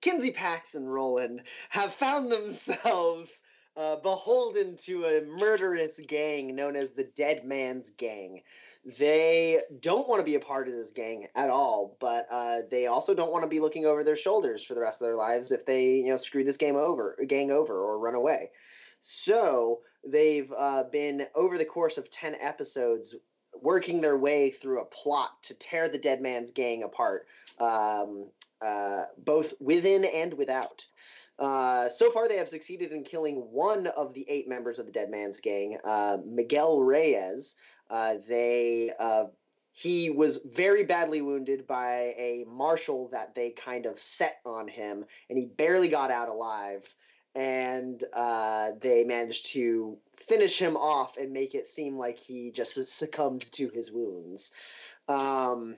Kinsey Pax and Roland have found themselves uh, beholden to a murderous gang known as the Dead Man's Gang. They don't want to be a part of this gang at all, but uh, they also don't want to be looking over their shoulders for the rest of their lives if they, you know, screw this game over, gang over, or run away. So they've uh, been over the course of ten episodes working their way through a plot to tear the Dead Man's Gang apart, um, uh, both within and without. Uh, so far, they have succeeded in killing one of the eight members of the Dead Man's Gang, uh, Miguel Reyes. Uh, they uh, he was very badly wounded by a marshal that they kind of set on him, and he barely got out alive. And uh, they managed to finish him off and make it seem like he just succumbed to his wounds. Um,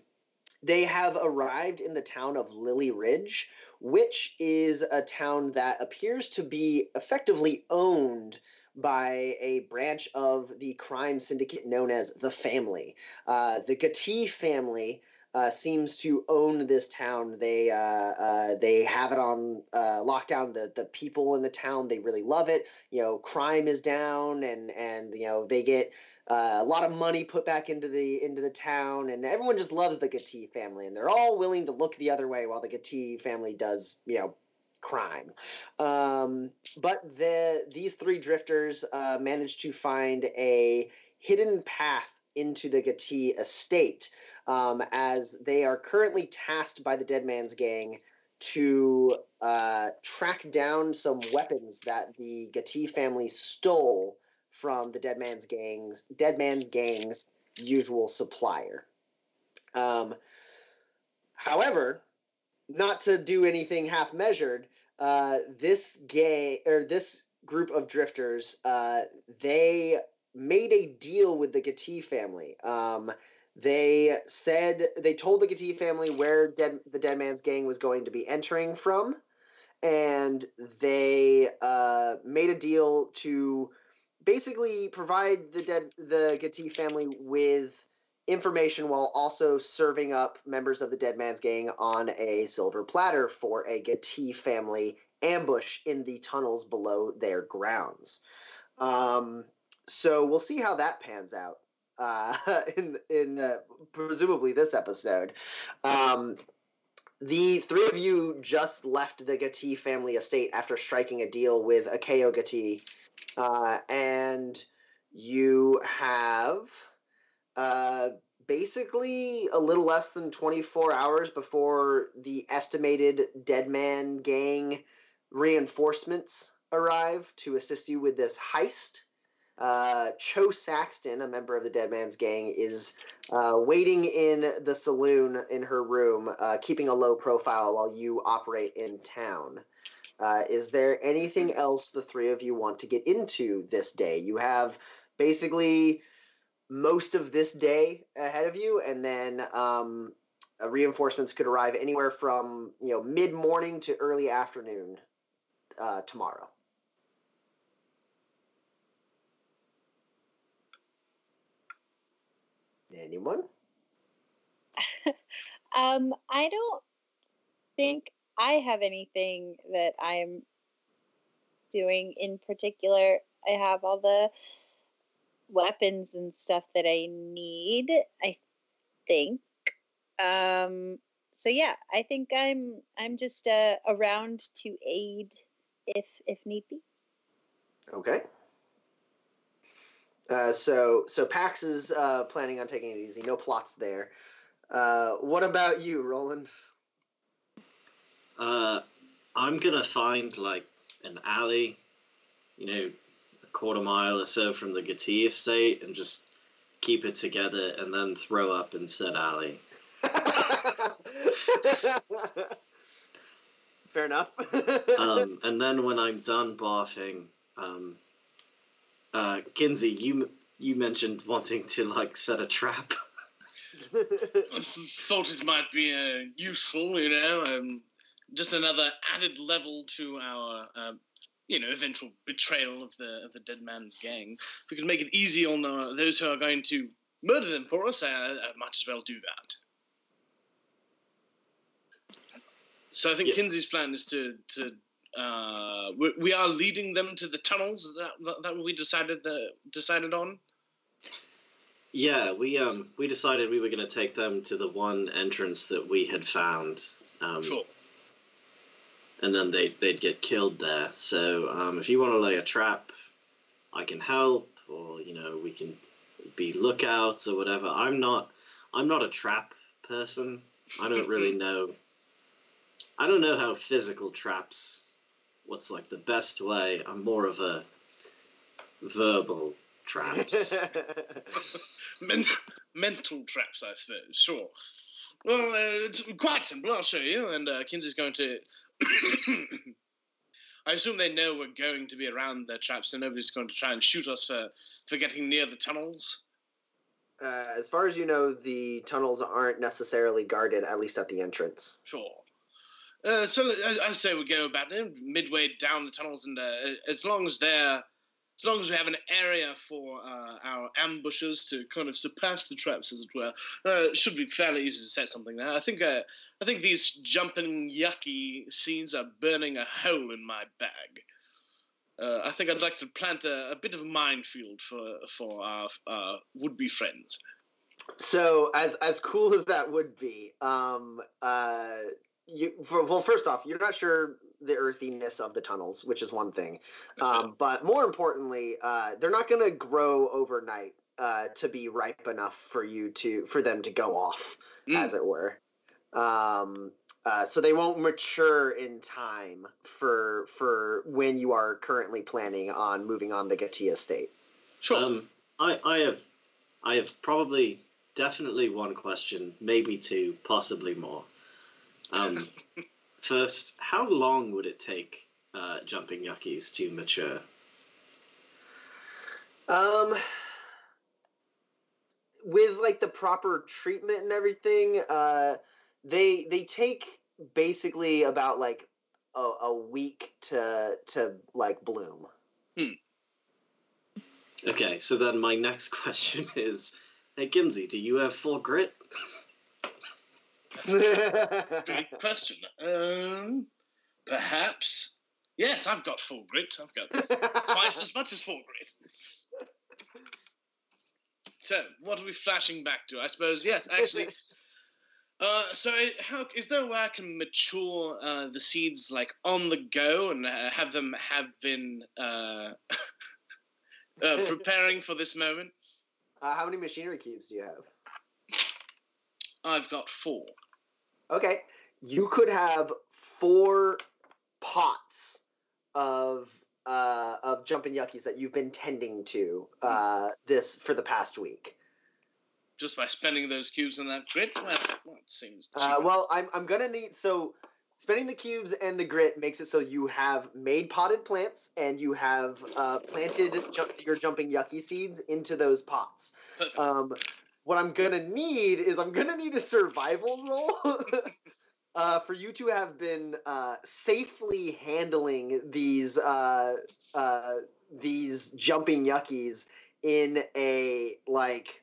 they have arrived in the town of Lily Ridge, which is a town that appears to be effectively owned by a branch of the crime syndicate known as the Family. Uh, the Gatti family uh, seems to own this town. They uh, uh, they have it on uh, lockdown. The the people in the town they really love it. You know, crime is down, and and you know they get uh, a lot of money put back into the into the town, and everyone just loves the Gatti family, and they're all willing to look the other way while the Gatti family does, you know, crime. Um, but the these three drifters uh, to find a hidden path into the Gatti estate, um, as they are currently tasked by the Dead Man's Gang to uh, track down some weapons that the Gatti family stole from the Dead Man's Gang's Dead Man Gang's usual supplier. Um, however, not to do anything half measured, uh, this gay or this group of drifters, uh, they made a deal with the Gatti family. Um, they said they told the Gatti family where dead, the Dead Man's Gang was going to be entering from, and they uh, made a deal to basically provide the dead the Gatti family with information while also serving up members of the Dead Man's Gang on a silver platter for a Gatti family ambush in the tunnels below their grounds. Um, so we'll see how that pans out uh, in in uh, presumably this episode. Um, the three of you just left the Gatti family estate after striking a deal with Akeo Gatti uh, and you have uh, basically a little less than 24 hours before the estimated Dead Man gang reinforcements arrive to assist you with this heist. Uh, Cho Saxton, a member of the Dead Man's gang, is uh, waiting in the saloon in her room, uh, keeping a low profile while you operate in town. Uh, is there anything else the three of you want to get into this day? You have basically most of this day ahead of you, and then um, uh, reinforcements could arrive anywhere from you know mid morning to early afternoon uh, tomorrow. Anyone? um, I don't think I have anything that I'm doing in particular. I have all the weapons and stuff that I need, I think. Um so yeah, I think I'm I'm just uh, around to aid if if need be. Okay. Uh, so so Pax is uh, planning on taking it easy. No plots there. Uh, what about you, Roland? Uh, I'm gonna find like an alley, you know, a quarter mile or so from the Gatti estate, and just keep it together, and then throw up in said alley. Fair enough. um, and then when I'm done barfing, um, uh, Kinsey, you you mentioned wanting to like set a trap. I thought it might be uh, useful, you know, um, just another added level to our, uh, you know, eventual betrayal of the of the dead man's gang. If we can make it easy on uh, those who are going to murder them for us, I, I might as well do that. So I think Yeah. Kinsey's plan is to to uh, we, we are leading them to the tunnels that that, that we decided the decided on. Yeah, we um we decided we were going to take them to the one entrance that we had found. Um, Sure. And then they they'd get killed there. So um, if you want to lay a trap, I can help, or you know we can be lookouts or whatever. I'm not I'm not a trap person. I don't really know. I don't know how physical traps. What's like the best way? I'm more of a verbal traps. Men- mental traps, I suppose. Sure. Well, uh, it's quite simple. I'll show you. And uh, Kinsey's going to. I assume they know we're going to be around their traps, so nobody's going to try and shoot us for, for getting near the tunnels. Uh, as far as you know, the tunnels aren't necessarily guarded, at least at the entrance. Sure. Uh, so I, I say we go about midway down the tunnels, and uh, as long as they're, as long as we have an area for uh, our ambushes to kind of surpass the traps, as it were, uh, it should be fairly easy to set something there. I think, uh, I think these jumping yucky scenes are burning a hole in my bag. Uh, I think I'd like to plant a, a bit of a minefield for for our uh, would-be friends. So, as as cool as that would be, um, uh, you for, well, first off, you're not sure the earthiness of the tunnels, which is one thing. Um, but more importantly, uh, they're not going to grow overnight uh, to be ripe enough for you to for them to go off, Mm. as it were. Um, uh, so they won't mature in time for for when you are currently planning on moving on the Gatti estate. Sure. Um, I, I have, I have probably, definitely one question, maybe two, possibly more. Um, first, how long would it take uh, jumping yuckies to mature? Um, with like the proper treatment and everything, uh, they they take basically about like a, a week to to like bloom. Okay, so then my next question is, hey Kinsey, do you have full grit? Big question. Um, perhaps. Yes, I've got full grit. I've got twice as much as full grit. So, what are we flashing back to? I suppose yes, actually. Uh, so it- how is there a way I can mature uh, the seeds like on the go and uh, have them have been uh, uh, preparing for this moment? Uh, how many machinery cubes do you have? I've got four. Okay, you could have four pots of uh, of jumping yuckies that you've been tending to uh, this for the past week. Just by spending those cubes on that grit, well, well seems. Uh, well, I'm I'm gonna need so spending the cubes and the grit makes it so you have made potted plants and you have uh, planted ju- your jumping yucky seeds into those pots. Um, what I'm gonna need is I'm gonna need a survival roll. Uh, for you to have been uh, safely handling these uh, uh, these jumping yuckies in a like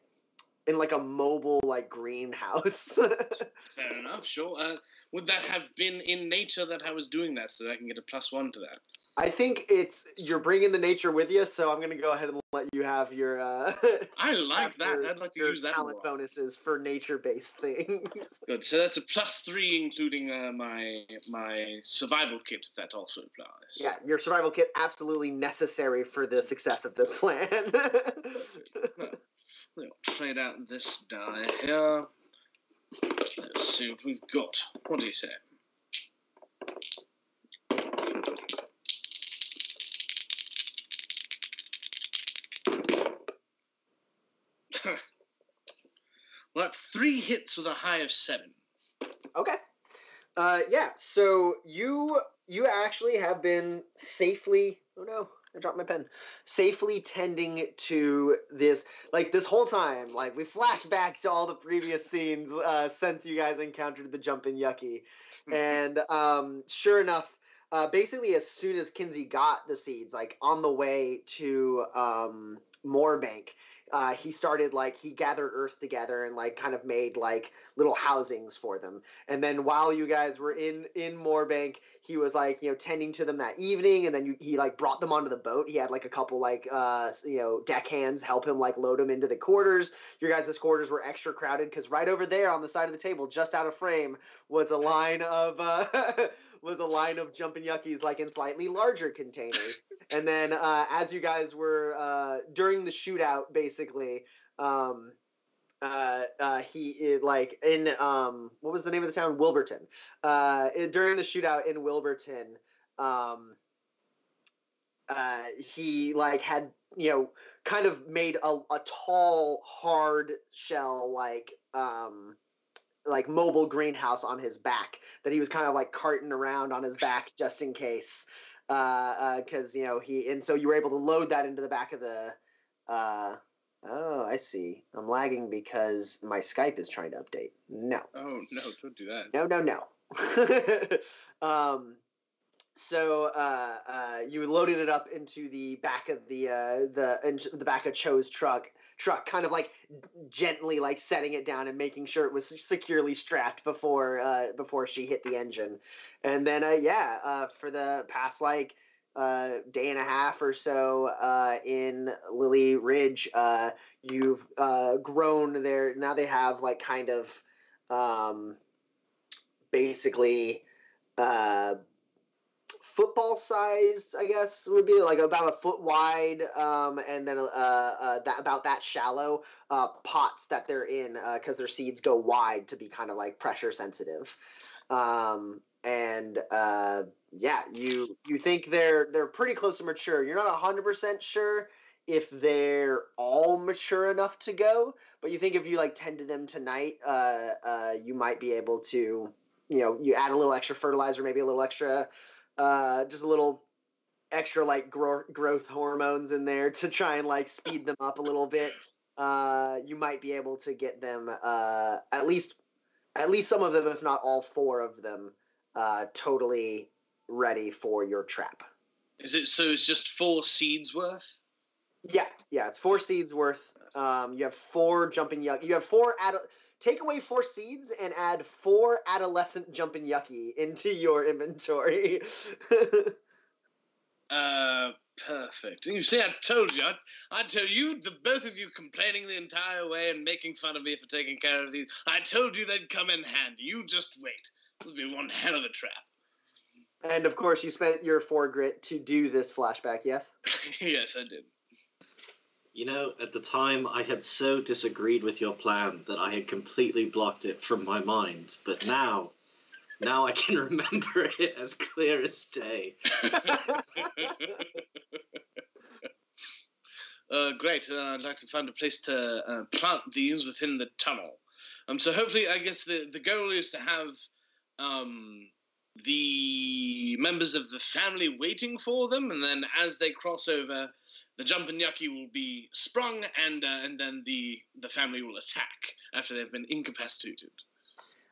in like a mobile like greenhouse. Fair enough, sure. Uh, would that have been in nature that I was doing that so that I can get a plus one to that? I think it's you're bringing the nature with you, so I'm gonna go ahead and let you have your. Uh, I like that. your- I'd like to use that talent bonuses for nature-based things. Good. So that's a plus three, including uh, my my survival kit. If that also applies. yeah, your survival kit absolutely necessary for the success of this plan. We'll trade out this die here. Let's see what we've got. What do you say? well, that's three hits with a high of seven. Okay. Uh, yeah. So you you actually have been safely. Oh no! I dropped my pen. Safely tending to this like this whole time. Like we flash back to all the previous scenes uh, since you guys encountered the jumping yucky, and um, sure enough. Uh, basically, as soon as Kinsey got the seeds, like on the way to um, Moorbank, uh, he started like he gathered earth together and like kind of made like little housings for them. And then while you guys were in in Moorbank, he was like you know tending to them that evening, and then you, he like brought them onto the boat. He had like a couple like uh you know deck hands help him like load them into the quarters. Your guys' quarters were extra crowded because right over there on the side of the table, just out of frame, was a line of. Uh, was a line of jumping yuckies like in slightly larger containers. and then uh, as you guys were uh, during the shootout, basically, um, uh, uh, he it, like in um, what was the name of the town? Wilburton. Uh, during the shootout in Wilburton, um, uh, he like had you know kind of made a, a tall, hard shell like um, like mobile greenhouse on his back that he was kind of like carting around on his back just in case uh because uh, you know he and so you were able to load that into the back of the uh oh i see. I'm lagging because my skype is trying to update. No. Oh no don't do that. No no no. Um so uh, uh, you loaded it up into the back of the uh, the into the back of Cho's truck, truck, kind of like gently like setting it down and making sure it was securely strapped before uh, before she hit the engine. And then uh, yeah, uh, for the past like uh, day and a half or so uh, in Lily Ridge, uh, you've uh, grown there. Now they have like kind of um, basically. Uh, football sized, I guess would be like about a foot wide, um, and then uh, uh, that about that shallow uh, pots that they're in because uh, their seeds go wide to be kind of like pressure sensitive. Um, and uh, yeah, you you think they're they're pretty close to mature. You're not hundred percent sure if they're all mature enough to go, but you think if you like tend to them tonight, uh, uh, you might be able to, you know, you add a little extra fertilizer, maybe a little extra uh, just a little extra like gro- growth hormones in there to try and like speed them up a little bit. Uh, you might be able to get them uh, at least at least some of them, if not all four of them, uh, totally ready for your trap. Is it so? It's just four seeds worth. Yeah, yeah, it's four seeds worth. Um, you have four jumping yuck. You have four ad- take away four seeds and add four adolescent jumping yucky into your inventory. uh, perfect. You see, I told you. I, I tell you, the both of you complaining the entire way and making fun of me for taking care of these. I told you they'd come in handy. You just wait. It'll be one hell of a trap. And of course, you spent your four grit to do this flashback. Yes. yes, I did. You know, at the time, I had so disagreed with your plan that I had completely blocked it from my mind. But now, now I can remember it as clear as day. uh, great. Uh, I'd like to find a place to uh, plant these within the tunnel. Um, so hopefully, I guess the, the goal is to have um, the members of the family waiting for them, and then as they cross over, the jumping yucky will be sprung, and uh, and then the the family will attack after they've been incapacitated.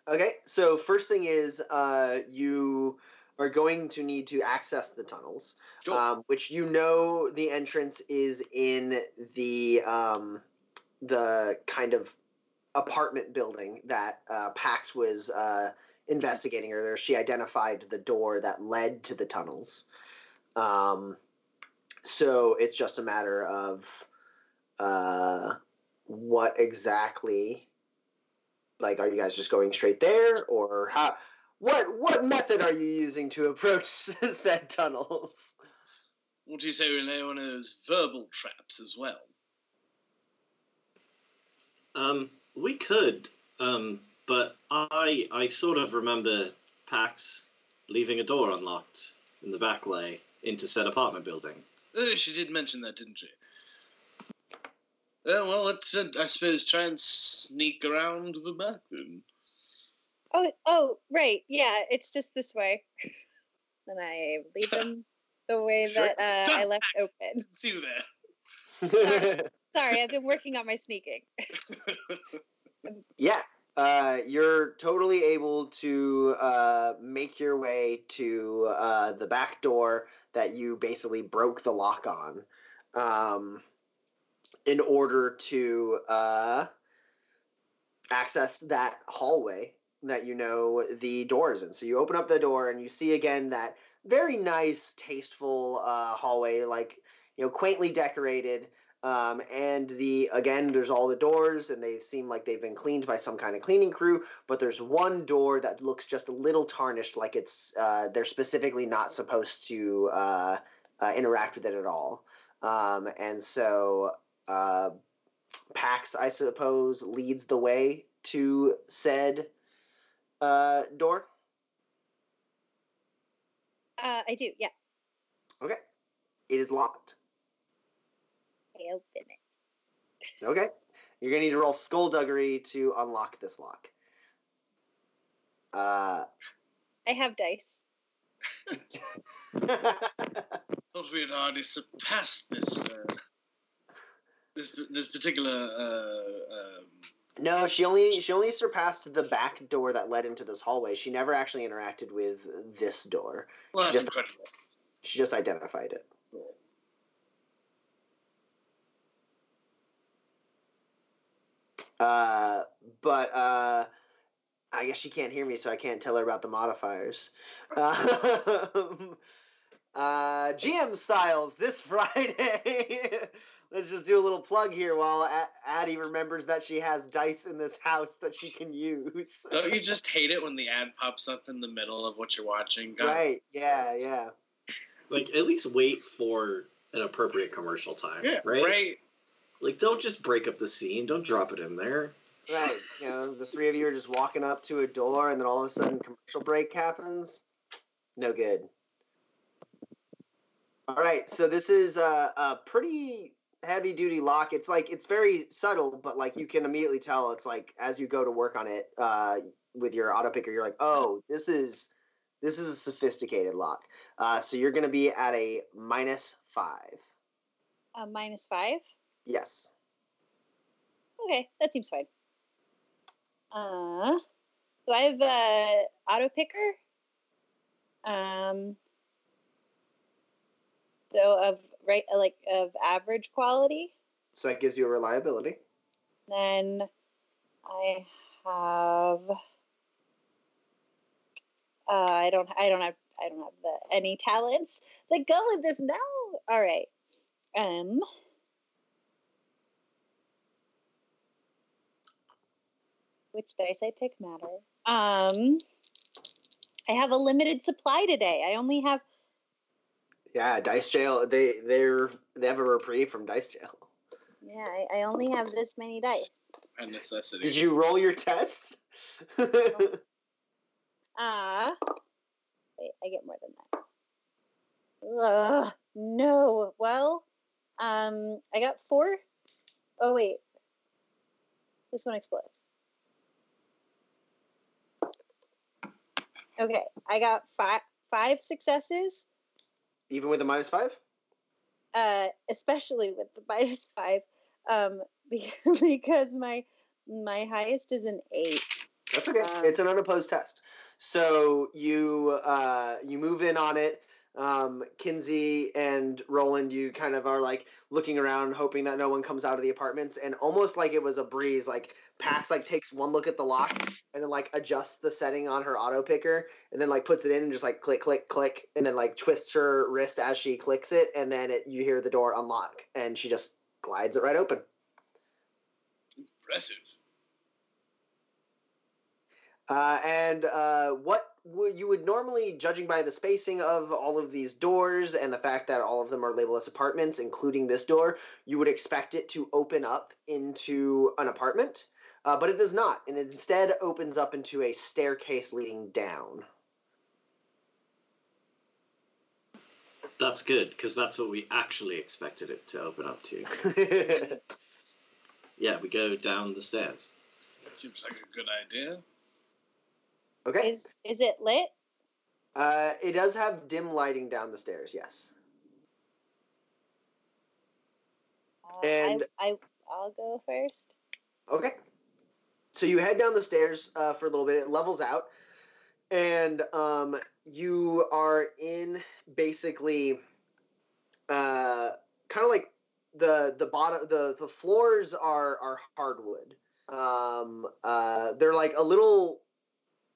Okay, so first thing is uh, you are going to need to access the tunnels, sure. um, which you know the entrance is in the um, the kind of apartment building that uh, Pax was uh, investigating earlier. She identified the door that led to the tunnels. Um, so it's just a matter of uh, what exactly. Like, are you guys just going straight there, or how? What what method are you using to approach said tunnels? What do you say we lay one of those verbal traps as well? Um, we could, um, but I I sort of remember Pax leaving a door unlocked in the back way into said apartment building. Oh, she did mention that, didn't she? Yeah, well, let's, uh, I suppose, try and sneak around the back then. Oh, oh, right. Yeah, it's just this way. and I leave them the way sure. that uh, I left open. See you there. Sorry. Sorry, I've been working on my sneaking. yeah, uh, you're totally able to uh, make your way to uh, the back door that you basically broke the lock on. Um, in order to uh, access that hallway that you know the door is in. So you open up the door and you see again that very nice, tasteful uh, hallway, like you know, quaintly decorated. Um, and the again, there's all the doors, and they seem like they've been cleaned by some kind of cleaning crew. But there's one door that looks just a little tarnished, like it's uh, they're specifically not supposed to uh, uh, interact with it at all. Um, and so uh, Pax, I suppose, leads the way to said uh, door. Uh, I do. Yeah. Okay, it is locked. I open it. Okay. You're gonna need to roll skullduggery to unlock this lock. Uh, I have dice. Thought we had already surpassed this. Uh, this this particular. Uh, um, no, she only she only surpassed the back door that led into this hallway. She never actually interacted with this door. well, She that's just- incredible. She just identified it. Uh, but uh, I guess she can't hear me, so I can't tell her about the modifiers. Um, uh, GM Styles this Friday. Let's just do a little plug here while A- Addie remembers that she has dice in this house that she can use. Don't you just hate it when the ad pops up in the middle of what you're watching? God, Right? Yeah, yeah. Like at least wait for an appropriate commercial time. Yeah, right? right. Like don't just break up the scene. Don't drop it in there. Right. You know, the three of you are just walking up to a door, and then all of a sudden, commercial break happens. No good. All right. So this is a, a pretty heavy duty lock. It's like it's very subtle, but like you can immediately tell. It's like as you go to work on it uh, with your auto picker, you're like, oh, this is this is a sophisticated lock. Uh, so you're going to be at a minus five. Uh, minus five. Yes. Okay, that seems fine. Uh, so I have a auto picker. Um, so of right like of average quality. So that gives you a reliability. Then I have. Uh, I don't. I don't have. I don't have the any talents that go with this. No. All right. Um. Which dice I pick matter. Um. I have a limited supply today. I only have. Yeah, dice jail. They they're they have a reprieve from dice jail. Yeah, I, I only have this many dice. A necessity. Did you roll your test? Ah. wait, I get more than that. Ugh, no. Well, um, I got four. Oh wait, this one explodes. Okay, I got five five successes. Even with the minus five? Uh, especially with the minus five, um, because, because my my highest is an eight. That's okay. Um, it's an unopposed test. So you uh, you move in on it. Um, Kinsey and Roland, you kind of are like looking around, hoping that no one comes out of the apartments, and almost like it was a breeze. Like Pax like takes one look at the lock and then like adjusts the setting on her auto picker, and then like puts it in and just like click click click, and then like twists her wrist as she clicks it, and then it, you hear the door unlock, and she just glides it right open. Impressive. Uh, and uh, what would you would normally, judging by the spacing of all of these doors and the fact that all of them are labeled as apartments, including this door, you would expect it to open up into an apartment, uh, but it does not, and it instead opens up into a staircase leading down. That's good because that's what we actually expected it to open up to. Yeah, we go down the stairs. Seems like a good idea. Okay. Is is it lit? Uh, it does have dim lighting down the stairs. Yes. Uh, And- I, I I'll go first. Okay. So you head down the stairs uh, for a little bit. It levels out, and um, you are in basically uh, kind of like the the bottom the the floors are are hardwood. Um, uh, they're like a little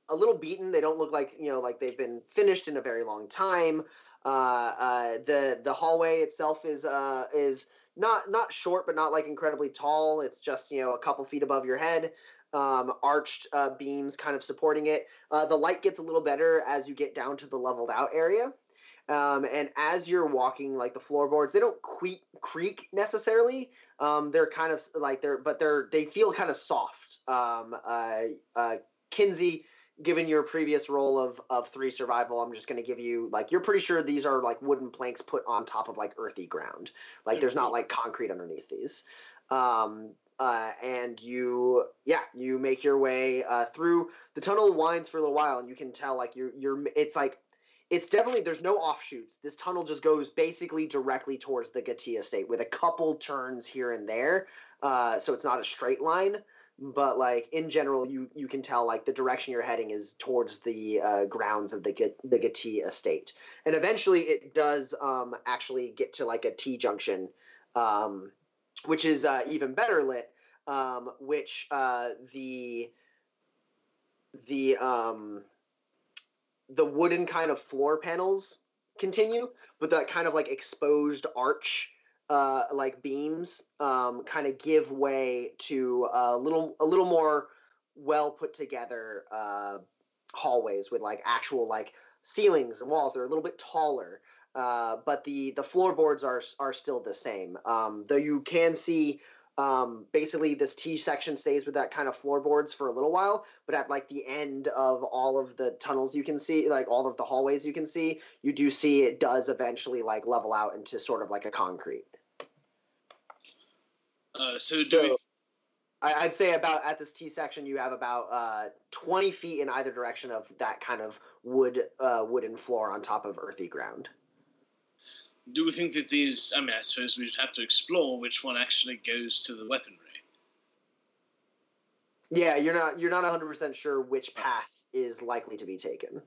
a little beaten. They don't look like you know like they've been finished in a very long time. Uh, uh, the the hallway itself is uh is not not short, but not like incredibly tall. It's just you know a couple feet above your head. Um, arched uh, beams kind of supporting it. Uh, the light gets a little better as you get down to the leveled out area. Um, and as you're walking, like the floorboards, they don't creak, creak necessarily. Um, they're kind of like they're, but they're they feel kind of soft. Um, uh, uh, Kinsey, given your previous roll of of three survival, I'm just going to give you like you're pretty sure these are like wooden planks put on top of like earthy ground. Like there's not like concrete underneath these. Um, uh, and you yeah you make your way uh, through the tunnel winds for a little while and you can tell like you're you're it's like it's definitely there's no offshoots. This tunnel just goes basically directly towards the Gatti estate with a couple turns here and there uh, so it's not a straight line but like in general you you can tell like the direction you're heading is towards the uh, grounds of the the Gatti estate and eventually it does um, actually get to like a T junction um, which is uh, even better lit, um, which uh, the the um, the wooden kind of floor panels continue, but that kind of like exposed arch uh, like beams um, kind of give way to a little a little more well put together uh, hallways with like actual like ceilings and walls. that are a little bit taller. Uh, but the the floorboards are are still the same. Um, though you can see um, basically this T section stays with that kind of floorboards for a little while, but at like the end of all of the tunnels you can see, like all of the hallways you can see, you do see it does eventually like level out into sort of like a concrete. Uh, so, so we... I'd say about at this T section you have about uh, twenty feet in either direction of that kind of wood uh, wooden floor on top of earthy ground do we think that these? I mean, I suppose we'd have to explore which one actually goes to the weaponry. Yeah, you're not you're not 100 percent sure which path is likely to be taken.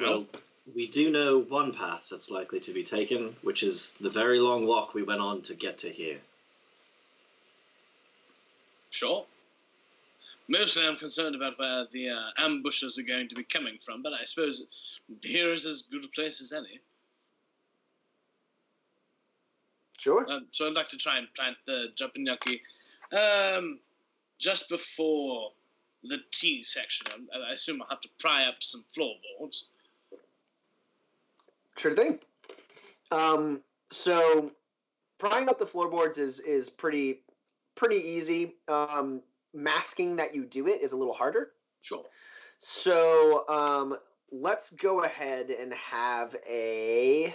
Well, we do know one path that's likely to be taken, which is the very long walk we went on to get to here. Sure. Mostly, I'm concerned about where the uh, ambushes are going to be coming from, but I suppose here is as good a place as any. Sure. Um, so I'd like to try and plant the jumping yucky um, just before the tea section. I, I assume I'll have to pry up some floorboards. Sure thing. Um, so prying up the floorboards is is pretty pretty easy. Um, masking that you do it is a little harder. Sure. So um, let's go ahead and have a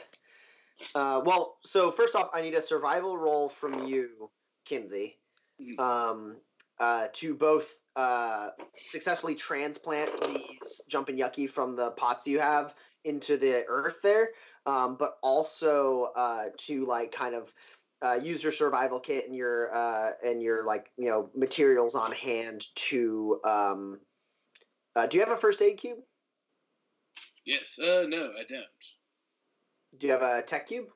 uh, well, so first off, I need a survival roll from you, Kinsey, mm-hmm. um, uh, to both uh, successfully transplant these jumping yucky from the pots you have into the earth there, um, but also uh, to like kind of uh, use your survival kit and your uh, and your like you know materials on hand to. Um, uh, do you have a first aid cube? Yes. Uh, no, I don't. Do you have a tech cube?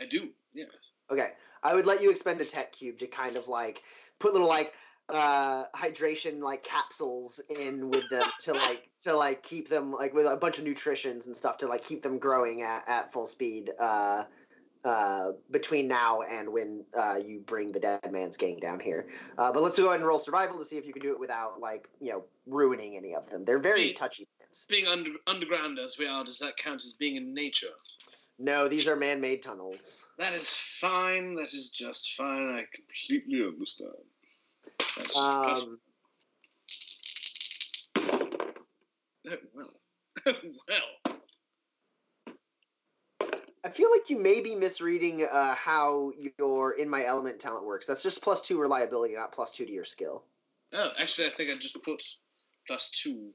I do. Yes. Okay, I would let you expend a tech cube to kind of like put little like uh hydration like capsules in with them to like to like keep them like with a bunch of nutritions and stuff to like keep them growing at, at full speed uh uh between now and when uh you bring the dead man's gang down here uh but let's go ahead and roll survival to see if you can do it without like you know ruining any of them they're very touchy being under underground as we are does that count as being in nature no, these are man-made tunnels. That is fine. That is just fine. I completely understand. That's um, oh, well. well. I feel like you may be misreading uh, how your in my element talent works. That's just plus two reliability, not plus two to your skill. Oh, actually, I think I just put plus two.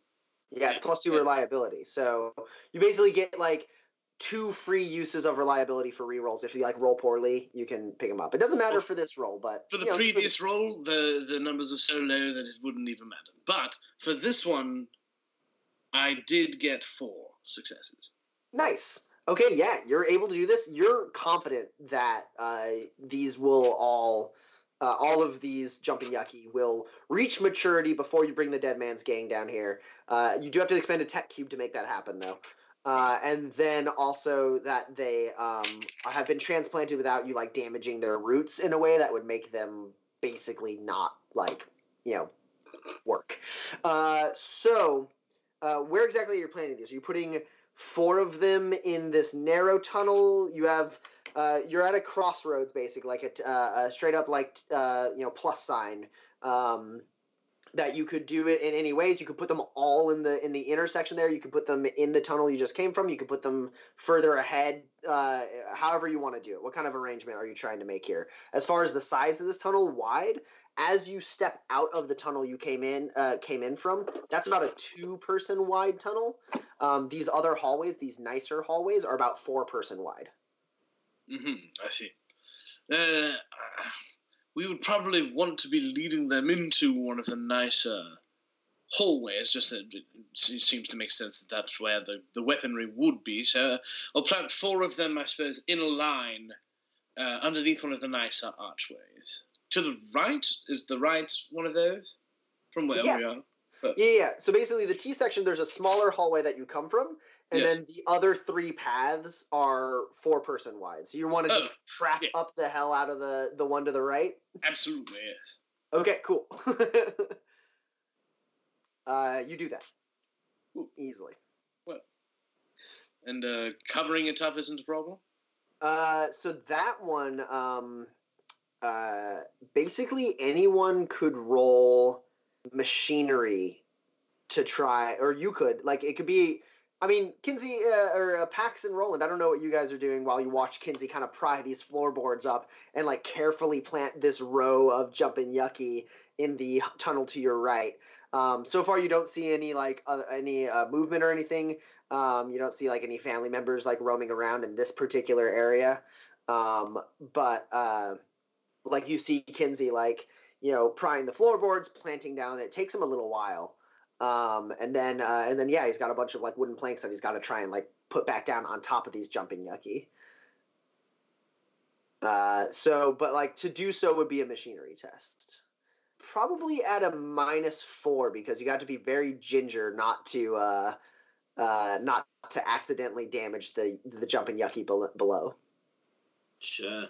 Yeah, it's plus two reliability. So you basically get like two free uses of reliability for rerolls. If you like roll poorly, you can pick them up. It doesn't matter for this roll, but for the know, previous for the... roll, the the numbers are so low that it wouldn't even matter. But for this one, I did get four successes. Nice. Okay, yeah, you're able to do this. You're confident that uh, these will all, uh, all of these jumping yucky will reach maturity before you bring the dead man's gang down here. Uh, you do have to expend a tech cube to make that happen, though. Uh, and then also that they um, have been transplanted without you like damaging their roots in a way that would make them basically not like you know work. Uh, so, uh, where exactly are you planning these? Are you putting four of them in this narrow tunnel? You have uh, you're at a crossroads, basically, like a, uh, a straight up like uh, you know plus sign. Um, that you could do it in any ways. You could put them all in the in the intersection there. You could put them in the tunnel you just came from. You could put them further ahead. Uh, however you want to do it. What kind of arrangement are you trying to make here? As far as the size of this tunnel, wide. As you step out of the tunnel you came in uh, came in from, that's about a two person wide tunnel. Um, these other hallways, these nicer hallways, are about four person wide. Mm-hmm. I see. Uh, we would probably want to be leading them into one of the nicer hallways. Just that it seems to make sense that that's where the, the weaponry would be. So I'll plant four of them, I suppose, in a line uh, underneath one of the nicer archways. To the right is the right one of those from where Yeah. we are. Yeah, yeah. So basically, the T section, there's a smaller hallway that you come from, and Yes. then the other three paths are four person wide. So you want to just Oh, trap yeah. up the hell out of the the one to the right. Absolutely, yes. Okay, cool. uh, you do that Ooh. easily. And uh, covering it up isn't a problem. Uh, so that one, um, uh, basically anyone could roll machinery to try, or you could like it could be. I mean, Kinsey uh, or uh, Pax and Roland. I don't know what you guys are doing while you watch Kinsey kind of pry these floorboards up and like carefully plant this row of jumping yucky in the tunnel to your right. Um, so far, you don't see any like uh, any uh, movement or anything. Um, you don't see like any family members like roaming around in this particular area. Um, but uh, like you see Kinsey like you know prying the floorboards, planting down. It takes him a little while. Um, and then uh, and then yeah, he's got a bunch of like wooden planks that he's got to try and like put back down on top of these jumping yucky. Uh, so, but like to do so would be a machinery test. Probably at a minus four because you got to be very ginger not to uh, uh, not to accidentally damage the the jumping yucky below. Sure.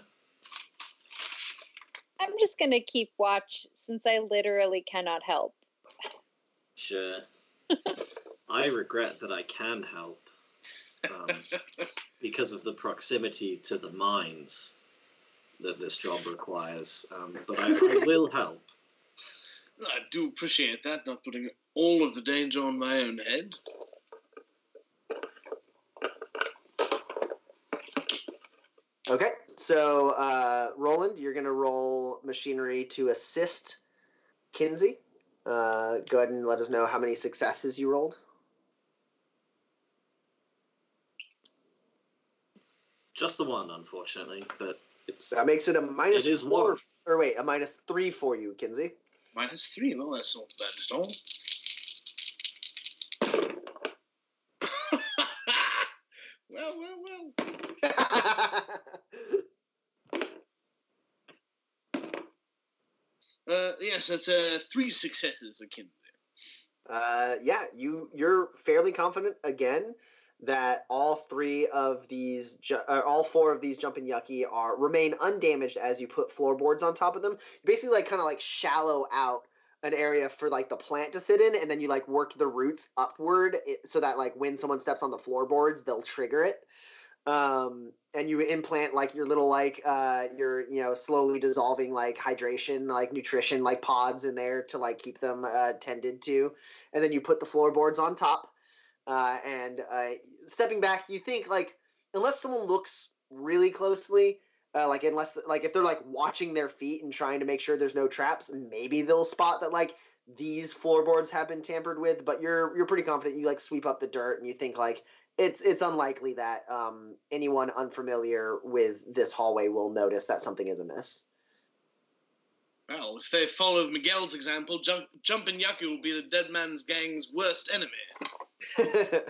I'm just gonna keep watch since I literally cannot help. Sure. I regret that I can help um, because of the proximity to the mines that this job requires. Um, but I, I will help. I do appreciate that, not putting all of the danger on my own head. Okay, so uh, Roland, you're gonna roll machinery to assist Kinsey. Uh, go ahead and let us know how many successes you rolled. Just the one, unfortunately, but it's That makes it a minus It is four, one. or wait, a minus three for you, Kinsey. Minus three. Well, that's not bad at all. well, well, well. Uh, yes, that's uh, three successes akin. uh, yeah, you you're fairly confident again that all three of these, ju- uh, all four of these jumping yucky are remain undamaged as you put floorboards on top of them. You basically, like kind of like shallow out an area for like the plant to sit in, and then you like work the roots upward i- so that like when someone steps on the floorboards, they'll trigger it. Um, and you implant like your little like uh your you know slowly dissolving like hydration like nutrition like pods in there to like keep them uh, tended to, and then you put the floorboards on top. Uh, and uh, stepping back, you think like unless someone looks really closely, uh, like unless like if they're like watching their feet and trying to make sure there's no traps, maybe they'll spot that like these floorboards have been tampered with. But you're you're pretty confident. You like sweep up the dirt and you think like it's it's unlikely that um, anyone unfamiliar with this hallway will notice that something is amiss. Well, if they follow Miguel's example, jump, Jumpin' yucky will be the dead man's gang's worst enemy.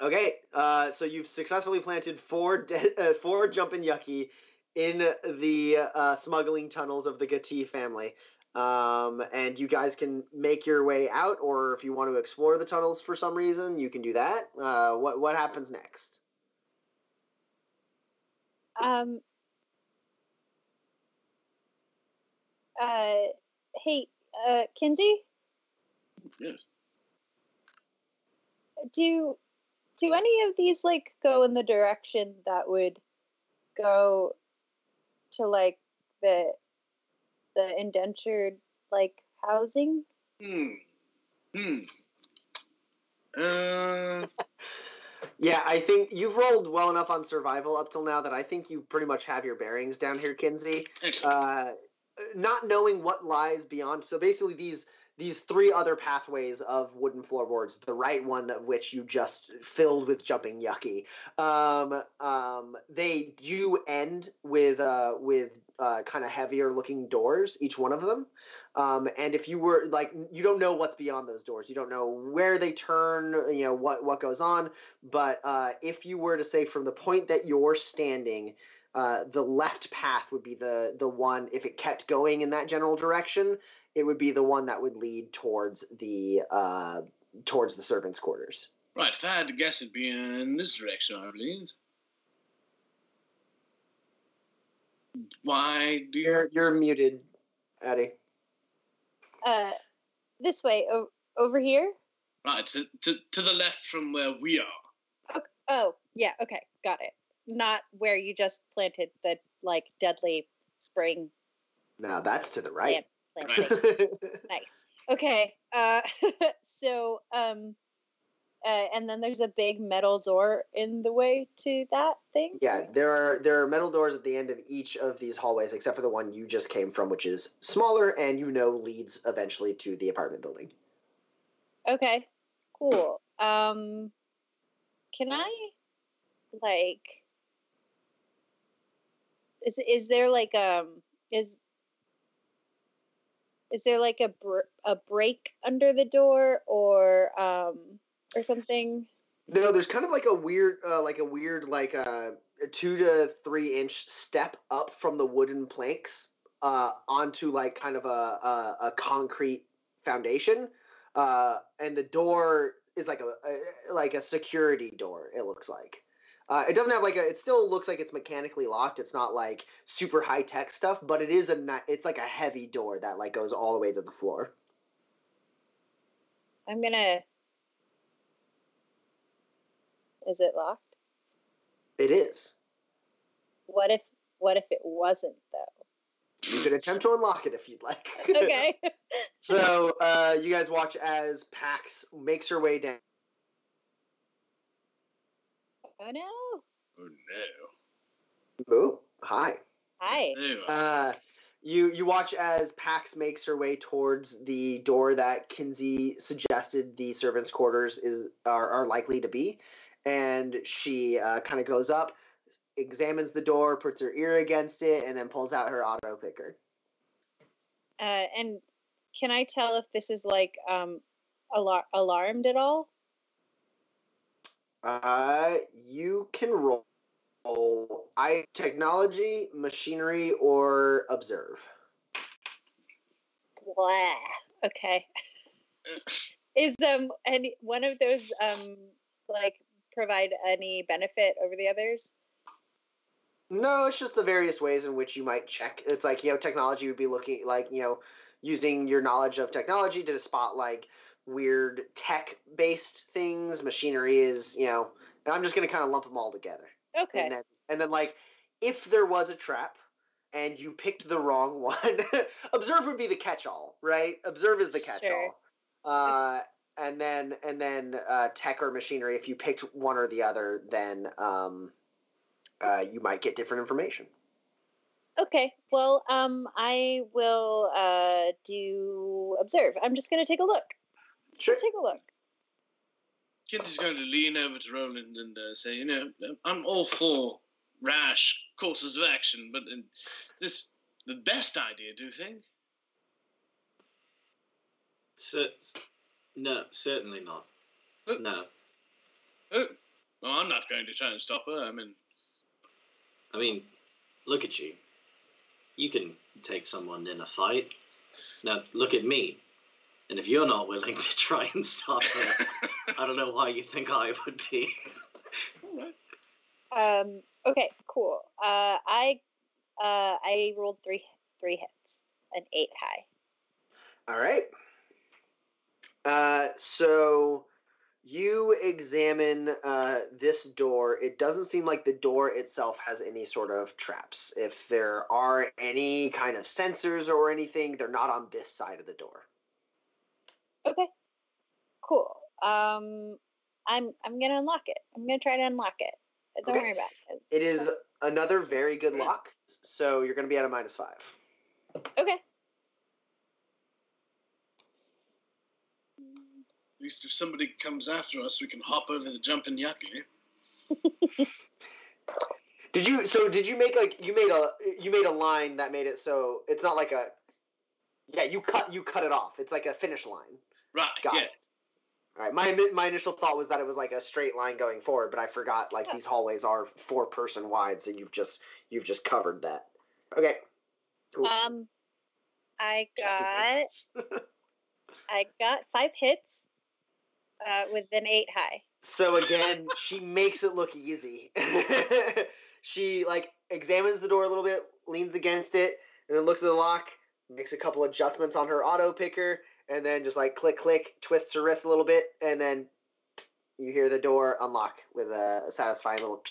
Okay, uh, so you've successfully planted four de- uh, four jumping yucky in the uh, smuggling tunnels of the Gatti family. Um, and you guys can make your way out, or if you want to explore the tunnels for some reason, you can do that. Uh, what what happens next? Um. Uh, hey, uh, Kinsey. Yes. Do do any of these like go in the direction that would go to like the the indentured like housing? Hmm. Hmm. Uh, Yeah, I think you've rolled well enough on survival up till now that I think you pretty much have your bearings down here, Kinsey. excellent. uh, not knowing what lies beyond. So basically, these these three other pathways of wooden floorboards, the right one of which you just filled with jumping yucky, um, um, they do end with uh, with uh, kind of heavier looking doors, each one of them. Um, and if you were like, you don't know what's beyond those doors. You don't know where they turn. You know what what goes on. But uh, if you were to say from the point that you're standing uh, the left path would be the the one if it kept going in that general direction it would be the one that would lead towards the uh, towards the servants quarters right, if I had to guess, it'd be in this direction, I believe. Why do you? you're you're muted Eddie. Uh, this way o- over here. Right, to, to, to the left from where we are. Oh, yeah. Okay, got it. Not where you just planted the like deadly spring now that's to the right plant Right. thing. nice. Okay. Uh, so um, uh, and then there's a big metal door in the way to that thing. yeah there are there are metal doors at the end of each of these hallways except for the one you just came from which is smaller and you know leads eventually to the apartment building Okay. Cool. Um, can I like? Is is there like um is is there like a br- a break under the door or um or something? No, there's kind of like a weird, uh, like a weird, like uh, a two to three inch step up from the wooden planks uh, onto like kind of a a, a concrete foundation, uh, and the door is like a, a like a security door. It looks like. Uh, it doesn't have like a. It still looks like it's mechanically locked. It's not like super high tech stuff, but it is a. It's like a heavy door that like goes all the way to the floor. I'm gonna. Is it locked? It is. What if what if it wasn't though? You could attempt to unlock it if you'd like. Okay. So uh, you guys watch as Pax makes her way down. oh no. Oh no. Ooh, hi. Hi. You. Uh, you you watch as Pax makes her way towards the door that Kinsey suggested the servants' quarters is are, are likely to be, and she uh, kind of goes up, examines the door, puts her ear against it, and then pulls out her auto picker. Uh, and can I tell if this is like um alar- alarmed at all? Uh, you can roll. I technology, machinery, or observe. Blah. Okay. is um any one of those um like provide any benefit over the others? No, it's just the various ways in which you might check. It's like, you know, technology would be looking like, you know, using your knowledge of technology to spot like weird tech based things. Machinery is, you know, and I'm just going to kind of lump them all together. Okay. And then, and then like, if there was a trap and you picked the wrong one, observe would be the catch all, right? Observe is the catch all. Sure. Uh, and then, and then uh, tech or machinery, if you picked one or the other, then um, uh, you might get different information. Okay. Well, um, I will uh do observe. I'm just gonna take a look. Just Sure. take a look. Kinsey's going to lean over to Roland and uh, say, you know, I'm all for rash courses of action, but uh, is this the best idea, do you think? Cer- no, certainly not. Uh, No. Uh, I'm not going to try and stop her. I mean, I mean, look at you. You can take someone in a fight. Now, look at me. And if you're not willing to try and stop her, I don't know why you think I would be. all right. Um. Okay. Cool. Uh. I. Uh. I rolled three three hits, an eight high. All right. Uh, so you examine uh, this door. It doesn't seem like the door itself has any sort of traps. If there are any kind of sensors or anything, they're not on this side of the door. Okay. Cool. Um. I'm. I'm gonna unlock it. I'm gonna try to unlock it. Don't Okay. worry about it. It is another very good lock, so you're going to be at a minus five. Okay. Least if somebody comes after us, we can hop over the jumping yucky. Did you? So did you make like you made a you made a line that made it so it's not like a yeah you cut you cut it off. It's like a finish line. Right. Got yeah. it. All right. My my initial thought was that it was like a straight line going forward, but I forgot like Yeah. these hallways are four person wide, so you've just you've just covered that. Okay. Cool. Um. I got. I got five hits. Uh, with an eight high. So again, she makes it look easy. she like examines the door a little bit, leans against it, and then looks at the lock, makes a couple adjustments on her auto picker, and then just like click click, twists her wrist a little bit, and then you hear the door unlock with a satisfying little.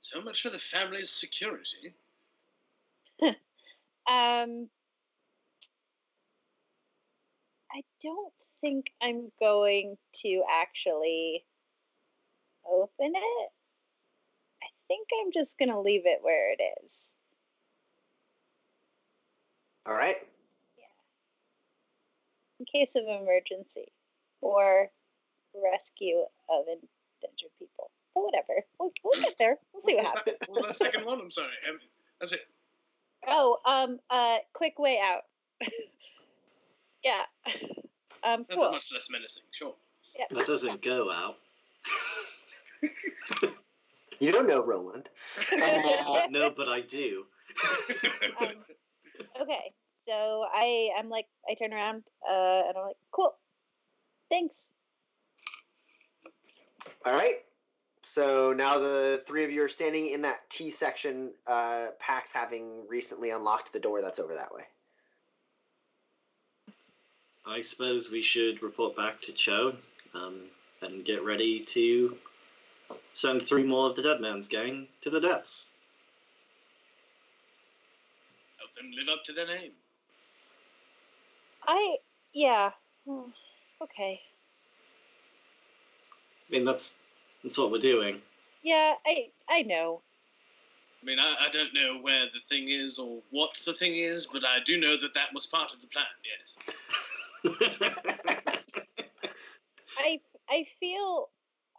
So much for the family's security. Um, I don't think I'm going to actually open it. I think I'm just going to leave it where it is. All right. Yeah. in case of emergency or rescue of endangered people. But whatever. We'll, we'll get there. We'll see what was happens. That, what was the second one? I'm sorry. Um, That's it. Oh, um, uh, quick way out. yeah. Um, That's cool. much less menacing. Sure. Yeah. That doesn't go out. You don't know Roland. no, but I do. Um, okay, so I I'm like I turn around uh, and I'm like, cool, thanks. All right. So now the three of you are standing in that T section. Uh, Pax having recently unlocked the door that's over that way. I suppose we should report back to Cho um, and get ready to send three more of the Dead Man's gang to the deaths. Help them live up to their name. I yeah. Hmm, Okay. I mean, that's that's what we're doing. Yeah, I I know. I mean, I, I don't know where the thing is or what the thing is, but I do know that that was part of the plan. Yes. I I feel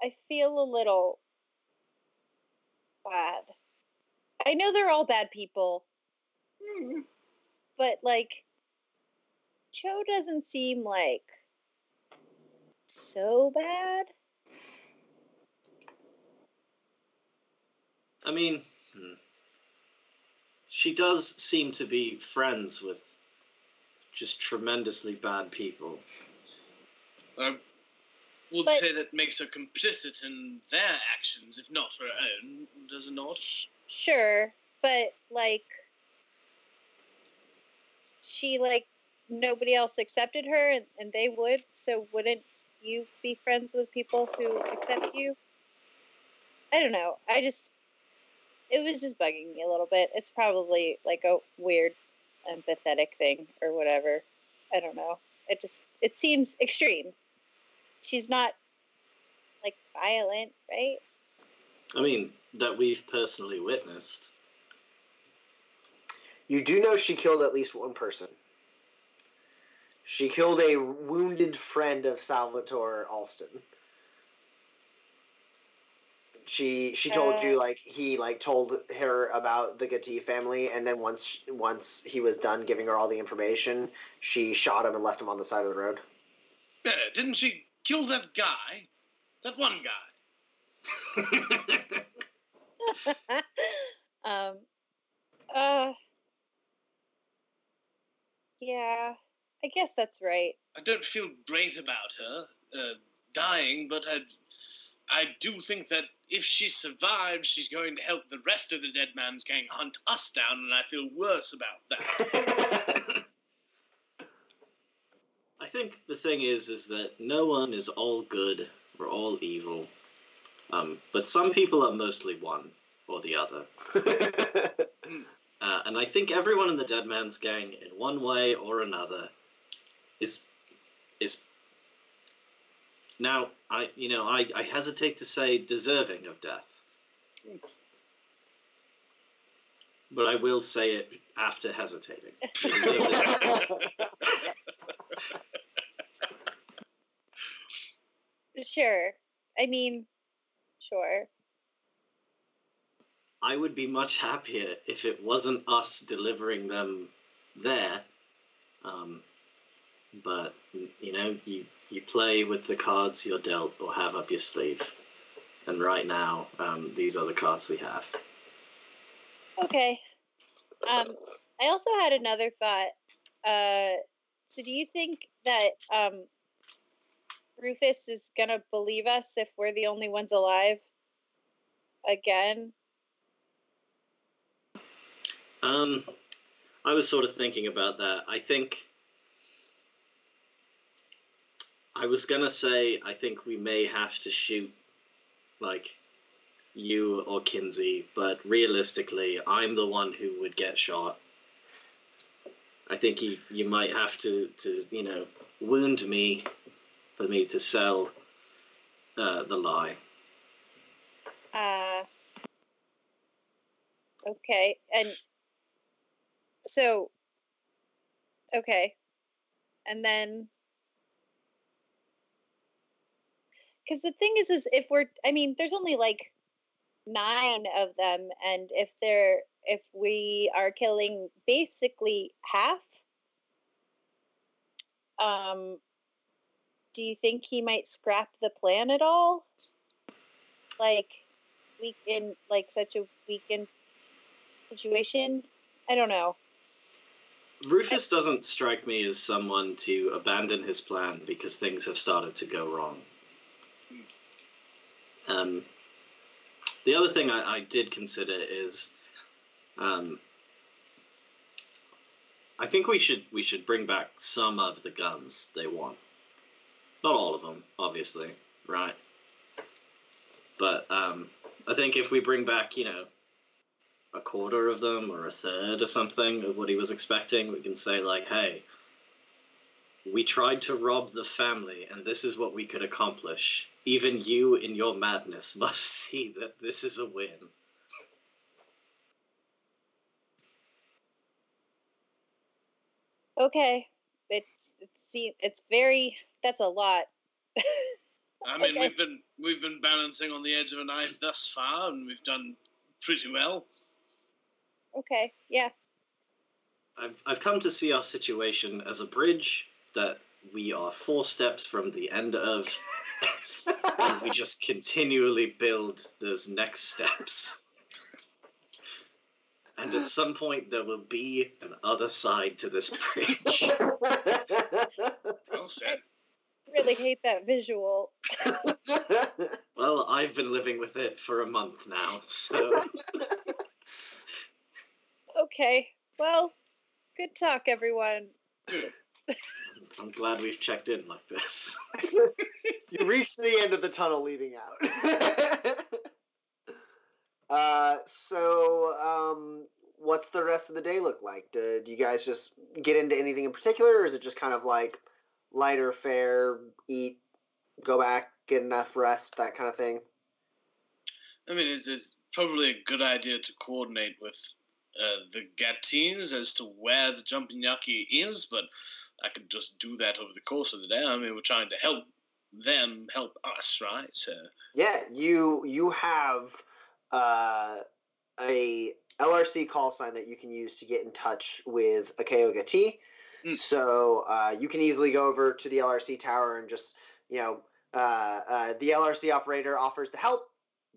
I feel a little bad. I know they're all bad people, Hmm. but like Cho doesn't seem like so bad. I mean, hmm. she does seem to be friends with just tremendously bad people. I would But- say that makes her complicit in their actions, if not her own, does it not? Sure, but like she like nobody else accepted her and, and they would, so wouldn't you be friends with people who accept you? I don't know. I just it was just bugging me a little bit. It's probably like a weird empathetic thing or whatever. I don't know. It just it seems extreme. She's not like violent, right? I mean, that we've personally witnessed. You do know she killed at least one person. She killed a wounded friend of Salvatore Alston. She she told Uh. you like he like told her about the Gatti family, and then once once he was done giving her all the information, she shot him and left him on the side of the road. Yeah, didn't she kill that guy? That one guy? um, uh, yeah, I guess that's right. I don't feel great about her uh, dying, but I, I do think that if she survives, she's going to help the rest of the Dead Man's gang hunt us down, and I feel worse about that. I think the thing is, is that no one is all good or all evil, um, but some people are mostly one or the other. Uh, and I think everyone in the Dead Man's Gang, in one way or another, is is now I you know I, I hesitate to say deserving of death, but I will say it after hesitating. They deserve it. Sure. I mean, sure. I would be much happier if it wasn't us delivering them there. Um, but you know, you you play with the cards you're dealt or have up your sleeve. And right now, um, these are the cards we have. Okay. Um, I also had another thought. Uh, so, do you think that um, Rufus is gonna believe us if we're the only ones alive again? Um, I was sort of thinking about that. I think I was gonna say I think we may have to shoot like you or Kinsey, but realistically, I'm the one who would get shot. I think you you might have to to you know wound me for me to sell uh, the lie. Uh, okay, and so, okay, and then, because the thing is, is if we're, I mean, there's only like nine of them, and if they're, if we are killing basically half, um, do you think he might scrap the plan at all? Like, weak in like such a weakened situation? I don't know. Rufus doesn't strike me as someone to abandon his plan because things have started to go wrong. Um, the other thing I, I did consider is, um, I think we should we should bring back some of the guns they want. Not all of them, obviously, right? But um, I think if we bring back, you know, a quarter of them or a third or something of what he was expecting, we can say like, "Hey, we tried to rob the family, and this is what we could accomplish. Even you, in your madness, must see that this is a win." Okay, it's it's it's very that's a lot. I mean, Okay. we've been we've been balancing on the edge of a knife thus far, and we've done pretty well. Okay, yeah. I've I've come to see our situation as a bridge that we are four steps from the end of, and we just continually build those next steps. And at some point, there will be an other side to this bridge. Well said. Really hate that visual. Well, I've been living with it for a month now, so Okay, well, good talk, everyone. I'm glad we've checked in like this. you reached the end of the tunnel leading out. uh, so, um, what's the rest of the day look like? Do, do you guys just get into anything in particular, or is it just kind of like lighter fare, eat, go back, get enough rest, that kind of thing? I mean, it's, it's probably a good idea to coordinate with uh, the Gatines as to where the jumping yucky is, but I could just do that over the course of the day. I mean, we're trying to help them help us, right? So, Yeah, you you have uh, a LRC call sign that you can use to get in touch with a Kayoga T. Mm. So uh, you can easily go over to the LRC tower and just you know uh, uh, the LRC operator offers to help.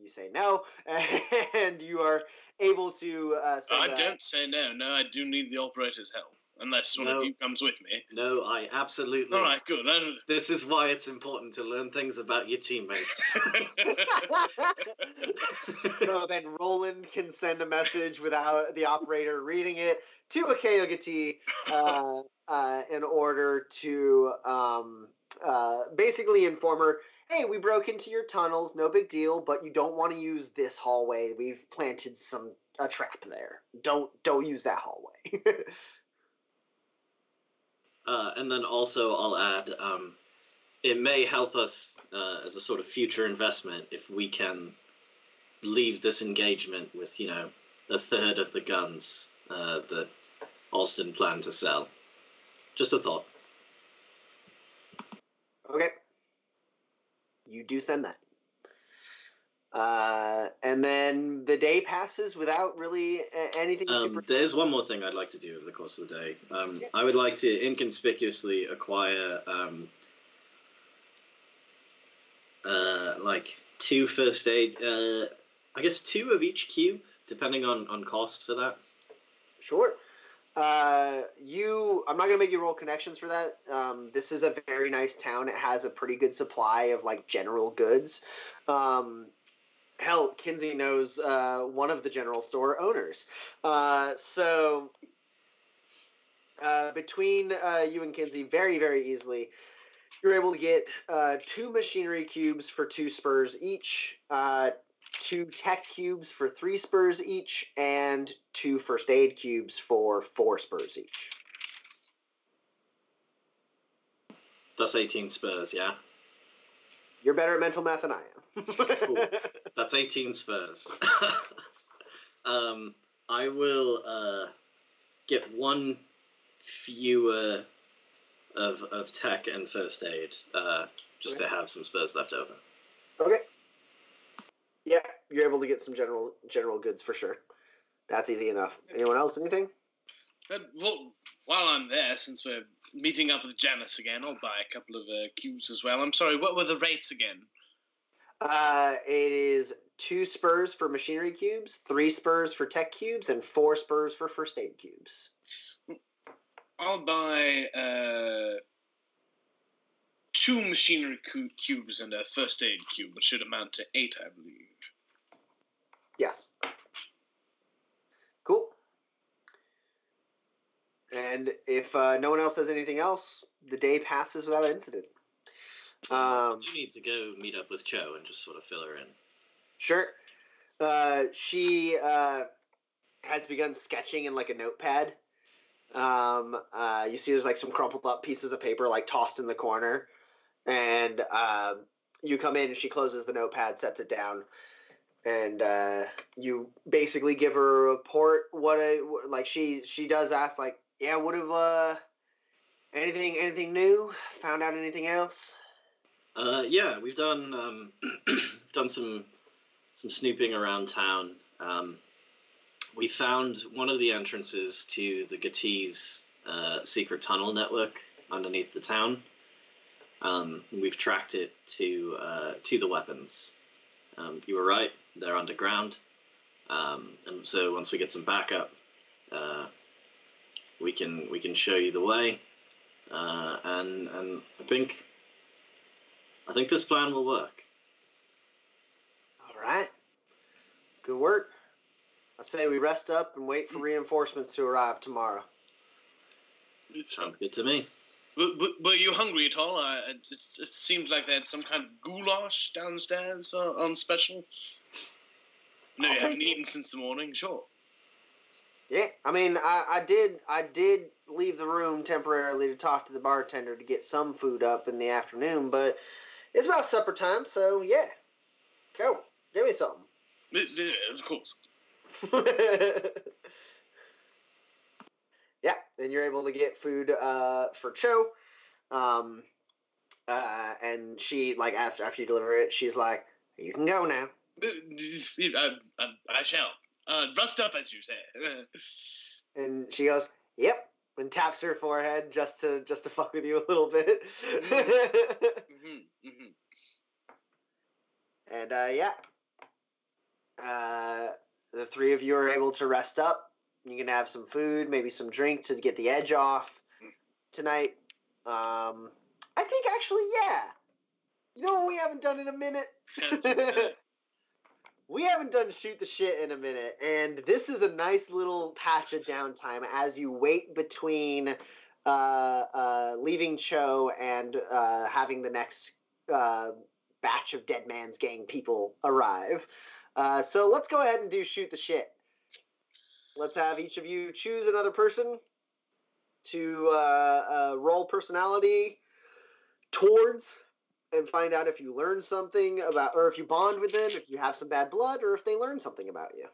you say no, and you are able to. Uh, I a- don't say no. No, I do need the operator's help, unless one No. of you comes with me. No, I absolutely. All right, good. I- This is why it's important to learn things about your teammates. so then Roland can send a message without the operator reading it to a Keogati uh, uh, in order to um, uh, basically inform her, hey, we broke into your tunnels, no big deal, but you don't want to use this hallway. We've planted some a trap there. Don't don't use that hallway. Uh, and then also, I'll add, um, it may help us uh, as a sort of future investment if we can leave this engagement with, you know, a third of the guns uh, that Alston planned to sell. Just a thought. okay. You do send that. Uh, and then the day passes without really anything Um, super. there's one more thing I'd like to do over the course of the day. Um, Yeah. I would like to inconspicuously acquire um, uh, like two first aid. Uh, I guess two of each cube, depending on on cost for that. Sure. Uh, you, I'm not gonna make you roll connections for that. Um, this is a very nice town. It has a pretty good supply of like general goods. Um, hell, Kinsey knows uh, one of the general store owners. Uh, so uh, between uh, you and Kinsey, very very easily, you're able to get uh, two machinery cubes for two spurs each. Uh, two tech cubes for three spurs each, and two first aid cubes for four spurs each. That's 18 spurs, yeah. You're better at mental math than I am. Cool. That's 18 spurs. um, I will uh, get one fewer of, of tech and first aid, uh, just to have some spurs left over. okay. Yeah, you're able to get some general general goods for sure. That's easy enough. Anyone else? Anything? Uh, well, while I'm there, since we're meeting up with Janice again, I'll buy a couple of uh, cubes as well. I'm sorry, what were the rates again? Uh, it is two spurs for machinery cubes, three spurs for tech cubes, and four spurs for first aid cubes. I'll buy uh, two machinery cu- cubes and a first aid cube, which should amount to eight, I believe. Yes. Cool. And if uh, no one else has anything else, the day passes without incident. Um, do need to go meet up with Cho and just sort of fill her in. sure. Uh, she uh, has begun sketching in like a notepad. Um, uh, you see, there's like some crumpled up pieces of paper like tossed in the corner, and um you come in and she closes the notepad, sets it down, and uh, you basically give her a report. What a like she she does ask like, yeah, what have uh anything anything new? Found out anything else? Uh, yeah, we've done um, done some some snooping around town. Um, we found one of the entrances to the Gattis uh, secret tunnel network underneath the town. Um, we've tracked it to uh, to the weapons. Um, you were right; they're underground. Um, and so once we get some backup, uh, we can we can show you the way. Uh, and and I think I think this plan will work. All right. Good work. I say we rest up and wait for reinforcements to arrive tomorrow. Sounds good to me. Were, were- were you hungry at all? Uh, it, it seemed like they had some kind of goulash downstairs uh, on special. No, I'll you haven't it. eaten since the morning. Sure. Yeah, I mean, I, I did I did leave the room temporarily to talk to the bartender to get some food up in the afternoon, but it's about supper time, so yeah. Go. Give me something. Of course. yeah, then you're able to get food uh, for Cho. Um, uh, and she like after after you deliver it, she's like, "You can go now." Uh, I, I, I shall. Uh, rust up, as you say. And she goes, "Yep," and taps her forehead just to just to fuck with you a little bit. mhm, mhm. and uh, yeah, Uh, the three of you are able to rest up. You can have some food, maybe some drink to get the edge off tonight. Um, I think actually, yeah. You know what we haven't done in a minute? We haven't done shoot the shit in a minute, and this is a nice little patch of downtime as you wait between uh, uh, leaving Cho and uh, having the next uh, batch of Dead Man's Gang people arrive. Uh, so let's go ahead and do shoot the shit. Let's have each of you choose another person to uh, roll personality towards and find out if you learn something about, or if you bond with them, if you have some bad blood, or if they learn something about you.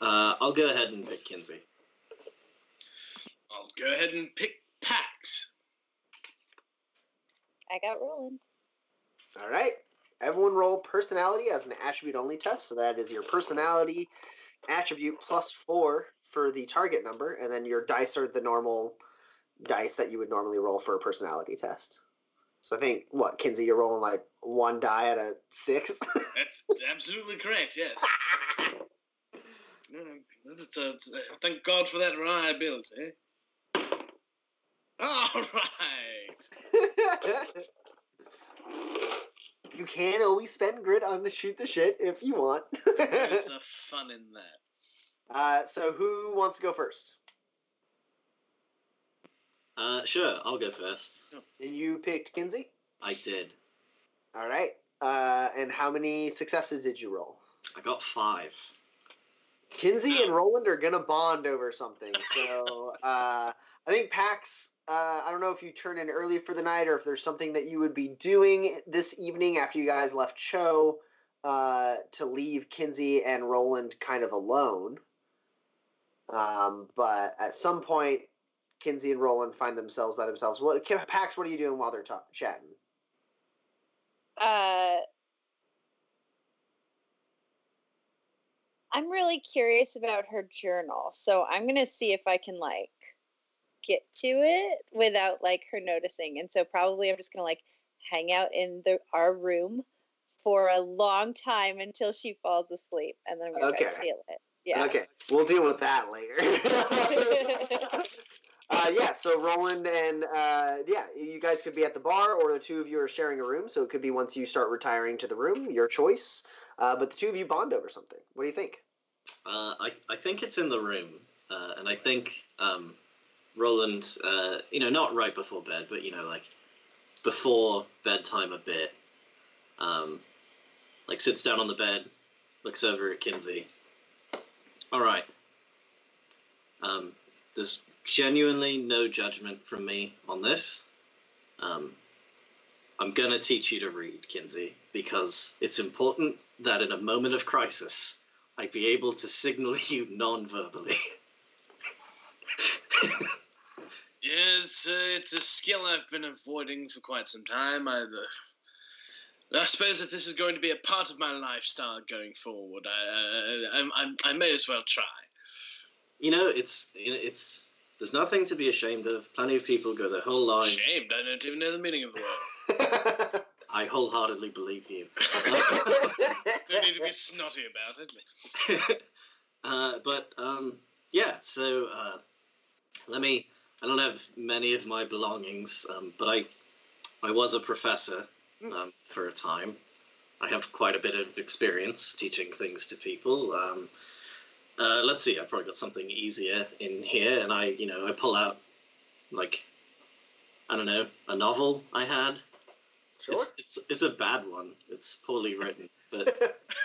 Uh, I'll go ahead and pick Kinsey. I'll go ahead and pick Pax. I got Roland. All right. Everyone roll personality as an attribute only test. So that is your personality attribute plus four for the target number, and then your dice are the normal dice that you would normally roll for a personality test. So I think what Kinsey, you're rolling like one die out of six. That's absolutely correct. Yes. No, no, that's, it's, uh, thank God for that reliability. All right. you can always spend grit on the shoot the shit if you want. There's the fun in that. uh, so who wants to go first? Uh, sure, I'll go first. And you picked Kinsey. I did. All right. Uh, and how many successes did you roll? I got five. Kinsey and Roland are gonna bond over something. So uh, I think Pax. Uh, I don't know if you turn in early for the night or if there's something that you would be doing this evening after you guys left Cho uh, to leave Kinsey and Roland kind of alone. Um, but at some point, Kinsey and Roland find themselves by themselves. What Pax? What are you doing while they're talk- chatting? Uh, I'm really curious about her journal, so I'm gonna see if I can like get to it without like her noticing. And so probably I'm just gonna like hang out in the our room for a long time until she falls asleep, and then I'm gonna try Okay. to steal it. Yeah. Okay, we'll deal with that later. uh, yeah, so Roland and uh, yeah, you guys could be at the bar, or the two of you are sharing a room. So it could be once you start retiring to the room, your choice. Uh, but the two of you bond over something. What do you think? Uh, I, I think it's in the room, uh, and I think um, Roland, uh, you know, not right before bed, but you know, like before bedtime a bit, um, like sits down on the bed, looks over at Kinsey. All right. Um, there's genuinely no judgment from me on this. Um, I'm gonna teach you to read, Kinsey, because it's important that in a moment of crisis, I'd be able to signal you non-verbally. Yes, uh, it's a skill I've been avoiding for quite some time. I, uh, I suppose if this is going to be a part of my lifestyle going forward, I, I, I, I may as well try. you know, it's it's there's nothing to be ashamed of. Plenty of people go their whole lives. Shamed, I don't even know the meaning of the word. I wholeheartedly believe you. Don't need to be snotty about it. uh, but um, yeah, so uh, let me. I don't have many of my belongings, um, but I I was a professor um, for a time. I have quite a bit of experience teaching things to people. Um, uh, let's see, I probably got something easier in here, and I, you know, I pull out like I don't know a novel I had. sure. It's, it's it's a bad one. It's poorly written, but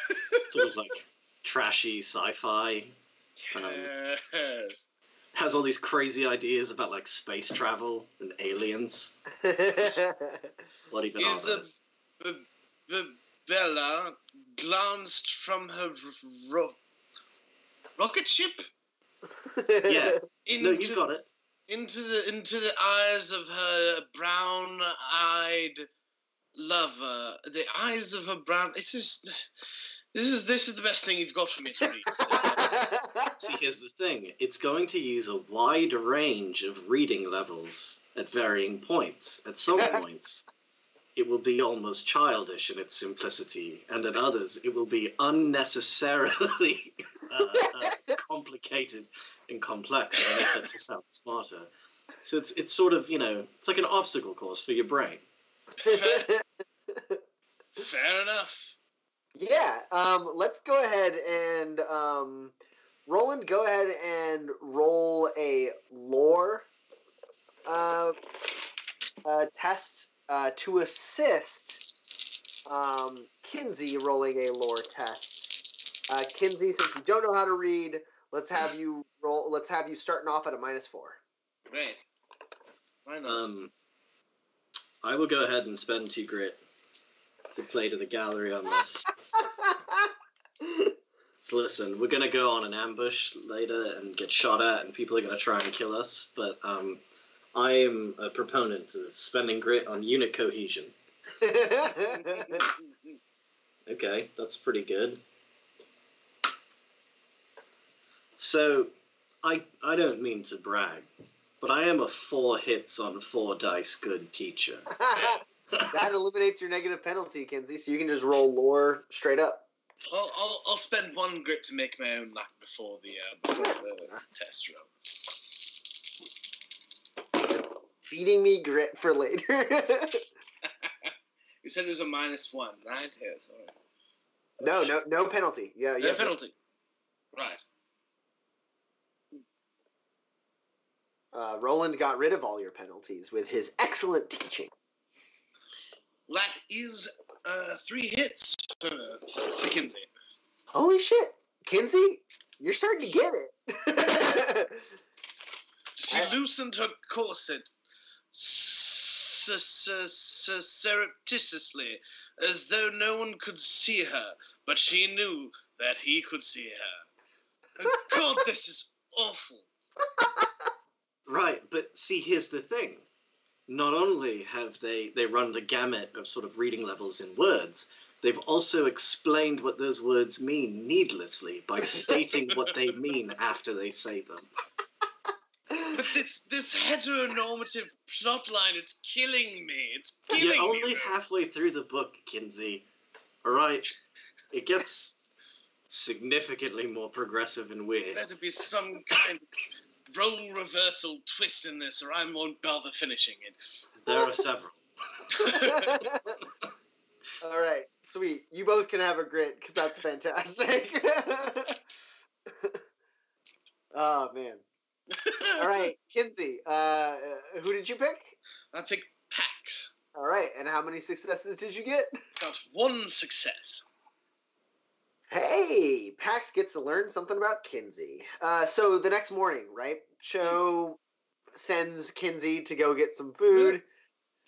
sort of like trashy sci-fi. Um, Yes. has all these crazy ideas about like space travel and aliens. What even are Is a- those? B- B- Bella glanced from her ro- rocket ship Yeah. into No, you got it. into the into the eyes of her brown-eyed lover. The eyes of her brown. This is this is this is the best thing you've got for me to read. See, here's the thing. It's going to use a wide range of reading levels at varying points. At some points, it will be almost childish in its simplicity, and at others, it will be unnecessarily uh, uh, complicated and complex in an effort to sound smarter. So it's it's sort of you know it's like an obstacle course for your brain. Fair, fair enough. Yeah, um, let's go ahead and um, Roland, go ahead and roll a lore uh, uh, test uh, to assist um, Kinsey rolling a lore test. Uh, Kinsey, since you don't know how to read, let's have you roll. Let's have you starting off at a minus four. Great. Why not? Um, I will go ahead and spend two grit to play to the gallery on this. So listen, we're gonna go on an ambush later and get shot at, and people are gonna try and kill us. But um, I am a proponent of spending grit on unit cohesion. Okay, that's pretty good. So, I I don't mean to brag, but I am a four hits on four dice good teacher. that eliminates your negative penalty, Kinsey. So you can just roll lore straight up. I'll, I'll, I'll spend one grit to make my own luck before the, uh, before the test roll. Feeding me grit for later. You said it was a minus one, right? Yeah, sorry. no, no, no penalty. Yeah, No yeah. penalty. Right. Uh, Roland got rid of all your penalties with his excellent teaching. That is uh, three hits for, for Kinsey. Holy shit, Kinsey, you're starting to get it. She I- loosened her corset surreptitiously, as though no one could see her, but she knew that he could see her. Oh, God, this is awful. Right, but see, here's the thing. Not only have they they run the gamut of sort of reading levels in words, they've also explained what those words mean needlessly by stating what they mean after they say them. But this this heteronormative plotline, it's killing me. It's killing You're me. only halfway through the book, Kinsey. All right, it gets significantly more progressive and weird. There better be some kind of role reversal twist in this, or I won't bother finishing it. There are several. all right, sweet. You both can have a grit because that's fantastic. oh man. All right, Kinsey. Uh, who did you pick? I picked Pax. All right, and how many successes did you get? Got one success. Hey, Pax gets to learn something about Kinsey. Uh, so the next morning, right? Cho sends Kinsey to go get some food.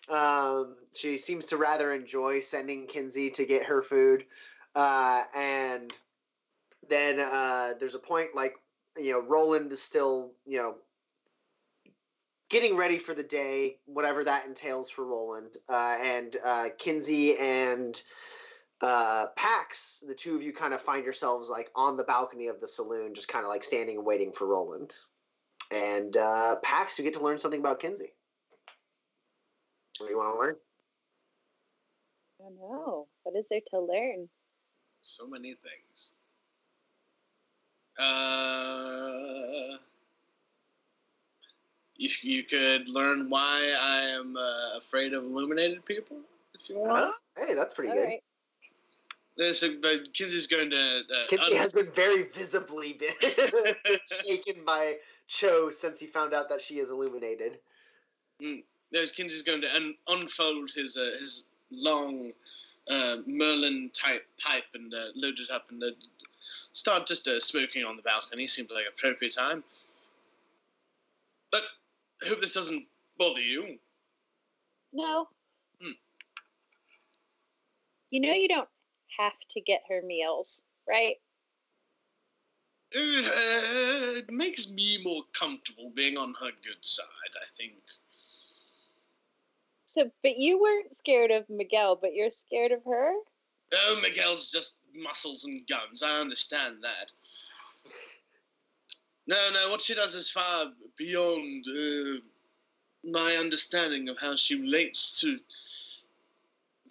Um, she seems to rather enjoy sending Kinsey to get her food. Uh, and then uh, there's a point like, you know, Roland is still, you know, getting ready for the day, whatever that entails for Roland. Uh, and uh, Kinsey and uh, Pax, the two of you kind of find yourselves like on the balcony of the saloon, just kind of like standing and waiting for Roland. And uh, Pax, you get to learn something about Kinsey. What do you want to learn? I don't know. What is there to learn? So many things. Uh, you, you could learn why I am uh, afraid of illuminated people, if you want. Huh? Hey, that's pretty All good. right. There's a, but Kinsey's going to. Uh, Kinsey un- has been very visibly been shaken by Cho since he found out that she is illuminated. there's Kinsey's going to un- unfold his uh, his long uh, Merlin type pipe and uh, load it up and uh, start just uh, smoking on the balcony. Seems like appropriate time. But I hope this doesn't bother you. No. Hmm. You know you don't have to get her meals, right? Uh, it makes me more comfortable being on her good side. I think. So, but you weren't scared of Miguel, but you're scared of her? Oh, Miguel's just muscles and guns. I understand that. No, no, what she does is far beyond uh, my understanding of how she relates to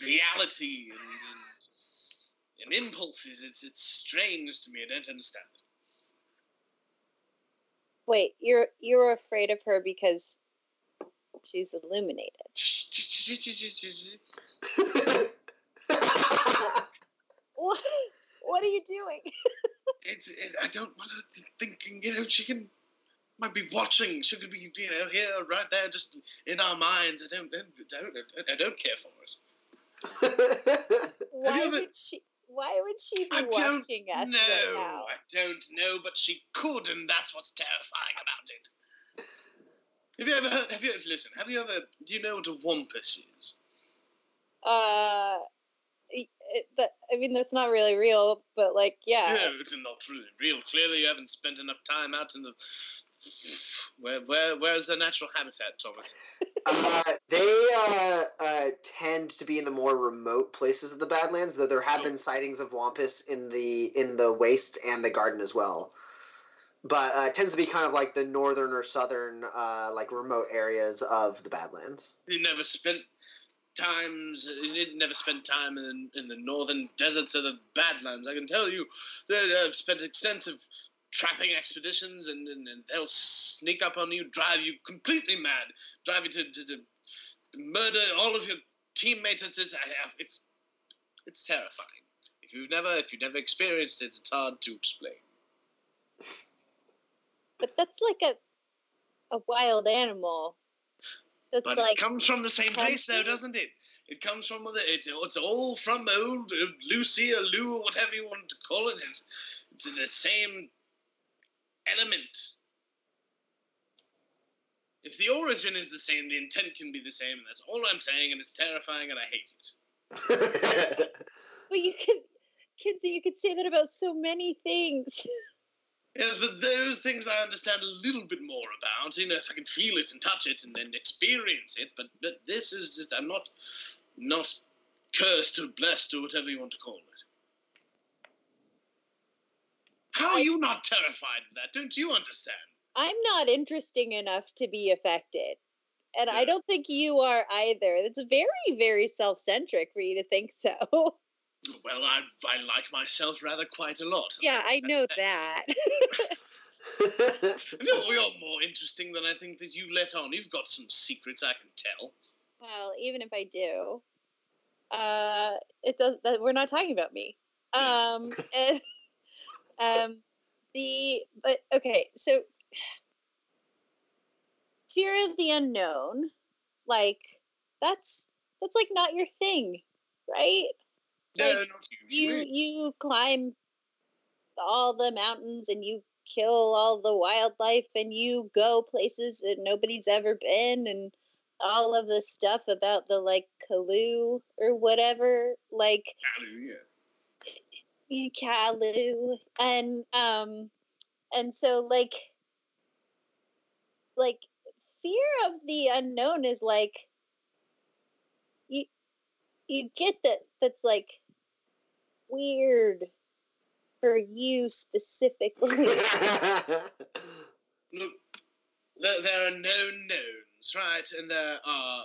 reality and, and, and impulses. It's it's strange to me. I don't understand it. Wait, you're you're afraid of her because she's illuminated. What? What are you doing? it's it, I don't want her thinking. You know, she can might be watching. She could be you know here, right there, just in our minds. I don't I don't I don't care for it. Why ever- would she? Why would she be I watching us No, right now? I don't know, but she could, and that's what's terrifying about it. Have you ever heard? Have you listen? Have you ever? Do you know what a wampus is? Uh, it, it, that, I mean that's not really real, but like yeah, No, it's not really real. Clearly, you haven't spent enough time out in the. Where, where, where's their natural habitat, Thomas? uh, they uh, uh, tend to be in the more remote places of the Badlands, though there have been sightings of wampus in the in the waste and the garden as well. But uh, it tends to be kind of like the northern or southern, uh, like remote areas of the Badlands. You never spent times. You never spend time in in the northern deserts of the Badlands. I can tell you that I've spent extensive trapping expeditions, and, and, and they'll sneak up on you, drive you completely mad, drive you to, to, to murder all of your teammates. It's, it's it's it's terrifying. If you've never if you've never experienced it, it's hard to explain. but that's like a a wild animal. That's But like it comes from the same place, though, doesn't it? It comes from the. It's, it's all from old uh, Lucy or Lou or whatever you want to call it. It's, it's the same element. If the origin is the same, the intent can be the same, and that's all I'm saying, and it's terrifying, and I hate it. But you could, kids, you could say that about so many things. Yes, but those things I understand a little bit more about. You know, if I can feel it and touch it and, and experience it. But but this is just, I'm not not cursed or blessed or whatever you want to call it. How are you not terrified of that? Don't you understand? I'm not interesting enough to be affected. And I don't think you are either. It's very, very self centric for you to think so. Well, I I like myself rather quite a lot. yeah, I know that. No, you're more interesting than I think that you let on. You've got some secrets I can tell. well, even if I do, uh, it does. That, we're not talking about me. Um, and, um, the but okay, so fear of the unknown, like that's that's like not your thing, right? No, Like, not you you climb all the mountains and you kill all the wildlife and you go places that nobody's ever been and all of the stuff about the like Kalu or whatever like Hallelujah. yeah, Kalu and um and so like like fear of the unknown is like you you get that that's like weird for you specifically Look, there, there are known knowns, right? And there are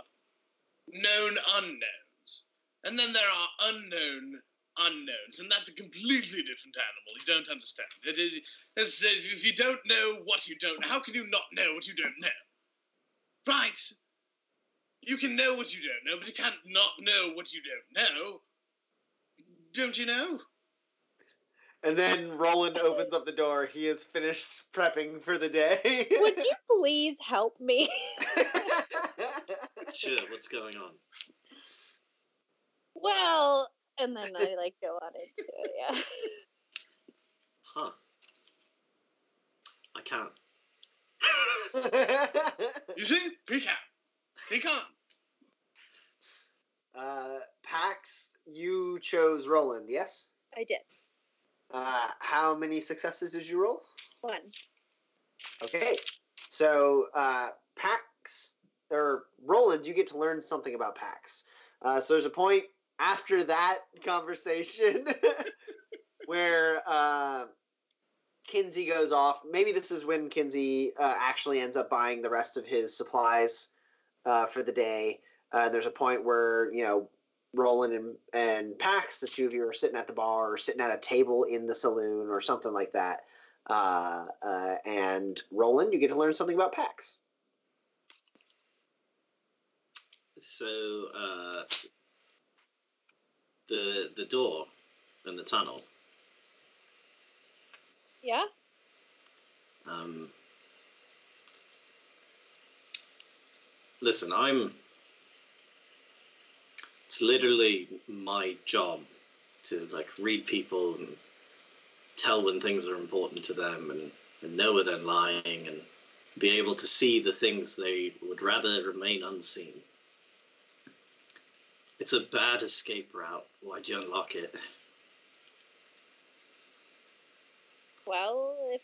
known unknowns. And then there are unknown unknowns. And that's a completely different animal. You don't understand. It, it, it's, if you don't know what you don't know, how can you not know what you don't know? Right? You can know what you don't know, but you can't not know what you don't know. Don't you know? and then Roland opens up the door. He is finished prepping for the day. would you please help me Sure, what's going on? well and then i like go on into it yeah Huh. I can't. You see? He can. He can. uh, Pax, you chose Roland, yes? i did Uh, how many successes did you roll? one Okay, so uh, Pax or Roland, you get to learn something about Pax. Uh, so there's a point after that conversation where uh, Kinsey goes off. Maybe this is when Kinsey uh, actually ends up buying the rest of his supplies uh, for the day. Uh, there's a point where you know Roland and, and Pax, the two of you are sitting at the bar or sitting at a table in the saloon or something like that. Uh, uh, and Roland, you get to learn something about Pax. So the the door and the tunnel. Yeah. Um, listen, I'm. It's literally my job to like read people and tell when things are important to them and, and know when they're lying and be able to see the things they would rather remain unseen. It's a bad escape route. Why'd you unlock it? Well, if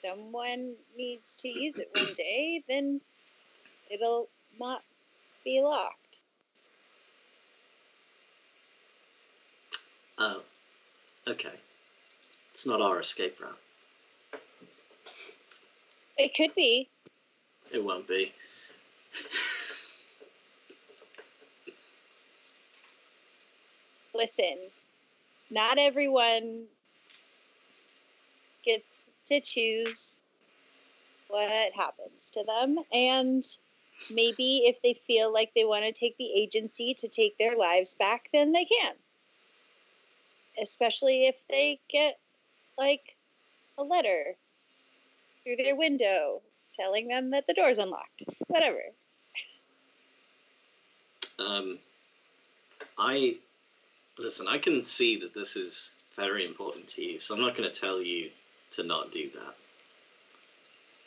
someone needs to use it one day, then it'll not be locked. Oh, okay. It's not our escape route. It could be. It won't be. Listen, not everyone gets to choose what happens to them. And maybe if they feel like they want to take the agency to take their lives back, then they can. Especially if they get like a letter through their window telling them that the door's unlocked. Whatever. Um, I listen. I can see that this is very important to you, so I'm not going to tell you to not do that.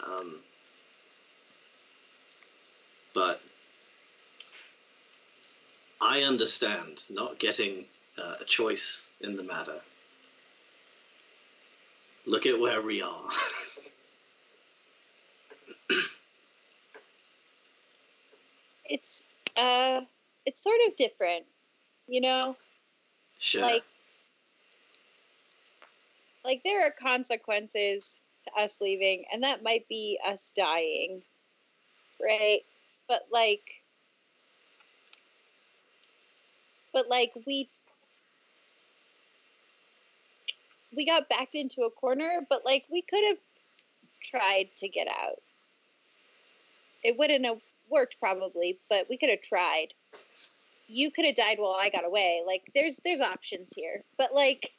Um, but I understand not getting uh, a choice in the matter. Look at where we are. It's uh it's sort of different, you know? Sure. Like like there are consequences to us leaving and that might be us dying. Right? But like but like we we got backed into a corner, but like we could have tried to get out. It wouldn't have worked probably, but we could have tried. You could have died while I got away. Like there's there's options here. But like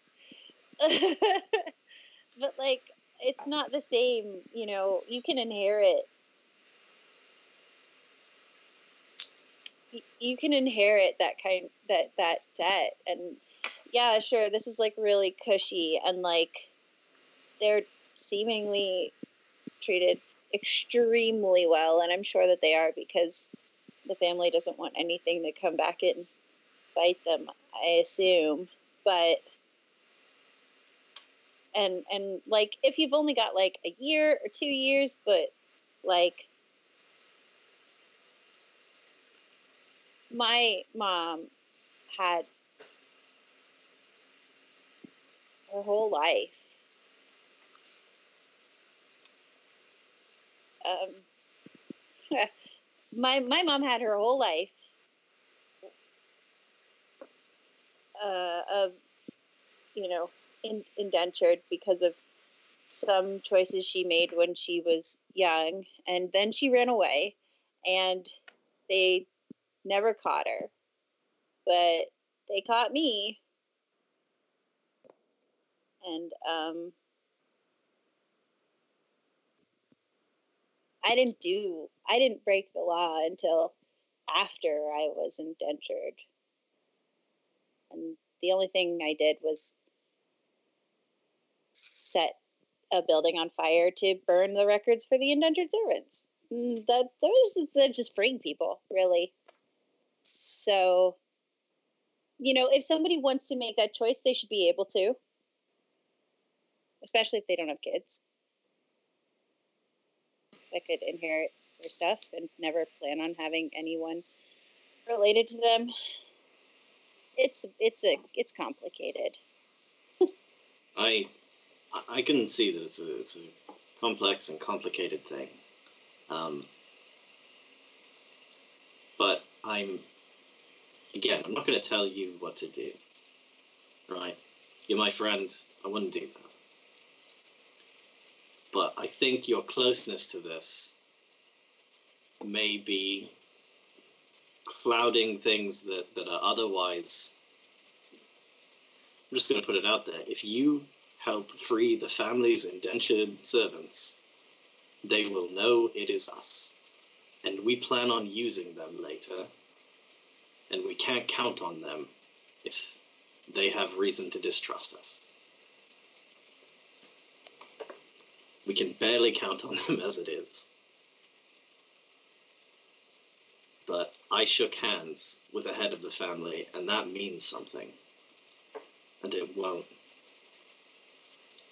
but like it's not the same, you know, you can inherit you can inherit that kind that that debt and yeah, sure, this is like really cushy and like they're seemingly treated extremely well and I'm sure that they are because the family doesn't want anything to come back and bite them, I assume. But and and like if you've only got like a year or two years, but like my mom had her whole life. Um, my my mom had her whole life uh, of you know in, indentured because of some choices she made when she was young, and then she ran away, and they never caught her, but they caught me. And um, I didn't do I didn't break the law until after I was indentured, and the only thing I did was set a building on fire to burn the records for the indentured servants. Mm, That those they're just freeing people, really. So, you know, if somebody wants to make that choice, they should be able to especially if they don't have kids that could inherit their stuff and never plan on having anyone related to them. It's it's a it's complicated. I I can see that it's a, it's a complex and complicated thing. Um, but I'm again, I'm not going to tell you what to do. Right? You're my friend. I wouldn't do that. But I think your closeness to this may be clouding things that, that are otherwise. I'm just going to put it out there. If you help free the family's indentured servants, they will know it is us. And we plan on using them later. And we can't count on them if they have reason to distrust us. We can barely count on them as it is. But I shook hands with the head of the family, and that means something. And it won't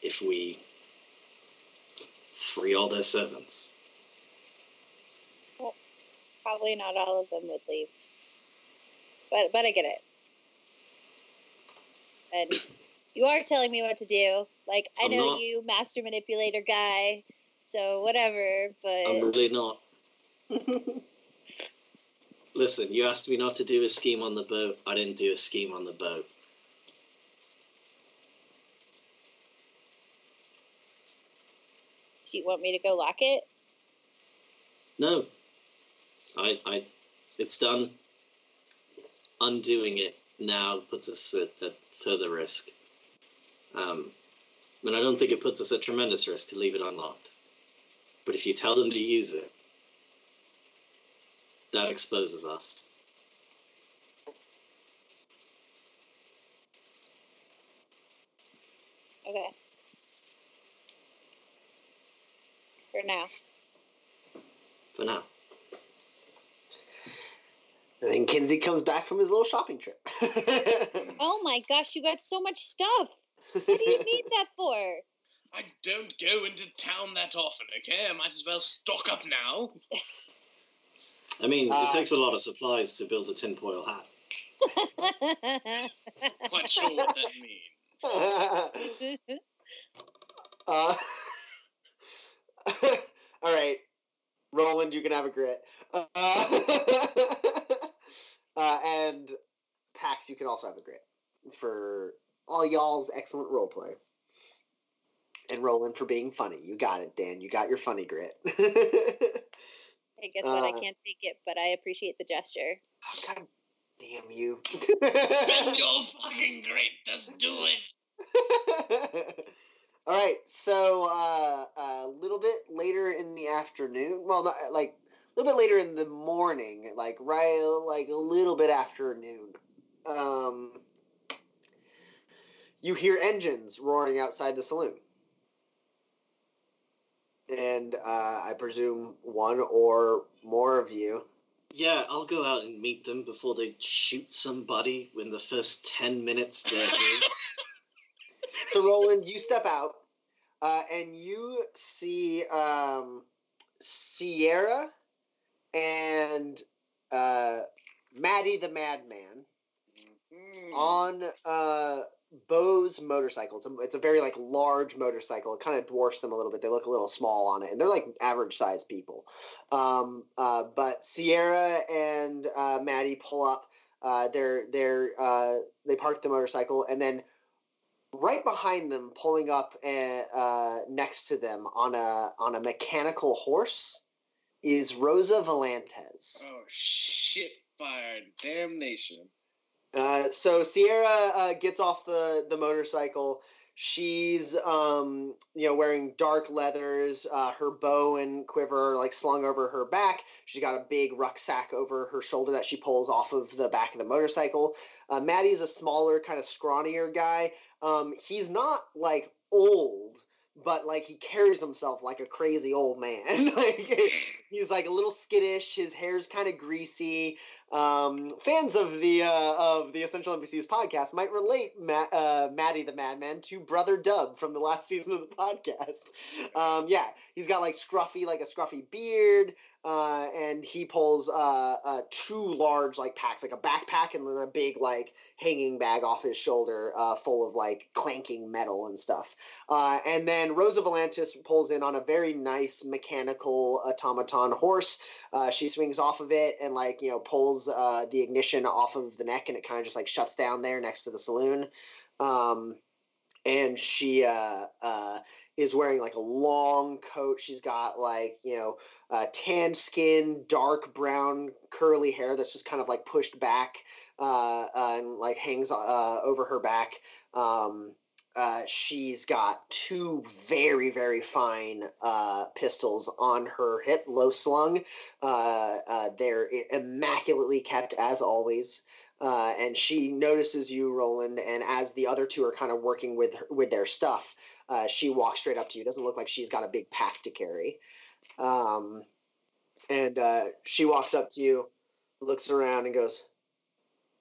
if we free all their servants. Probably not all of them would leave. But but I get it. And you are telling me what to do. Like I I'm know not. you, master manipulator guy. So whatever, but I'm really not. Listen, you asked me not to do a scheme on the boat. I didn't do a scheme on the boat. do you want me to go lock it? No. I, I, it's done. Undoing it now puts us at, at further risk. Um, and I don't think it puts us at tremendous risk to leave it unlocked. But if you tell them to use it, that exposes us. Okay. For now. For now. And then Kinsey comes back from his little shopping trip. Oh my gosh, you got so much stuff. What do you need that for? I don't go into town that often, okay? I might as well stock up now. I mean, Uh, it takes a lot of supplies to build a tinfoil hat. Quite sure what that means. uh, all right, Roland, you can have a grit. Uh, uh, and Pax, you can also have a grit for all y'all's excellent role play. And Roland for being funny. You got it, Dan. You got your funny grit. I guess what I Uh, can't take it, but I appreciate the gesture. God damn you. Spend your fucking grit. Just do it. All right, so uh, a little bit later in the afternoon, well, not like a little bit later in the morning, like right, like a little bit after noon. Um, you hear engines roaring outside the saloon, and uh, I presume one or more of you Yeah, I'll go out and meet them before they shoot somebody in the first 10 minutes they're here. so Roland, you step out, uh, and you see um, Sierra and uh, Maddie the Madman Mm. on uh, Bo's motorcycle. It's a, it's a very like large motorcycle. It kind of dwarfs them a little bit. They look a little small on it, and they're like average sized people. Um, uh, but Sierra and uh, Maddie pull up. Uh, they're they're uh, they park the motorcycle, and then right behind them, pulling up uh, uh, next to them on a on a mechanical horse, is Rosa Volantes. Oh shit! Fire! Damnation! Uh, so Sierra uh, gets off the the motorcycle. She's um, you know wearing dark leathers. Uh, her bow and quiver are, like slung over her back. She's got a big rucksack over her shoulder that she pulls off of the back of the motorcycle. Uh, Maddie's a smaller, kind of scrawnier guy. Um, he's not like old, but like he carries himself like a crazy old man. like he's like a little skittish. His hair's kind of greasy um, fans of the uh, of the Essential NPCs podcast might relate Ma- uh, Maddie the Madman to Brother Dub from the last season of the podcast. Um, yeah, he's got like scruffy, like a scruffy beard. Uh, and he pulls uh, uh, two large like packs, like a backpack and then a big like hanging bag off his shoulder, uh, full of like clanking metal and stuff. Uh, and then Rosa Volantis pulls in on a very nice mechanical automaton horse. She swings off of it and like you know pulls the ignition off of the neck, and it kind of just like shuts down there next to the saloon. Um, and she is wearing like a long coat. She's got like you know uh, tanned skin, dark brown curly hair that's just kind of like pushed back uh, uh, and like hangs uh, over her back. Um, uh, she's got two very very fine pistols on her hip, low slung. They're immaculately kept as always. Uh, and she notices you, Roland, and as the other two are kind of working with with their stuff, uh, she walks straight up to you. Doesn't look like she's got a big pack to carry. Um, and uh, she walks up to you, looks around, and goes,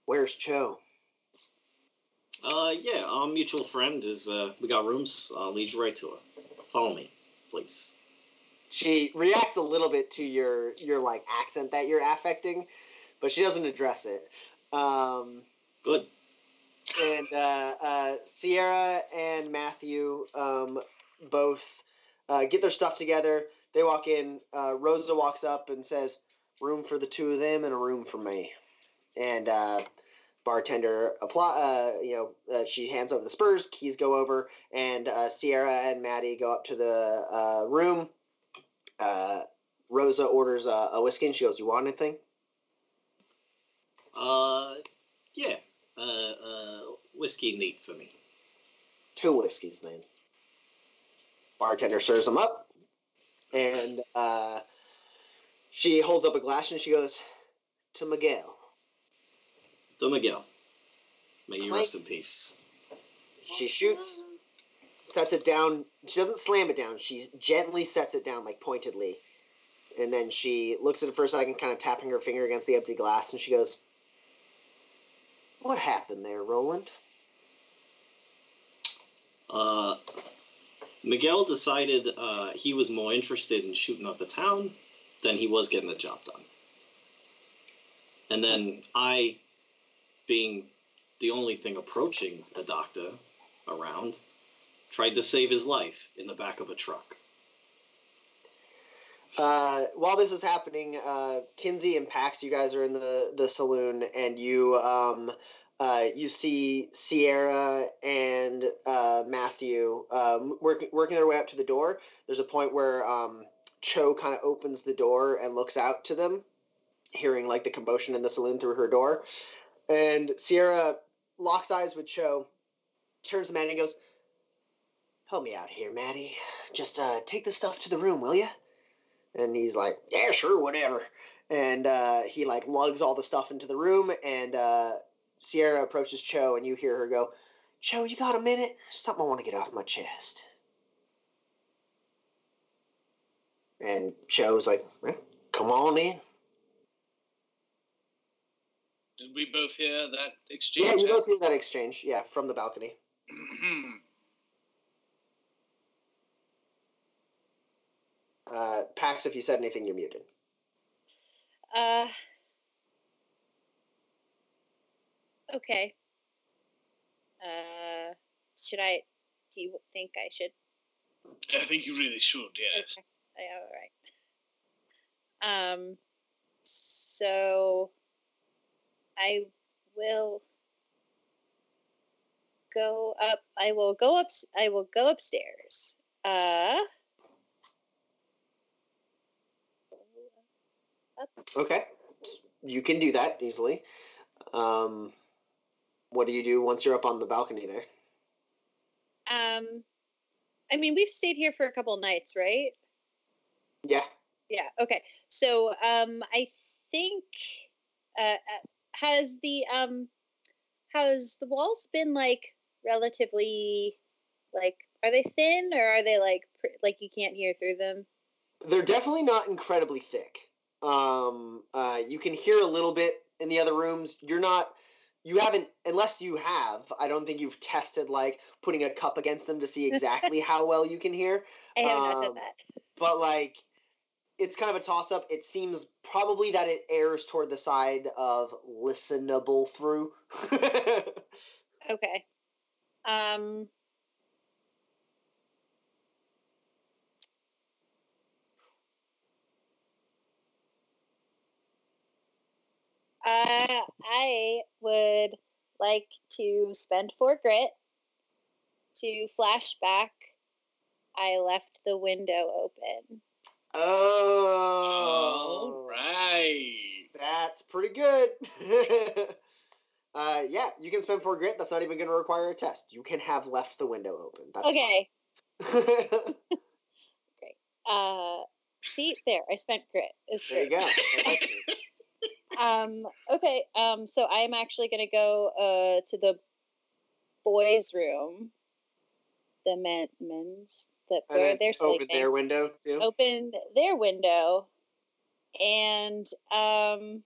"Where's Cho?" Uh, yeah, our mutual friend is. Uh, we got rooms. I'll lead you right to her. Follow me, please. She reacts a little bit to your your like accent that you're affecting, but she doesn't address it. Um, Good. and uh, uh, Sierra and Matthew um, both uh, get their stuff together. They walk in. Uh, Rosa walks up and says, "Room for the two of them and a room for me." And uh, bartender apply. Uh, you know, uh, she hands over the spurs. Keys go over, and uh, Sierra and Maddie go up to the uh, room. Uh, Rosa orders a, a whiskey, and she goes, "You want anything?" Uh, yeah. Uh, uh, whiskey neat for me. two whiskeys then. Bartender serves them up, and uh, she holds up a glass and she goes to Miguel. To Miguel. May you Clank. rest in peace. She shoots, sets it down. She doesn't slam it down. She gently sets it down, like pointedly, and then she looks at it for a second, kind of tapping her finger against the empty glass, and she goes, "What happened there, Roland?" Uh, Miguel decided uh, he was more interested in shooting up a town than he was getting the job done. And then I, being the only thing approaching a doctor around, tried to save his life in the back of a truck. Uh, while this is happening, uh, Kinsey and Pax, you guys are in the, the saloon, and you um, uh, you see Sierra and uh, Matthew um, working working their way up to the door. There's a point where um, Cho kind of opens the door and looks out to them, hearing like the commotion in the saloon through her door, and Sierra locks eyes with Cho, turns to Maddie and goes, "Help me out here, Maddie. Just uh, take the stuff to the room, will you?" And he's like, "Yeah, sure, whatever." And uh, he like lugs all the stuff into the room, and uh, Sierra approaches Cho, and you hear her go, "Cho, you got a minute? Something I want to get off my chest." And Cho's like, "Well, "Come on in." Did we both hear that exchange? Yeah, exchange? you both hear that exchange. Yeah, from the balcony. Uh, Pax, if you said anything, you're muted. Uh. Okay. Uh, should I? Do you think I should? I think you really should, yes. Okay. Yeah, all right. Um. So. I will go up. I will go up. I will go upstairs. Uh. Up. Okay, you can do that easily. Um, what do you do once you're up on the balcony there? Um, I mean, we've stayed here for a couple nights, right? Yeah. Yeah. Okay. So, um, I think, uh, uh, has the um, has the walls been like relatively, like, are they thin or are they like pr- like you can't hear through them? They're definitely not incredibly thick. Um, uh, you can hear a little bit in the other rooms. You're not, you haven't, unless you have, I don't think you've tested like putting a cup against them to see exactly how well you can hear. I have not Um, done that. But like, it's kind of a toss up. It seems probably that it errs toward the side of listenable through. Okay. Um. Uh, I would like to spend four grit to flashback. I left the window open. oh, All right. That's pretty good. uh, yeah, you can spend four grit. That's not even going to require a test. You can have left the window open. That's Okay. fine. Uh, see there, I spent grit. It's there you go. Um, okay. Um, so I'm actually gonna go uh to the boys' room, the men men's that where they're sleeping. open their window too. Open their window, and um,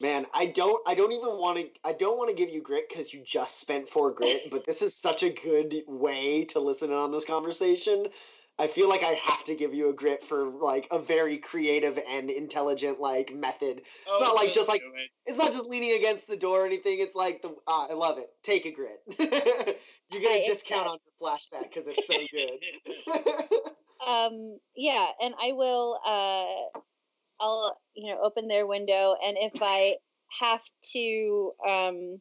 Man, I don't. I don't even want to. I don't want to give you grit because you just spent four grit. but this is such a good way to listen in on this conversation. I feel like I have to give you a grit for like a very creative and intelligent like method. Oh, not like just like- it. It's not just leaning against the door or anything. It's like the. Uh, I love it. Take a grit. you get a I discount accept. on your flashback because it's so good. um, yeah, and I will. Uh, I'll you know open their window, and if I have to, um,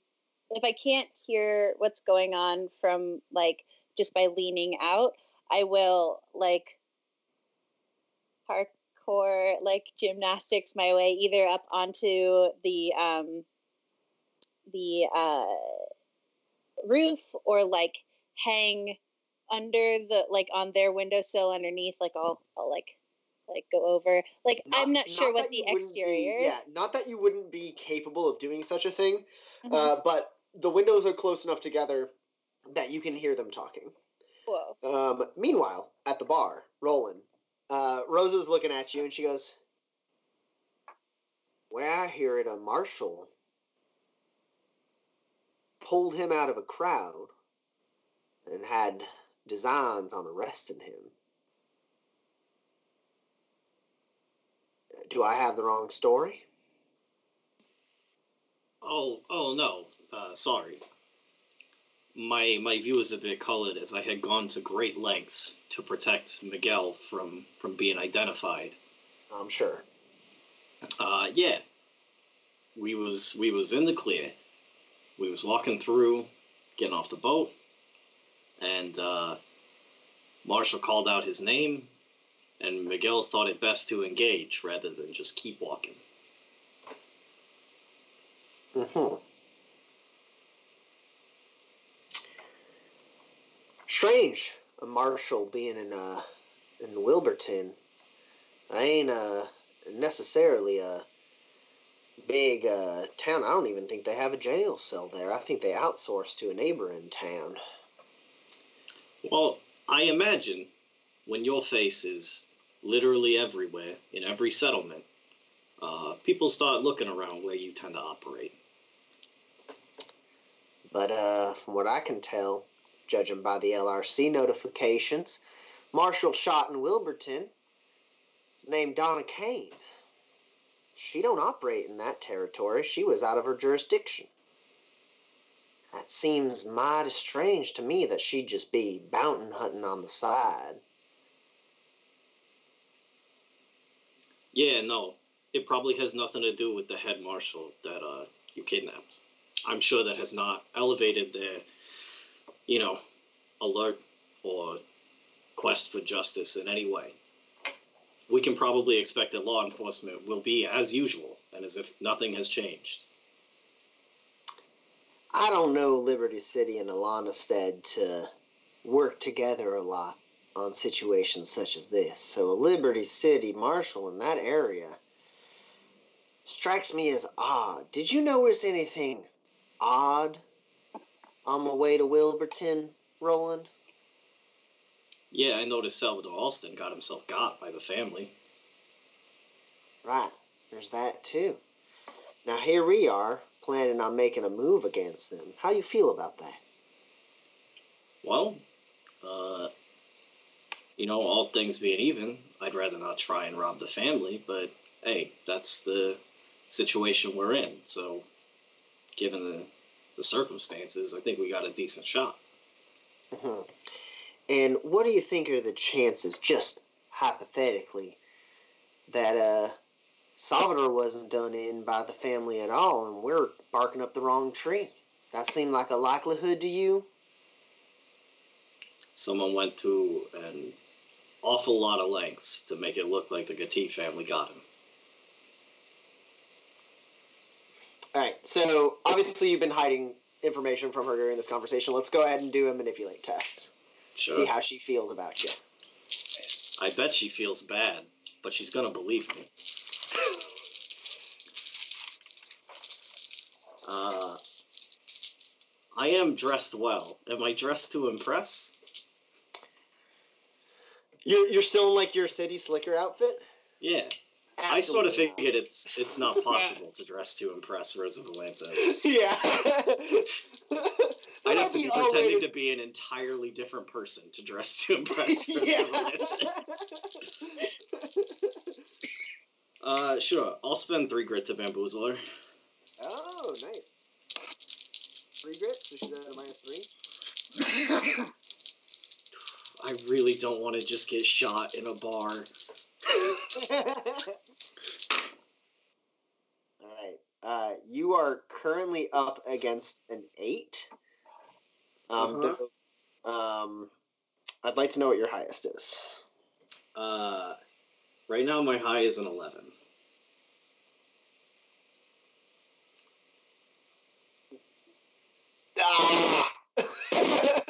if I can't hear what's going on from like just by leaning out, I will like parkour like gymnastics my way either up onto the um the uh roof or like hang under the like on their windowsill underneath like I'll I'll like like go over like I'm not sure what the wouldn't be- exterior yeah, not that you wouldn't be capable of doing such a thing, Mhm. uh, but the windows are close enough together that you can hear them talking. Whoa. Um, meanwhile, at the bar, Roland, uh, Rosa's looking at you and she goes, "Well, I hear it. A marshal pulled him out of a crowd and had designs on arresting him. Do I have the wrong story?" Oh, oh no. Uh, sorry. My my view is a bit colored as I had gone to great lengths to protect Miguel from from being identified. I'm sure. Uh, yeah. We was we was in the clear. We was walking through, getting off the boat, and uh, marshal called out his name, and Miguel thought it best to engage rather than just keep walking. hmm Strange, a marshal being in uh in Wilburton. I ain't uh necessarily a big uh town. I don't even think they have a jail cell there. I think they outsource to a neighboring town. Well, I imagine when your face is literally everywhere in every settlement, uh, people start looking around where you tend to operate. But uh from what I can tell, judging by the LRC notifications, marshal shot in Wilburton named Donna Kane. She don't operate in that territory. She was out of her jurisdiction. That seems mighty strange to me that she'd just be bounty hunting on the side. Yeah, no, it probably has nothing to do with the head marshal that uh, you kidnapped. I'm sure that has not elevated their, you know, alert or quest for justice in any way. We can probably expect that law enforcement will be as usual and as if nothing has changed. I don't know Liberty City and Alanastead to work together a lot on situations such as this. So a Liberty City marshal in that area strikes me as odd. Did you notice anything odd on my way to Wilburton, Roland? Yeah, I noticed Salvador Alston got himself got by the family. Right, there's that too. Now here we are, planning on making a move against them. How you feel about that? Well, uh, you know, all things being even, I'd rather not try and rob the family, but hey, that's the situation we're in. So, given the, the circumstances, I think we got a decent shot. Mhm. And what do you think are the chances, just hypothetically, that uh, Salvador wasn't done in by the family at all, and we're barking up the wrong tree? That seemed like a likelihood to you? Someone went to an awful lot of lengths to make it look like the Gatti family got him. All right. So obviously you've been hiding information from her during this conversation. Let's go ahead and do a manipulate test. Sure. See how she feels about you. I bet she feels bad, but she's gonna believe me. Uh, I am dressed well. Am I dressed to impress? You're you're still in like your city slicker outfit. Yeah. I sort of Absolutely figured it's it's not possible to dress to impress Rosa Valantes. yeah. I'd have to be pretending to be an entirely different person to dress to impress Rosa yeah. Valantes. Uh, sure. I'll spend three grit to bamboozle her. oh, nice. Three grit, so she's at a minus three. I really don't want to just get shot in a bar. Uh, you are currently up against an eight. Um, Uh-huh. though, um, I'd like to know what your highest is. Uh, right now my high is an eleven. Ah!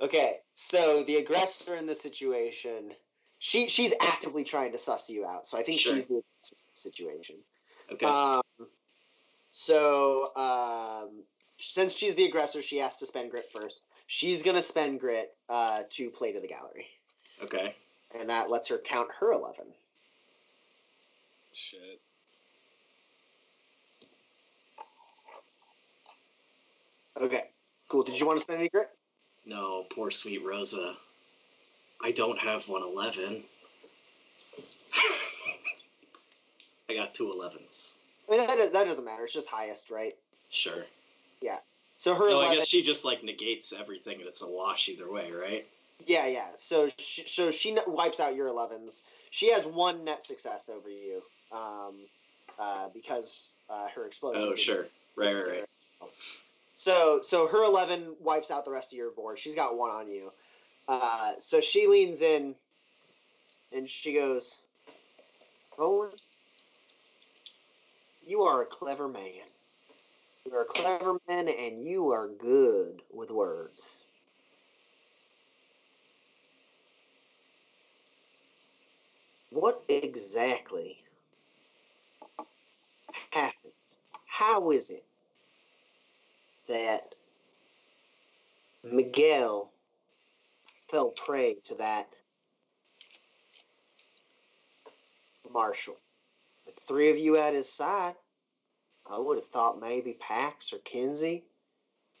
okay, so the aggressor in this situation, she she's actively trying to suss you out. So I think Sure. she's the aggressor in this situation. Okay. Um, so um, since she's the aggressor, she has to spend grit first. She's gonna spend grit uh, to play to the gallery, okay. and that lets her count her eleven. Shit. Okay, cool. Did you want to spend any grit? No, poor sweet Rosa. I don't have one eleven. I got two 11s. I mean, that, that doesn't matter. It's just highest, right? Sure. Yeah. So her So 11, I guess she just like negates everything, and it's a wash either way, right? Yeah, yeah. So she, so she wipes out your 11s. She has one net success over you, um, uh, because uh, her explosion. Oh, sure. Right, right, right. else. So so her 11 wipes out the rest of your board. She's got one on you. Uh, so she leans in, and she goes, Roland, you are a clever man. You are a clever man, and you are good with words. What exactly happened? How is it that Miguel fell prey to that marshal? Three of you at his side, I would have thought maybe Pax or Kinsey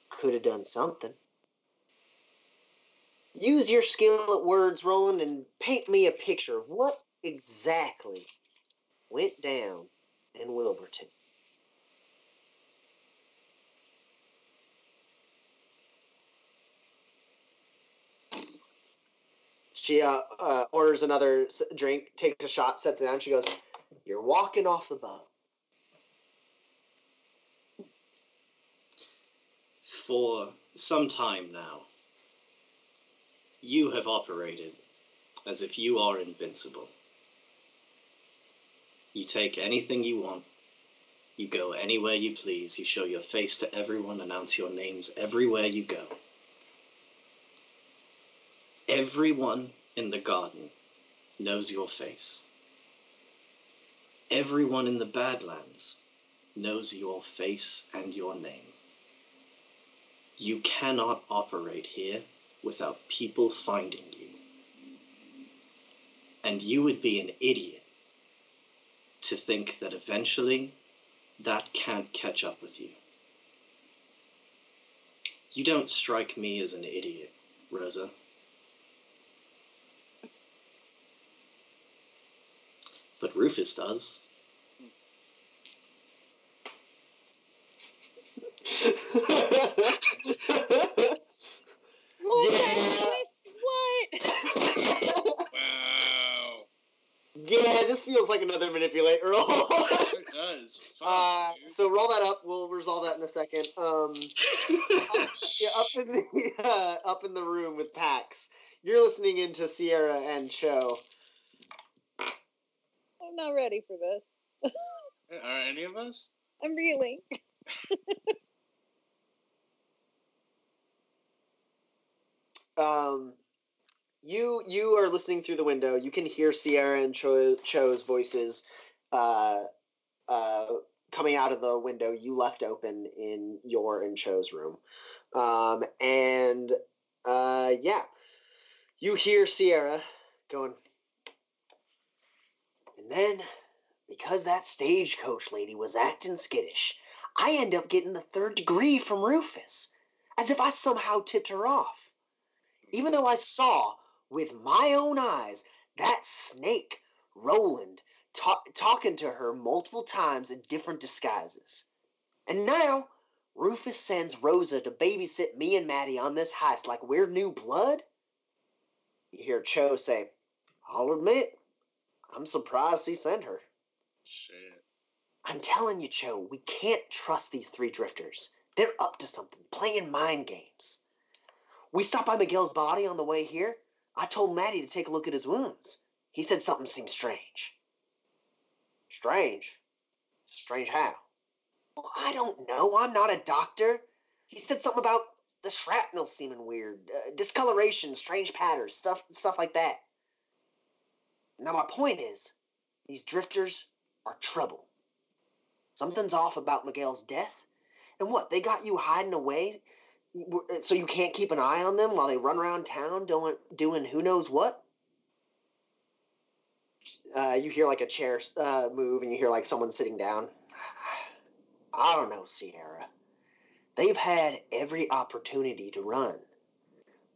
could have done something. Use your skill at words, Roland, and paint me a picture of what exactly went down in Wilburton. She uh, uh, orders another drink, takes a shot, sets it down. She goes, "You're walking off the boat." For some time now, you have operated as if you are invincible. You take anything you want. You go anywhere you please. You show your face to everyone, announce your names everywhere you go. Everyone in the garden knows your face. Everyone in the Badlands knows your face and your name. You cannot operate here without people finding you. And you would be an idiot to think that eventually that can't catch up with you. You don't strike me as an idiot, Rosa. But Rufus does. Roll Yeah. What? Wow. yeah, this feels like another manipulate roll. It does. Fuck, uh, so roll that up. We'll resolve that in a second. Um, yeah, up in the uh, up in the room with Pax. You're listening into Sierra and Cho. I'm not ready for this. Are any of us? I'm reeling. Um, you you are listening through the window. You can hear Sierra and Cho, Cho's voices, uh, uh, coming out of the window you left open in your and Cho's room. Um, and uh, yeah, you hear Sierra going. And then, because that stagecoach lady was acting skittish, I end up getting the third degree from Rufus, as if I somehow tipped her off even though I saw with my own eyes that snake, Roland, ta- talking to her multiple times in different disguises. And now, Rufus sends Rosa to babysit me and Maddie on this heist like we're new blood? You hear Cho say, I'll admit, I'm surprised he sent her. Shit. I'm telling you, Cho, we can't trust these three drifters. They're up to something, playing mind games. We stopped by Miguel's body on the way here. I told Maddie to take a look at his wounds. He said something seemed strange. Strange? Strange how? Well, I don't know. I'm not a doctor. He said something about the shrapnel seeming weird, uh, discoloration, strange patterns, stuff, stuff like that. Now my point is, these drifters are trouble. Something's off about Miguel's death. And what, they got you hiding away so you can't keep an eye on them while they run around town doing, doing who knows what? Uh, you hear like a chair uh, move and you hear like someone sitting down. I don't know, Sierra. They've had every opportunity to run.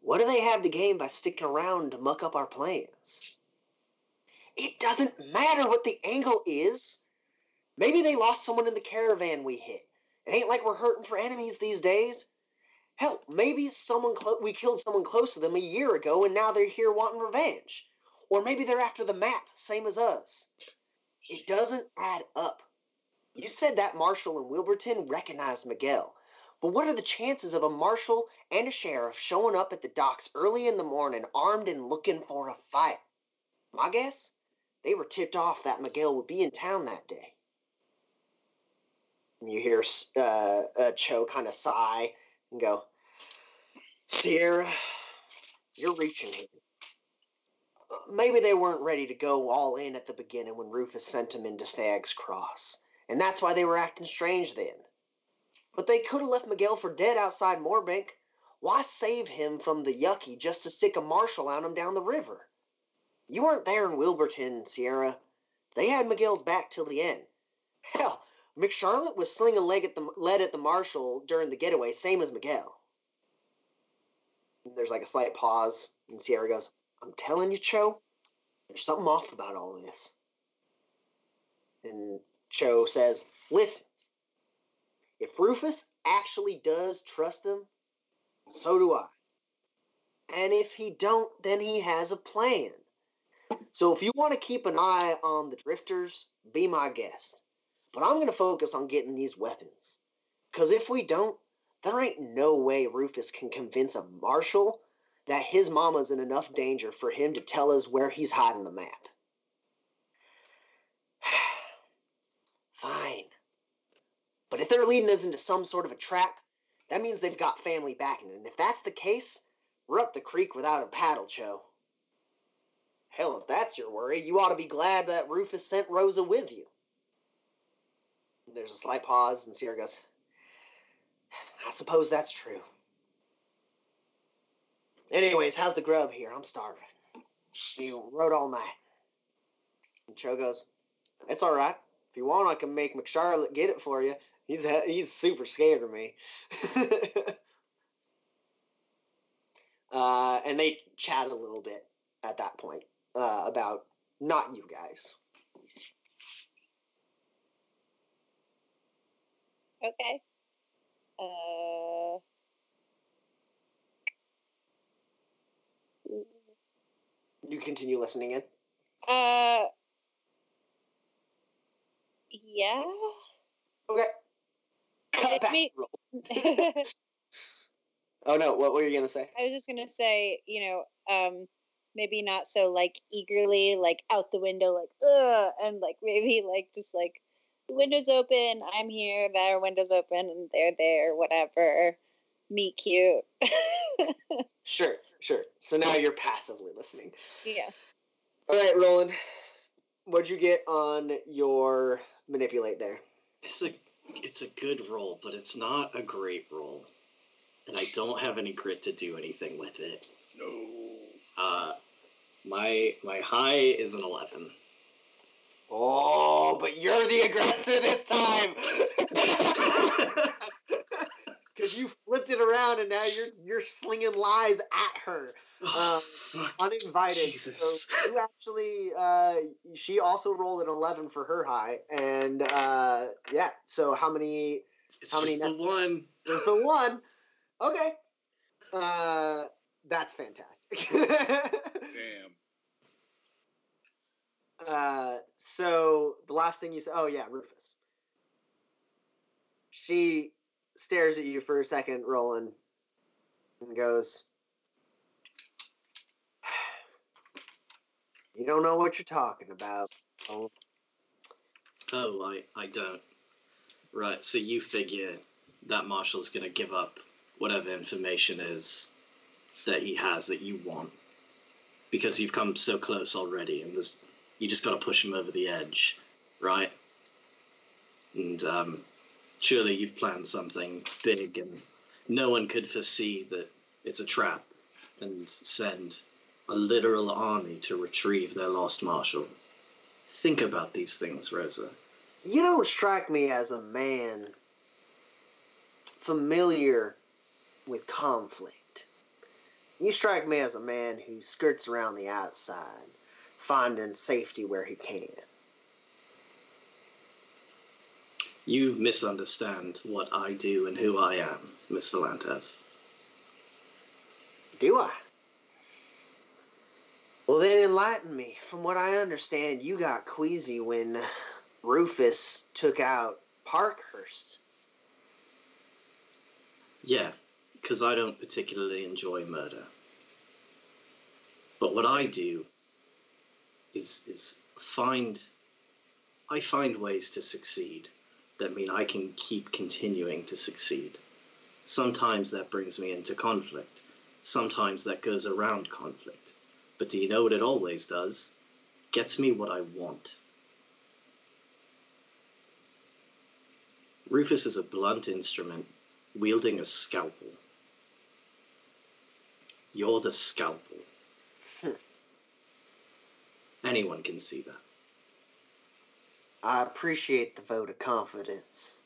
What do they have to gain by sticking around to muck up our plans? It doesn't matter what the angle is. Maybe they lost someone in the caravan we hit. It ain't like we're hurting for enemies these days. Hell, maybe someone clo- we killed someone close to them a year ago and now they're here wanting revenge. Or maybe they're after the map, same as us. It doesn't add up. You said that Marshall and Wilburton recognized Miguel. But what are the chances of a marshal and a sheriff showing up at the docks early in the morning armed and looking for a fight? My guess? They were tipped off that Miguel would be in town that day. And you hear uh, uh, Cho kind of sigh and go, Sierra, you're reaching. Uh, Maybe they weren't ready to go all in at the beginning when Rufus sent them into Stag's Cross, and that's why they were acting strange then. But they could have left Miguel for dead outside Moorbank. Why save him from the yucky just to stick a marshal on him down the river? You weren't there in Wilburton, Sierra. They had Miguel's back till the end. Hell, McCharlotte was slinging leg at the lead at the marshal during the getaway, same as Miguel. There's like a slight pause, and Sierra goes, "I'm telling you, Cho, there's something off about all this." And Cho says, "Listen, if Rufus actually does trust them, so do I. And if he don't, then he has a plan. So if you want to keep an eye on the drifters, be my guest." But I'm going to focus on getting these weapons. Because if we don't, there ain't no way Rufus can convince a marshal that his mama's in enough danger for him to tell us where he's hiding the map. Fine. But if they're leading us into some sort of a trap, that means they've got family backing. And if that's the case, we're up the creek without a paddle, Cho. Hell, if that's your worry, you ought to be glad that Rufus sent Rosa with you. There's a slight pause, and Sierra goes, I suppose that's true. Anyways, how's the grub here? I'm starving. You rode all night. And Cho goes, It's all right. If you want, I can make McCharlotte get it for you. He's he's super scared of me. uh, and they chat a little bit at that point uh, about not you guys. Okay. Uh... You continue listening in? Uh. Yeah. Okay. Cut back. Me... oh no! What were you gonna say? I was just gonna say, you know, um, maybe not so like eagerly, like out the window, like ugh, and like maybe like just like the window's open, I'm here, their window's open, and they're there, whatever. Me cute. Sure, sure. So now you're passively listening. yeah. All right, Roland. What'd you get on your manipulate there? It's a it's a good roll, but it's not a great roll, and I don't have any grit to do anything with it. No. Uh, my my high is an eleven. Oh, but you're the aggressor this time. Because you flipped it around and now you're you're slinging lies at her Oh, Um, uninvited. Jesus. So you actually, uh, she also rolled an eleven for her high, and uh, yeah. So how many? It's how many just the net- one. There's the one. Okay. Uh, that's fantastic. Damn. Uh, so the last thing you said, oh yeah, Rufus. She stares at you for a second, Roland, and goes, "You don't know what you're talking about." Oh, Oh, I I don't. Right. So you figure that marshal's gonna give up whatever information is that he has that you want because you've come so close already, and there's you just got to push them over the edge, right? And um, surely you've planned something big, and no one could foresee that it's a trap and send a literal army to retrieve their lost marshal. Think about these things, Rosa. you don't strike me as a man familiar with conflict. You strike me as a man who skirts around the outside, finding safety where he can. You misunderstand what I do and who I am, Miss Volantes. Do I? Well, then enlighten me. From what I understand, you got queasy when Rufus took out Parkhurst. Yeah, because I don't particularly enjoy murder. But what I do is is find I find ways to succeed that mean I can keep continuing to succeed. Sometimes that brings me into conflict. Sometimes that goes around conflict. But do you know what it always does? Gets me what I want. Rufus is a blunt instrument wielding a scalpel. You're the scalpel. Anyone can see that. I appreciate the vote of confidence.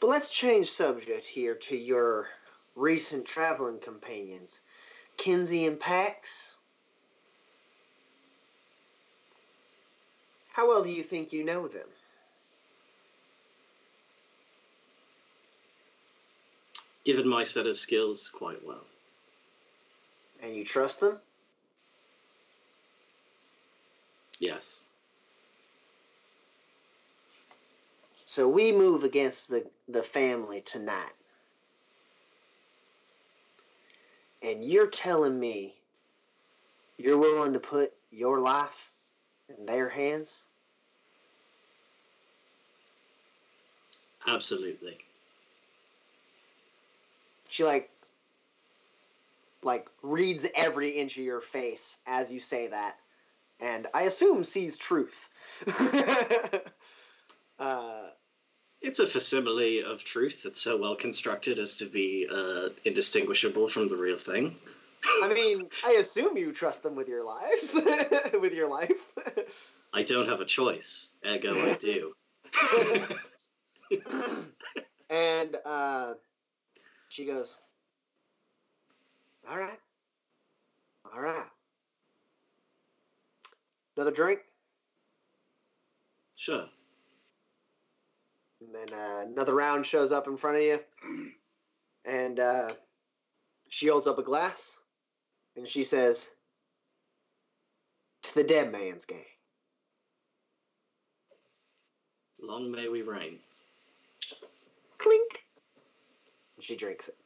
But let's change subject here to your recent traveling companions, Kinsey and Pax. How well do you think you know them? Given my set of skills, quite well. And you trust them? Yes. So we move against the, the family tonight. And you're telling me you're willing to put your life in their hands? Absolutely. She like like reads every inch of your face as you say that. And I assume sees truth. uh It's a facsimile of truth that's so well constructed as to be uh, indistinguishable from the real thing. I mean, I assume you trust them with your lives, with your life. I don't have a choice, ergo I do. and uh, she goes, "All right, all right. Another drink." Sure. And then uh, another round shows up in front of you, and uh, she holds up a glass, and she says, "To the dead man's gang." Long may we reign. Clink. And she drinks it.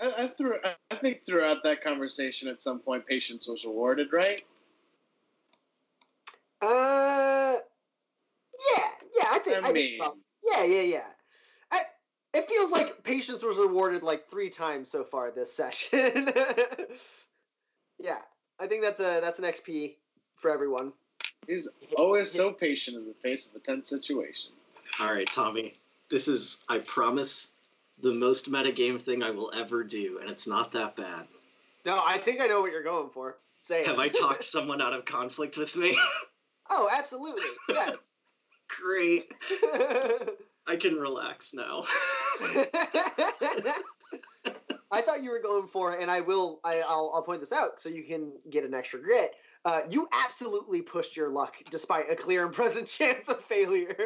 I, I, threw, I think throughout that conversation, at some point, patience was rewarded, right? Uh, yeah, yeah. I think. I I, mean- think prob- yeah, yeah, yeah. I, it feels like patience was rewarded like three times so far this session. yeah, I think that's a that's an XP for everyone. He's always so patient in the face of a tense situation. All right, Tommy. This is, I promise, the most metagame thing I will ever do, and it's not that bad. No, I think I know what you're going for. Say it. Have I talked someone out of conflict with me? oh, absolutely. Yes. Great. I can relax now. I thought you were going for, and I will. I, I'll, I'll point this out so you can get an extra grit. Uh, you absolutely pushed your luck despite a clear and present chance of failure.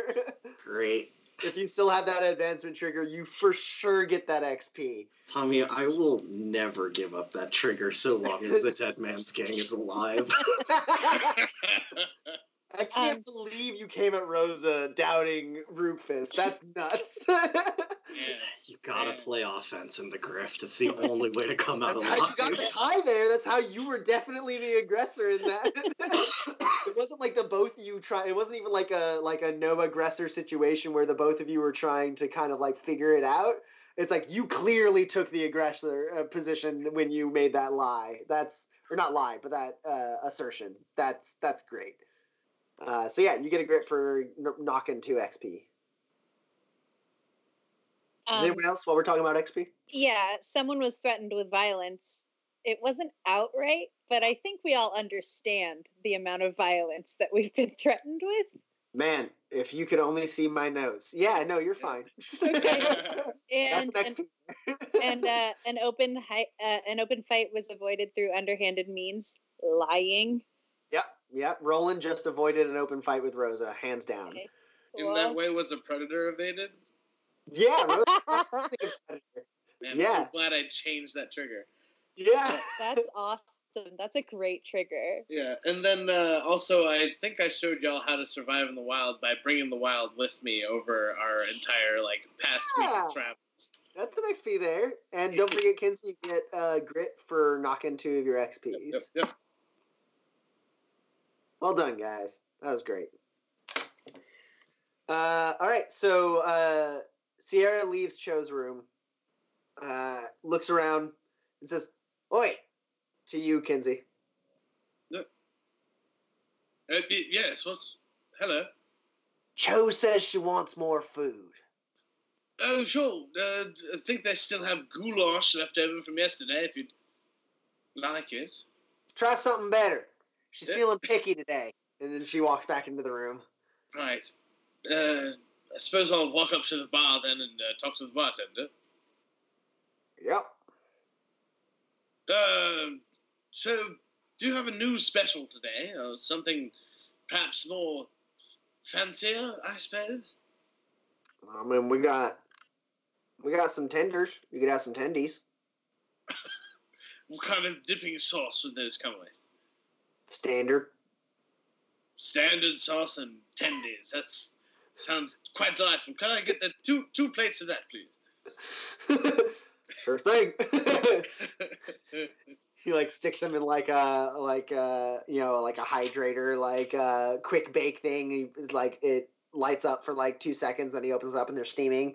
Great. if you still have that advancement trigger, you for sure get that XP. Tommy, I will never give up that trigger so long as the Dead Man's Gang is alive. I can't Um, believe you came at Rosa doubting Rufus. That's nuts. Yeah. You gotta Yeah. play offense in the grift. It's the only way to come out That's how you got the tie there. That's how you were definitely the aggressor in that. it wasn't like the both of you try. It wasn't even like a like a no aggressor situation where the both of you were trying to kind of like figure it out. It's like you clearly took the aggressor uh, position when you made that lie. That's or not lie, but that uh, assertion. That's that's great. Uh, so yeah, you get a grit for n- knocking two XP. Does Um, anyone else while we're talking about XP? yeah, someone was threatened with violence. It wasn't outright, but I think we all understand the amount of violence that we've been threatened with. Man, if you could only see my nose. Yeah, no, you're fine. Okay. That's And an and, XP. and uh, an open hi- uh, an open fight was avoided through underhanded means, lying. Yep, yep. Roland just avoided an open fight with Rosa, hands down. Okay. In that way, was a predator evaded? Yeah, Rosa. absolutely a predator. Man, I'm Yeah. so glad I changed that trigger. yeah. That's awesome. That's a great trigger. Yeah, and then uh, also I think I showed y'all how to survive in the wild by bringing the wild with me over our entire like past week Yeah. of travels. That's an XP there. And don't forget, Kinsey, you get uh, grit for knocking two of your XPs. Yep, yep, yep. Well done, guys. That was great. Uh, all right, so uh, Sierra leaves Cho's room, uh, looks around, and says, "Oi!" to you, Kinsey. Uh, yes, what's hello? Cho says she wants more food. Oh, sure. Uh, I think they still have goulash left over from yesterday. If you'd like it. Try something better. She's feeling picky today. And then she walks back into the room. Right. Uh, I suppose I'll walk up to the bar then and uh, talk to the bartender. Yep. Um, so, do you have a new special today, or something perhaps more fancier? I suppose. I mean, we got we got some tenders. You could have some tendies. What kind of dipping sauce would those come with? Standard. Standard sauce and tendies. That's sounds quite delightful. Can I get the two two plates of that, please? sure thing. he like sticks them in like a like a you know like a hydrator like a quick bake thing. He is like it lights up for like two seconds, then he opens it up and they're steaming,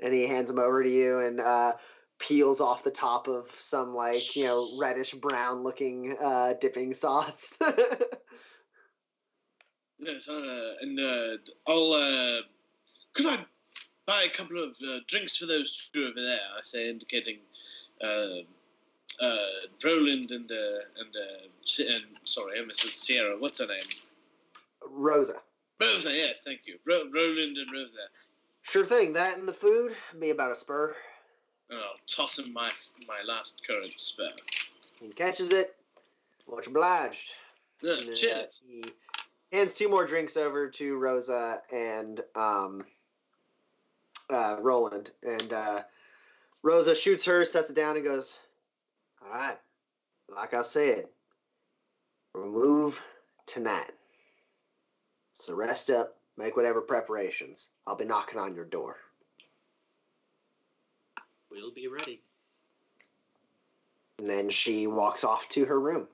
and he hands them over to you and uh, peels off the top of some like you know reddish brown looking uh, dipping sauce. yes, uh, and uh, I'll. Uh, could I buy a couple of uh, drinks for those two over there? I say, indicating uh, uh, Roland and uh, and, uh, and sorry, I missed Sierra. What's her name? Rosa. Rosa. Yes, thank you. Ro- Roland and Rosa. Sure thing. That and the food be about a spur. And I'll toss him my my last current spur. He catches it. Much obliged. Yeah, then, uh, cheers. he hands two more drinks over to Rosa and um, uh, Roland, and uh, Rosa shoots her, sets it down, and goes, "All right, like I said, we'll tonight. So rest up, make whatever preparations. I'll be knocking on your door." We'll be ready. And then she walks off to her room.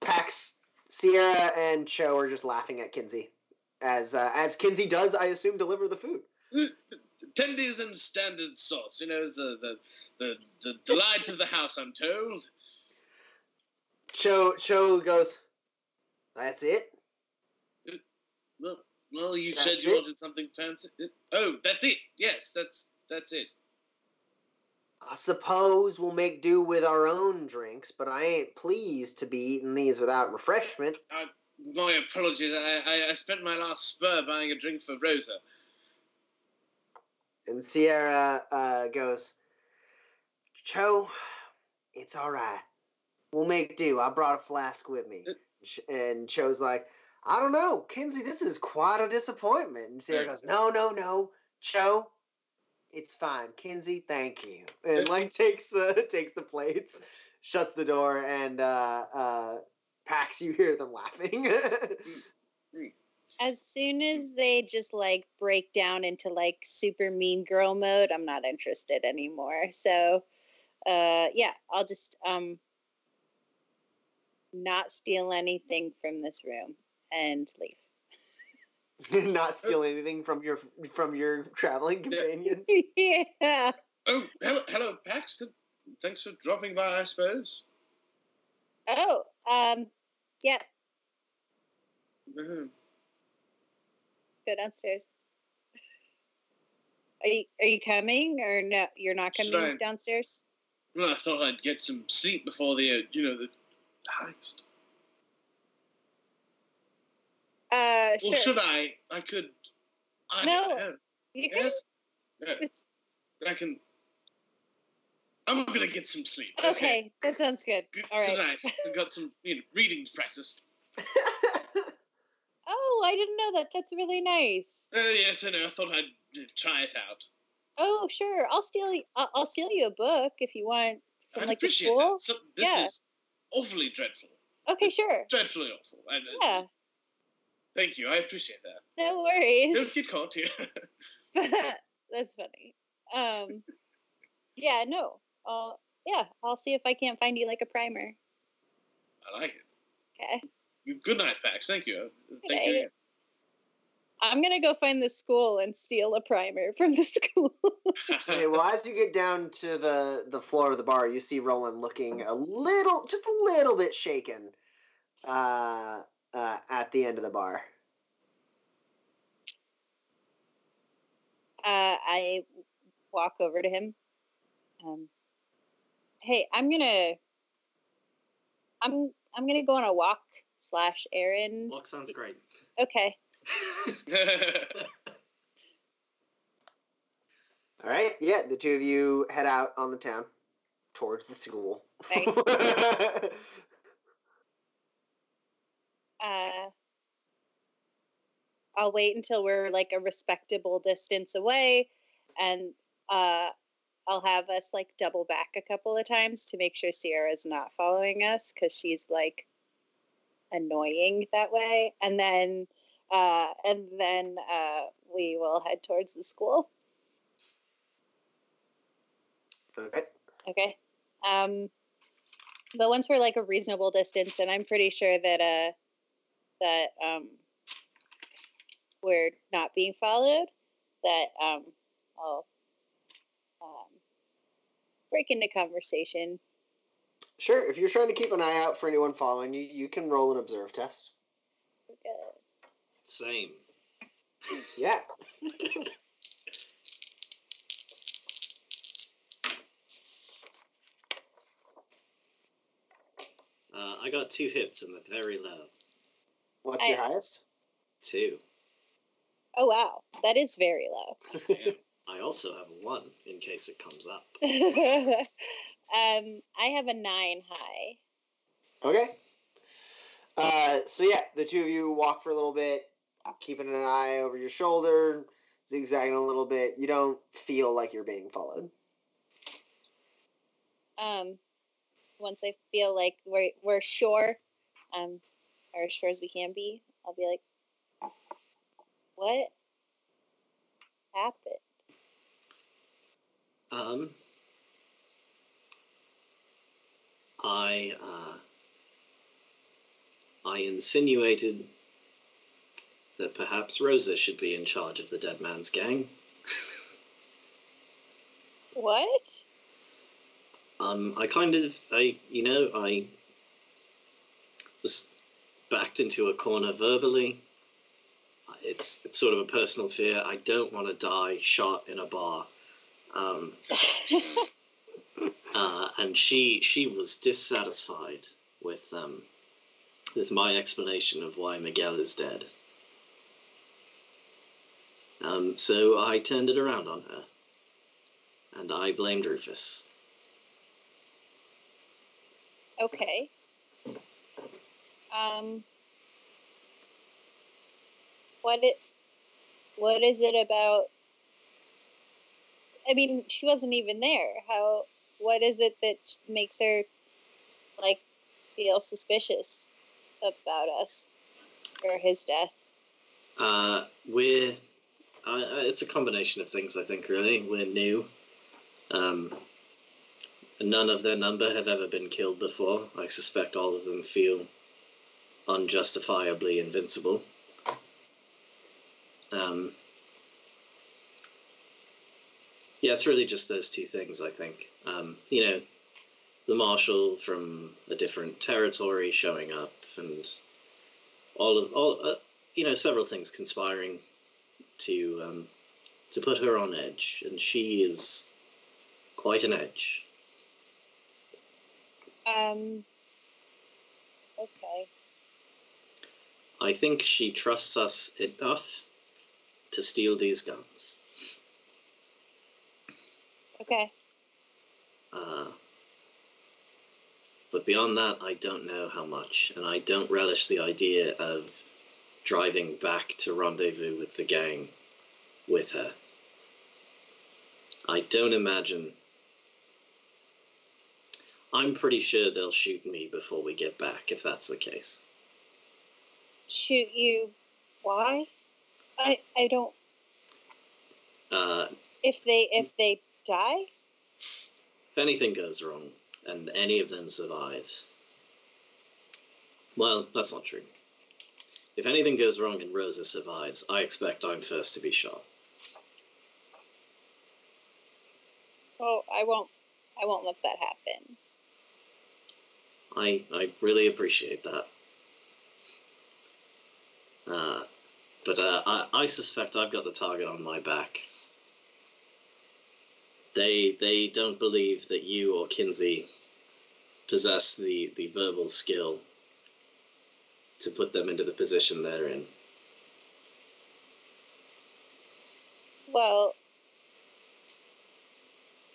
Pax, Sierra, and Cho are just laughing at Kinsey. As uh, as Kinsey does, I assume, deliver the food. Tendies and standard sauce, you know, the the, the, the delight of the house, I'm told. Cho Cho goes, That's it? Well, well, you That's said you it? wanted something fancy. Oh, that's it. Yes, that's that's it. I suppose we'll make do with our own drinks, but I ain't pleased to be eating these without refreshment. My apologies. I, I, I spent my last spur buying a drink for Rosa. And Sierra uh, goes, Cho, it's all right. We'll make do. I brought a flask with me. Uh, And Cho's like, I don't know, Kinsey, this is quite a disappointment. And Sarah goes, No, no, no, Cho, it's fine. Kinsey, thank you. And like takes the takes the plates, shuts the door, and uh, uh, Pax, you hear them laughing. As soon as they just like break down into like super mean girl mode, I'm not interested anymore. So, uh, yeah, I'll just um not steal anything from this room and leave. Not steal anything from your from your traveling companions. yeah. Oh, hello, hello, Paxton. Thanks for dropping by, I suppose. Oh, um, yeah. Mhm. Go downstairs. Are you are you coming or no? You're not Should coming I- downstairs. Well, I thought I'd get some sleep before the, uh, you know, the heist. Uh, sure. Or should I? I could. I No. don't know. you can. Yes. I can. I'm gonna get some sleep. okay, that sounds good. Good, All right. good night. I've got some, you know, readings practiced. Oh, I didn't know that. That's really nice. Uh, yes, I know. I thought I'd try it out. Oh, sure. I'll steal. y- I'll, I'll steal you a book if you want from I'd like appreciate that. So, this Yeah. is awfully dreadful. Okay, sure. Dreadfully awful. I, Yeah. Thank you. I appreciate that. No worries. Don't worries. get caught here. That's funny. Um, yeah. No. I'll. Yeah. I'll see if I can't find you like a primer. I like it. Okay. Good night, Pax. Thank you. Thank night. you. I'm gonna go find the school and steal a primer from the school. Okay, well, as you get down to the the floor of the bar, you see Roland looking a little, just a little bit shaken, uh, uh, at the end of the bar. uh, I walk over to him. Um, hey, I'm gonna, I'm I'm gonna go on a walk slash errand. Walk sounds great. Okay. All right, yeah, the two of you head out on the town towards the school. Nice. Uh, I'll wait until we're like a respectable distance away, and uh, I'll have us like double back a couple of times to make sure Sierra's not following us because she's like annoying that way. And then, uh, and then uh, we will head towards the school. okay. Okay. Um, but once we're like a reasonable distance, and I'm pretty sure that uh that um we're not being followed. That um I'll um break into conversation. Sure. If you're trying to keep an eye out for anyone following you, you can roll an observe test. Uh, Same. Yeah. Uh, I got two hits and they're very low. What's your highest? Two. Oh wow, that is very low. I also have a one in case it comes up. Um, I have a nine high. Okay. Uh, so yeah, the two of you walk for a little bit, keeping an eye over your shoulder, zigzagging a little bit. You don't feel like you're being followed. Um, once I feel like we're we're sure, um, or as sure as we can be, I'll be like, "What happened?" Um, I uh, I insinuated that perhaps Rosa should be in charge of the Dead Man's gang. What? Um, I kind of, I, you know, I was backed into a corner verbally. It's it's sort of a personal fear. I don't want to die shot in a bar. Um, uh, and she she was dissatisfied with um, with my explanation of why Miguel is dead. Um, so I turned it around on her, and I blamed Rufus. okay. Um, what it, what is it about? I mean, she wasn't even there. How? What is it that makes her like feel suspicious about us or his death? Uh, we're uh, it's a combination of things. I think really we're new. Um, none of their number have ever been killed before. I suspect all of them feel unjustifiably invincible. Um, yeah, it's really just those two things. I think. Um, you know, the marshal from a different territory showing up, and all of all. Uh, you know, several things conspiring to um, to put her on edge, and she is quite an edge. Um. Okay. I think she trusts us enough to steal these guns. Okay. Uh, but beyond that, I don't know how much, and I don't relish the idea of driving back to rendezvous with the gang with her. I don't imagine. I'm pretty sure they'll shoot me before we get back, if that's the case. Shoot you? Why? I I don't. Uh, If they if they die, if anything goes wrong and any of them survives, well, that's not true. If anything goes wrong and Rosa survives, I expect I'm first to be shot. oh, I won't. I won't let that happen. I I really appreciate that. Uh, but uh, I, I suspect I've got the target on my back. They they don't believe that you or Kinsey possess the, the verbal skill to put them into the position they're in. Well,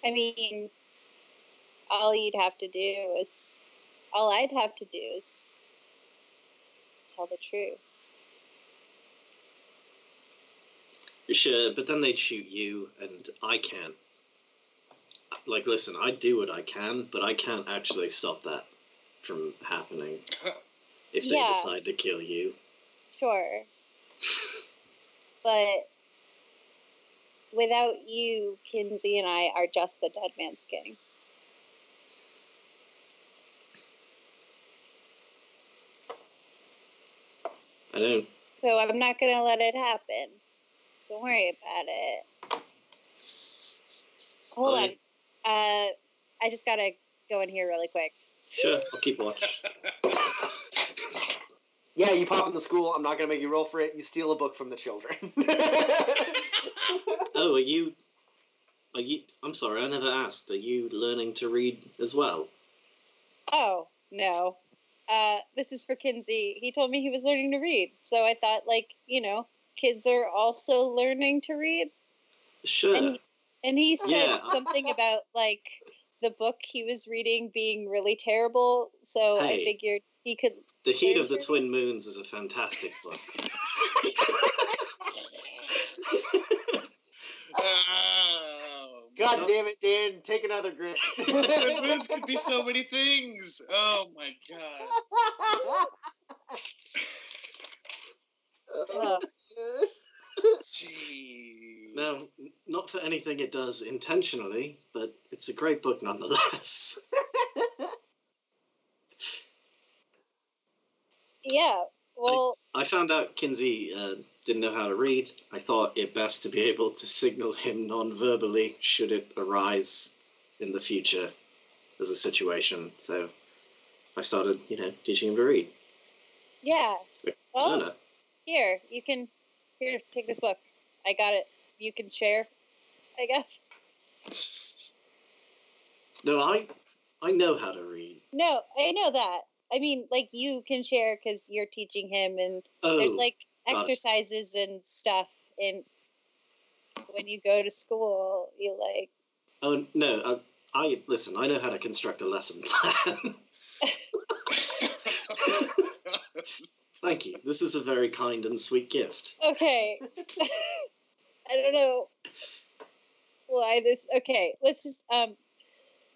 I mean, all you'd have to do is, all I'd have to do is tell the truth. Sure, but then they'd shoot you, and I can't. Like, listen, I do what I can, but I can't actually stop that from happening if they Yeah. decide to kill you. Sure. But without you, Kinsey and I are just the dead man's gang. I don't. So I'm not going to let it happen. Don't worry about it. Hold I- on. Uh, I just got to go in here really quick. Sure, I'll keep watch. Yeah, you pop in the school. I'm not gonna make you roll for it. You steal a book from the children. Oh, are you? Are you? I'm sorry, I never asked. Are you learning to read as well? Oh, no. Uh, this is for Kinsey. He told me he was learning to read. So I thought, like, you know, kids are also learning to read. Sure. And, and he said Yeah. something about, like, the book he was reading being really terrible, so I figured he could. The Heat of the There's- Twin Moons is a fantastic book. Oh, God No. damn it, Dan! Take another grit. Twin moons could be so many things. Oh my god. Uh, Jeez. now, not for anything it does intentionally, but it's a great book nonetheless. yeah. Well, I found out Kinsey uh, didn't know how to read. I thought it best to be able to signal him non-verbally should it arise in the future as a situation. So I started, you know, teaching him to read. yeah. Well, Learner. here you can. Here, take this book. I got it. You can share. I guess. No, I, I know how to read. No, I know that. I mean, like you can share because you're teaching him, and Oh, there's like it. exercises and stuff. And when you go to school, you like. oh no, uh, I listen. I know how to construct a lesson plan. Thank you. This is a very kind and sweet gift. Okay. I don't know why this. Okay, let's just um.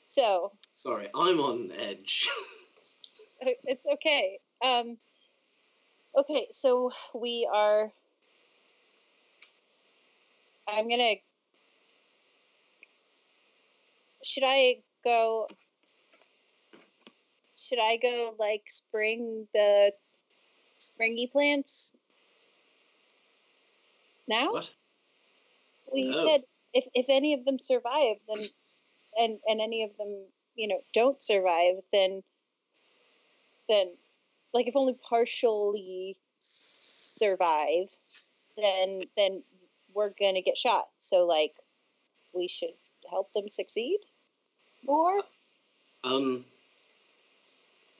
So Sorry, I'm on edge. it's okay. Um. Okay, so we are. I'm gonna. Should I go? Should I go like spring the springy plants now? what? Well, you No. said if if any of them survive, then and and any of them you know don't survive, then then like if only partially survive, then then we're gonna get shot. So like we should help them succeed more. Um,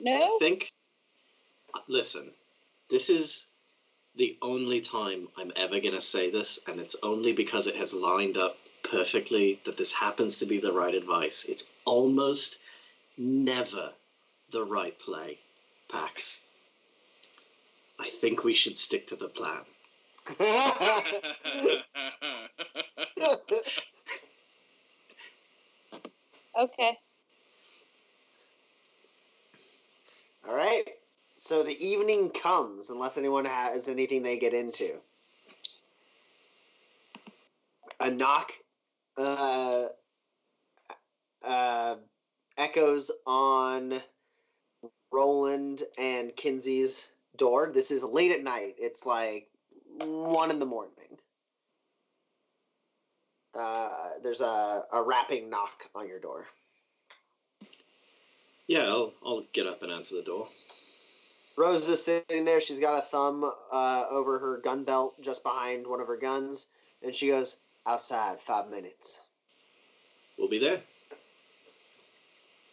I No. think. uh, Listen, this is the only time I'm ever going to say this, and it's only because it has lined up perfectly that this happens to be the right advice. It's almost never the right play, Pax. I think we should stick to the plan. Okay. All right. So the evening comes, unless anyone has anything they get into. A knock uh, uh, echoes on Roland and Kinsey's door. This is late at night. It's like one in the morning. Uh, there's a, a rapping knock on your door. Yeah, I'll, I'll get up and answer the door. Rose is sitting there. She's got a thumb uh, over her gun belt just behind one of her guns. And she goes, Outside, five minutes. We'll be there.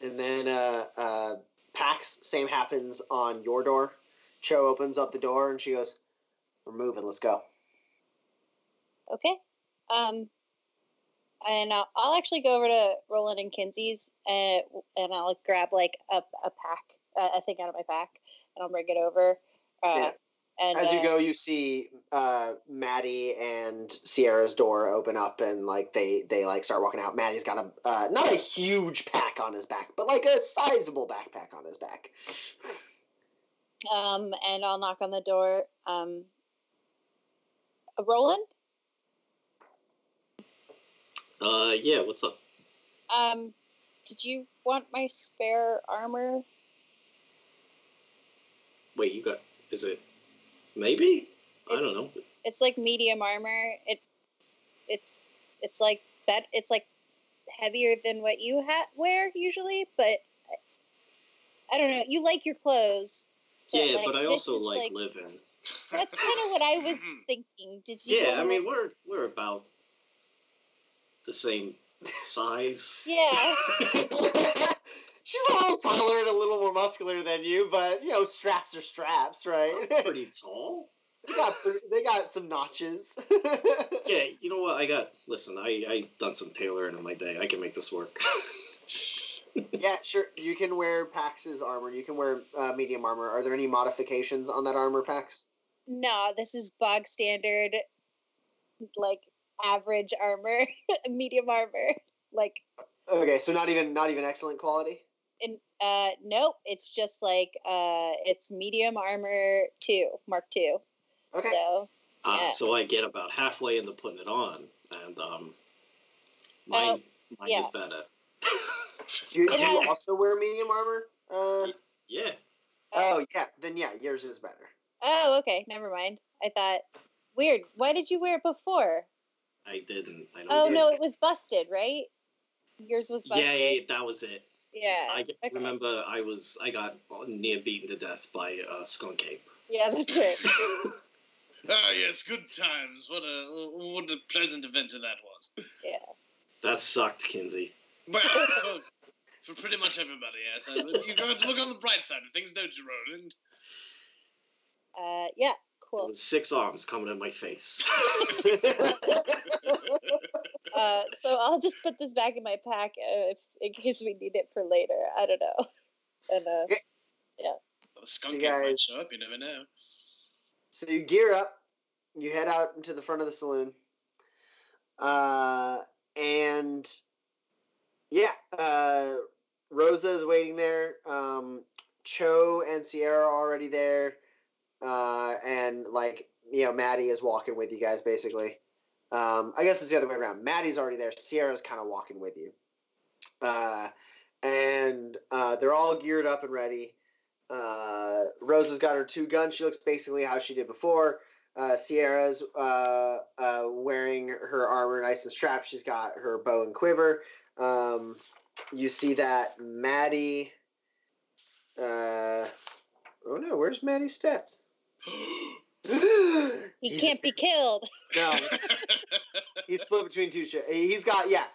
And then uh, uh, Pax, same happens on your door. Cho opens up the door and she goes, We're moving, let's go. Okay. Um, and I'll, I'll actually go over to Roland and Kinsey's and and I'll grab like a, a pack, a, a thing out of my pack, and I'll bring it over. Uh, Yeah. And As you uh, go, you see uh, Maddie and Sierra's door open up, and like they they like start walking out. Maddie's got a uh, not a huge pack on his back, but like a sizable backpack on his back. um, and I'll knock on the door. Um, Roland, Uh, yeah, what's up? um, did you want my spare armor? Wait, you got. Is it. Maybe? I don't know. It's like medium armor. It, it's, it's like bet. It's like heavier than what you ha- wear usually, but I, don't know. You like your clothes. Yeah, like, but I also is, like, living. That's kind of what I was thinking. Did you? Yeah, I mean we're we're about the same size. Yeah. She's a little taller and a little more muscular than you, but you know, straps are straps, right? Pretty tall. they got they got some notches. Yeah, you know what? I got. Listen, I I done some tailoring in my day. I can make this work. yeah, sure. You can wear Pax's armor. You can wear uh, medium armor. Are there any modifications on that armor, Pax? No, this is bog standard, like average armor, medium armor. Like, Okay, so not even not even excellent quality. In uh, nope, it's just like uh, it's medium armor two, Mark two. Okay. So Uh, So I get about halfway into putting it on, and um, mine, Oh, mine yeah. is better. Do you, do you also wear medium armor? Uh, yeah. oh yeah, then yeah, yours is better. Oh, okay. Never mind. I thought weird. Why did you wear it before? I didn't. I don't Oh get- no, it was busted, right? Yours was busted. Yeah, yeah, that was it. Yeah. I okay. remember I was I got near beaten to death by uh, skunk ape. Yeah, that's right. Ah, yes, good times. What a what a pleasant event that was. Yeah. That sucked, Kinsey. Well, for, for pretty much everybody, yes. I mean, you got to look on the bright side of things, don't you, Roland? Uh, yeah. Cool. six arms coming in my face. Uh, so I'll just put this back in my pack uh, if, in case we need it for later. I don't know. And uh, Well, the skunk you ape might guys- show up. You never know. So you gear up, you head out into the front of the saloon, uh, and yeah, uh, Rosa is waiting there. Um, Cho and Sierra are already there, uh, and like you know, Maddie is walking with you guys basically. Um, I guess it's the other way around. Maddie's already there. Sierra's kind of walking with you, uh, and uh, they're all geared up and ready. Uh, Rosa's got her two guns. She looks basically how she did before. Uh, Sierra's uh, uh, wearing her armor nice and strapped. She's got her bow and quiver. Um, you see that Maddie. Uh, oh no, where's Maddie's stats? he He's- can't be killed. No, he's split between two. Sh- he's got yeah.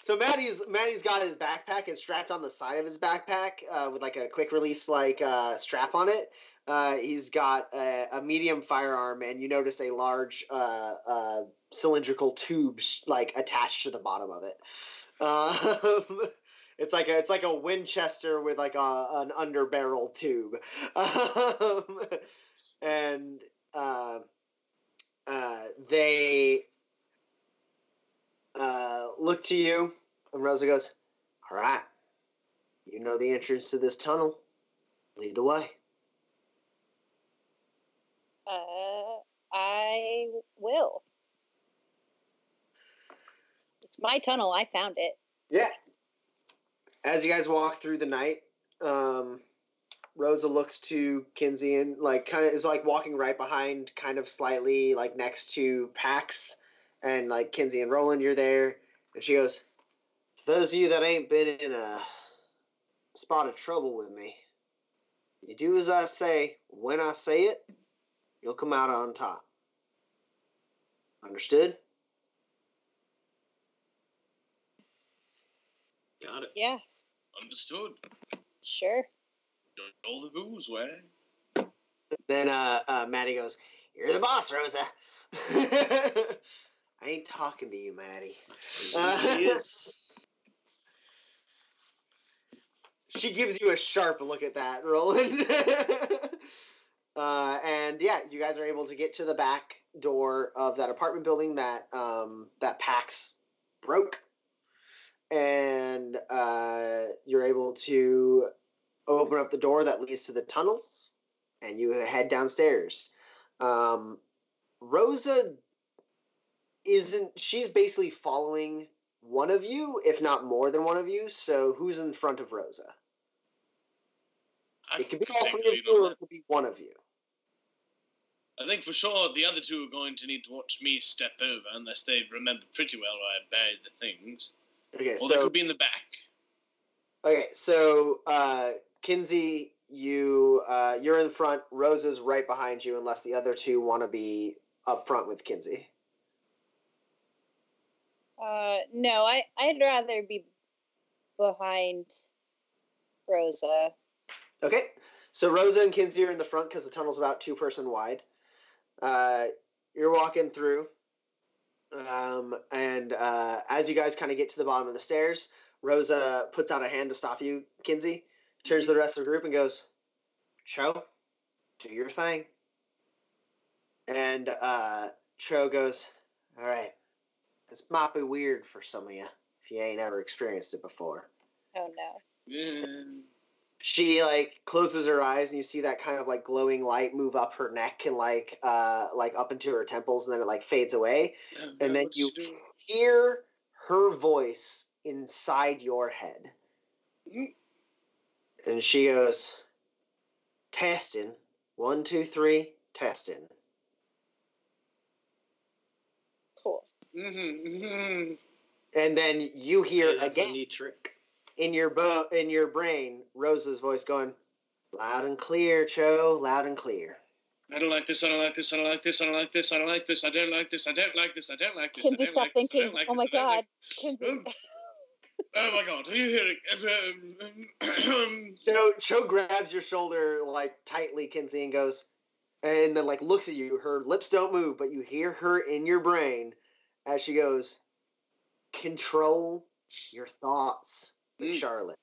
So Maddie's Maddie's got his backpack and strapped on the side of his backpack uh, with like a quick release like uh, strap on it. Uh, he's got a, a medium firearm, and you notice a large uh, uh, cylindrical tube like attached to the bottom of it. Um, it's like a it's like a Winchester with like a an underbarrel tube, um, and uh, uh, they uh, look to you, and Rosa goes, "All right, you know the entrance to this tunnel. Lead the way." Uh, I will. It's my tunnel. I found it. Yeah. As you guys walk through the night, um, Rosa looks to Kinsey and like kind of is like walking right behind, kind of slightly like next to Pax, and like Kinsey and Roland, you're there, and she goes, "For those of you that ain't been in a spot of trouble with me, you do as I say. When I say it, you'll come out on top. Understood?" Got it. Yeah, Understood. sure. Don't all the rules, way. Then uh, uh, Maddie goes, "You're the boss, Rosa." I ain't talking to you, Maddie. Uh, Yes. She gives you a sharp look at that, Roland. uh, and yeah, you guys are able to get to the back door of that apartment building that um, that Pax broke, and uh, you're able to open up the door that leads to the tunnels, and you head downstairs. Um, Rosa isn't. She's basically following one of you, if not more than one of you. So who's in front of Rosa? I It could be all three of you, or it could be one of you. I think for sure the other two are going to need to watch me step over unless they remember pretty well where I buried the things. Okay, Or they could be in the back. okay, so uh, Kinsey, you uh, you're in front. Rosa's right behind you, unless the other two want to be up front with Kinsey. Uh, no, I I'd rather be behind Rosa. Okay, so Rosa and Kinsey are in the front because the tunnel's about two person wide. Uh, you're walking through, um, and uh, as you guys kind of get to the bottom of the stairs, Rosa puts out a hand to stop you, Kinsey, turns to the rest of the group and goes, Cho, do your thing. And uh, Cho goes, All right, this might be weird for some of you if you ain't ever experienced it before. Oh no. She like closes her eyes and you see that kind of like glowing light move up her neck and like uh like up into her temples and then it like fades away. And then you? Hear her voice inside your head. Mm. And she goes, testing. One, two, three, testing. Cool. Mhm, mhm. And then you hear Hey, that's again a neat trick. in your bo- in your brain Rosa's voice going, loud and clear, Cho, loud and clear. I don't like this. I don't like this. I don't like this. I don't like this. I don't like this. I don't like this. I don't like this. I don't like this. I Kinsey, don't stop like thinking. don't like oh my I don't like- god. Kinsey. Um, Oh my god, are you hearing? Um, um, Cho Cho grabs your shoulder like tightly, Kinsey, and goes, and then like looks at you. Her lips don't move, but you hear her in your brain as she goes, control your thoughts, Mm. Charlotte.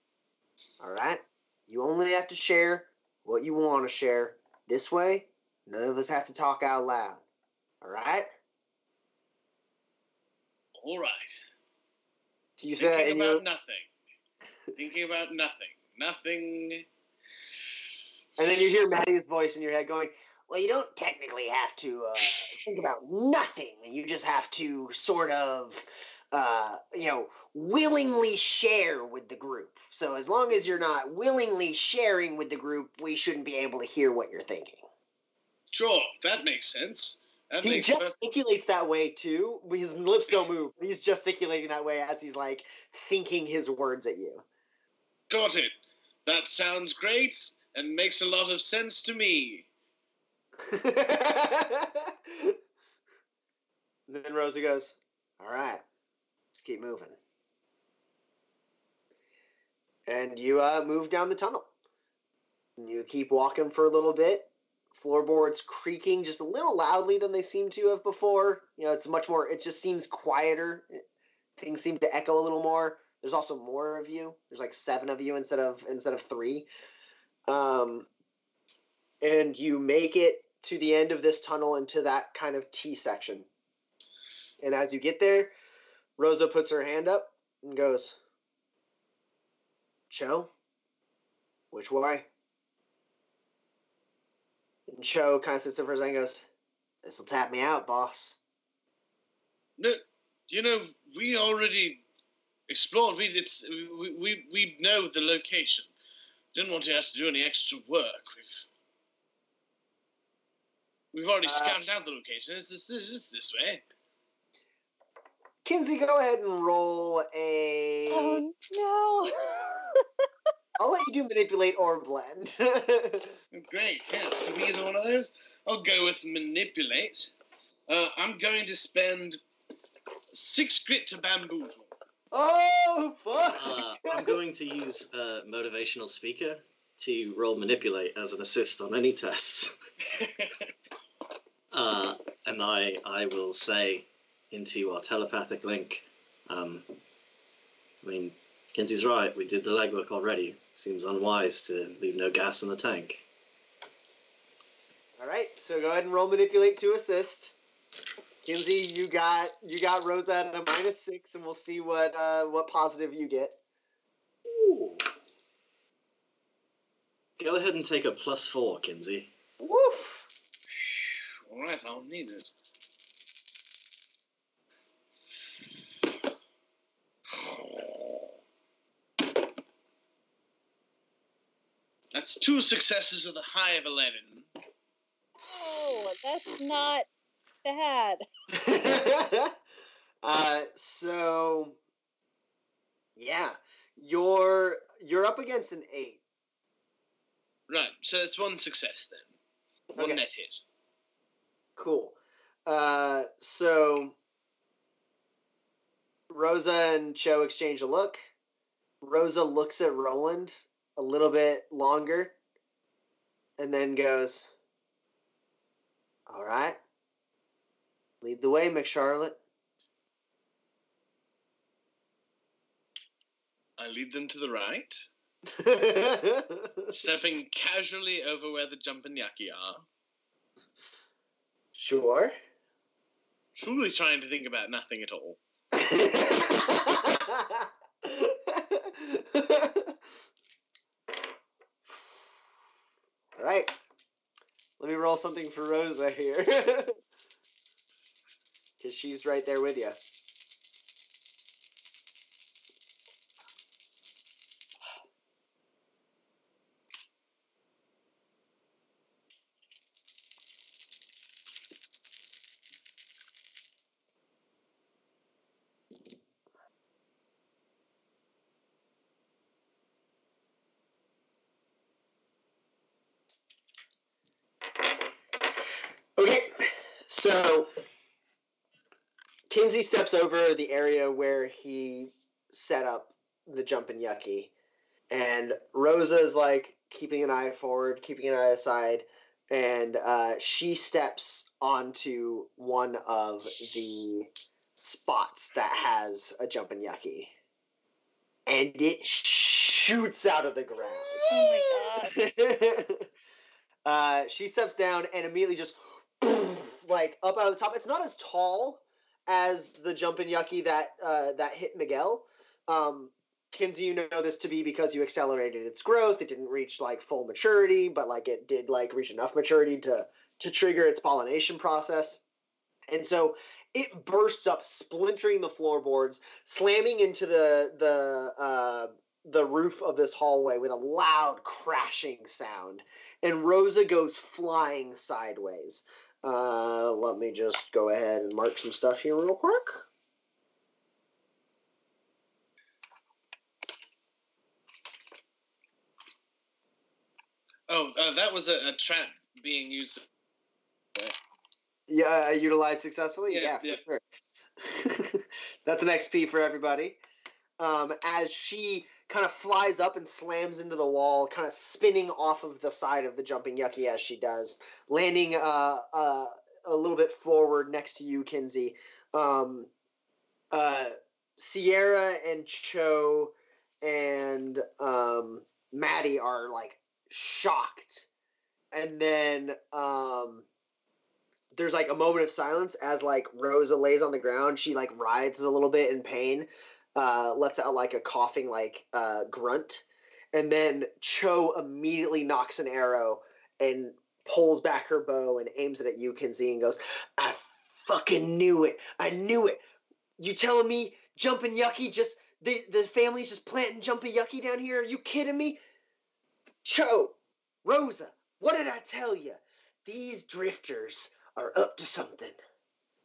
All right, you only have to share what you want to share. This way, none of us have to talk out loud. All right. all right. You say Thinking about your, nothing. Thinking about nothing. Nothing. and then you hear Maddie's voice in your head going, "Well, you don't technically have to uh, think about nothing. You just have to sort of, uh, you know, willingly share with the group. So as long as you're not willingly sharing with the group, we shouldn't be able to hear what you're thinking." Sure, that makes sense. That He gesticulates that way too. His lips don't move. He's gesticulating that way as he's like thinking his words at you. Got it. That sounds great and makes a lot of sense to me. and then Rosa goes, All right, let's keep moving. And you uh, move down the tunnel. And you keep walking for a little bit. Floorboards creaking just a little loudly than they seem to have before. You know, it's much more, it just seems quieter. Things seem to echo a little more. There's also more of you. There's like seven of you instead of instead of three. Um, and you make it to the end of this tunnel into that kind of T section. And as you get there, Rosa puts her hand up and goes, Cho, which way? And Cho kind of sits there for a second and goes, This'll tap me out, boss. No, you know, we already explored. We it's we we, we know the location. Didn't want to have to do any extra work. We've we've already Uh, scouted out the location. Is this this is this way? Kinsey, go ahead and roll a. Oh no. I'll let you do manipulate or blend. Great. Yes. Can be either one of those. I'll go with manipulate. Uh, I'm going to spend six grit to bamboozle. oh, fuck! Uh, I'm going to use uh, motivational speaker to roll manipulate as an assist on any tests. Uh, and I, I will say into our telepathic link. Um, I mean, Kinsey's right. We did the legwork already. Seems unwise to leave no gas in the tank. All right, so go ahead and roll manipulate to assist. Kinsey, you got you got Rosa at a minus six, and we'll see what uh, what positive you get. Ooh. Go ahead and take a plus four, Kinsey. Woof! All right, I'll need it. That's two successes with a high of 11. Oh, that's not bad. uh, so yeah, you're you're up against an eight. Right, so it's one success then. One Okay. net hit. Cool. Uh, so Rosa and Cho exchange a look. Rosa looks at Roland a little bit longer and then goes, All right. Lead the way, McCharlotte. I lead them to the right, stepping casually over where the jumping yucky are. sure. Truly trying to think about nothing at all. All right. Let me roll something for Rosa here. Because she's right there with you. Okay, so Kinsey steps over the area where he set up the jumping yucky, and Rosa is like keeping an eye forward, keeping an eye aside, and uh, she steps onto one of the spots that has a jumping yucky, and it shoots out of the ground. Oh my god. uh, she steps down and immediately just like up out of the top. It's not as tall as the jumping yucky that uh, that hit Miguel. Um, Kinsey, you know this to be because you accelerated its growth. It didn't reach like full maturity, but like it did like reach enough maturity to to trigger its pollination process. And so it bursts up, splintering the floorboards, slamming into the the uh, the roof of this hallway with a loud crashing sound. And Rosa goes flying sideways. Uh, let me just go ahead and mark some stuff here real quick. Oh, uh, that was a, a trap being used. Yeah, uh, utilized successfully. Yeah, Yeah, for sure. That's an XP for everybody. Um, as she kind of flies up and slams into the wall, kind of spinning off of the side of the jumping yucky as she does, landing uh, uh, a little bit forward next to you, Kinsey. Um, uh, Sierra and Cho and um, Maddie are like shocked, and then um, there's like a moment of silence as like Rosa lays on the ground. She like writhes a little bit in pain, uh, lets out like a coughing like uh, grunt, and then Cho immediately knocks an arrow and pulls back her bow and aims it at you, Kinsey, and goes, "I fucking knew it! I knew it! You telling me jumping yucky just the the family's just planting jumping yucky down here? Are you kidding me? Cho, Rosa, what did I tell you? These drifters are up to something.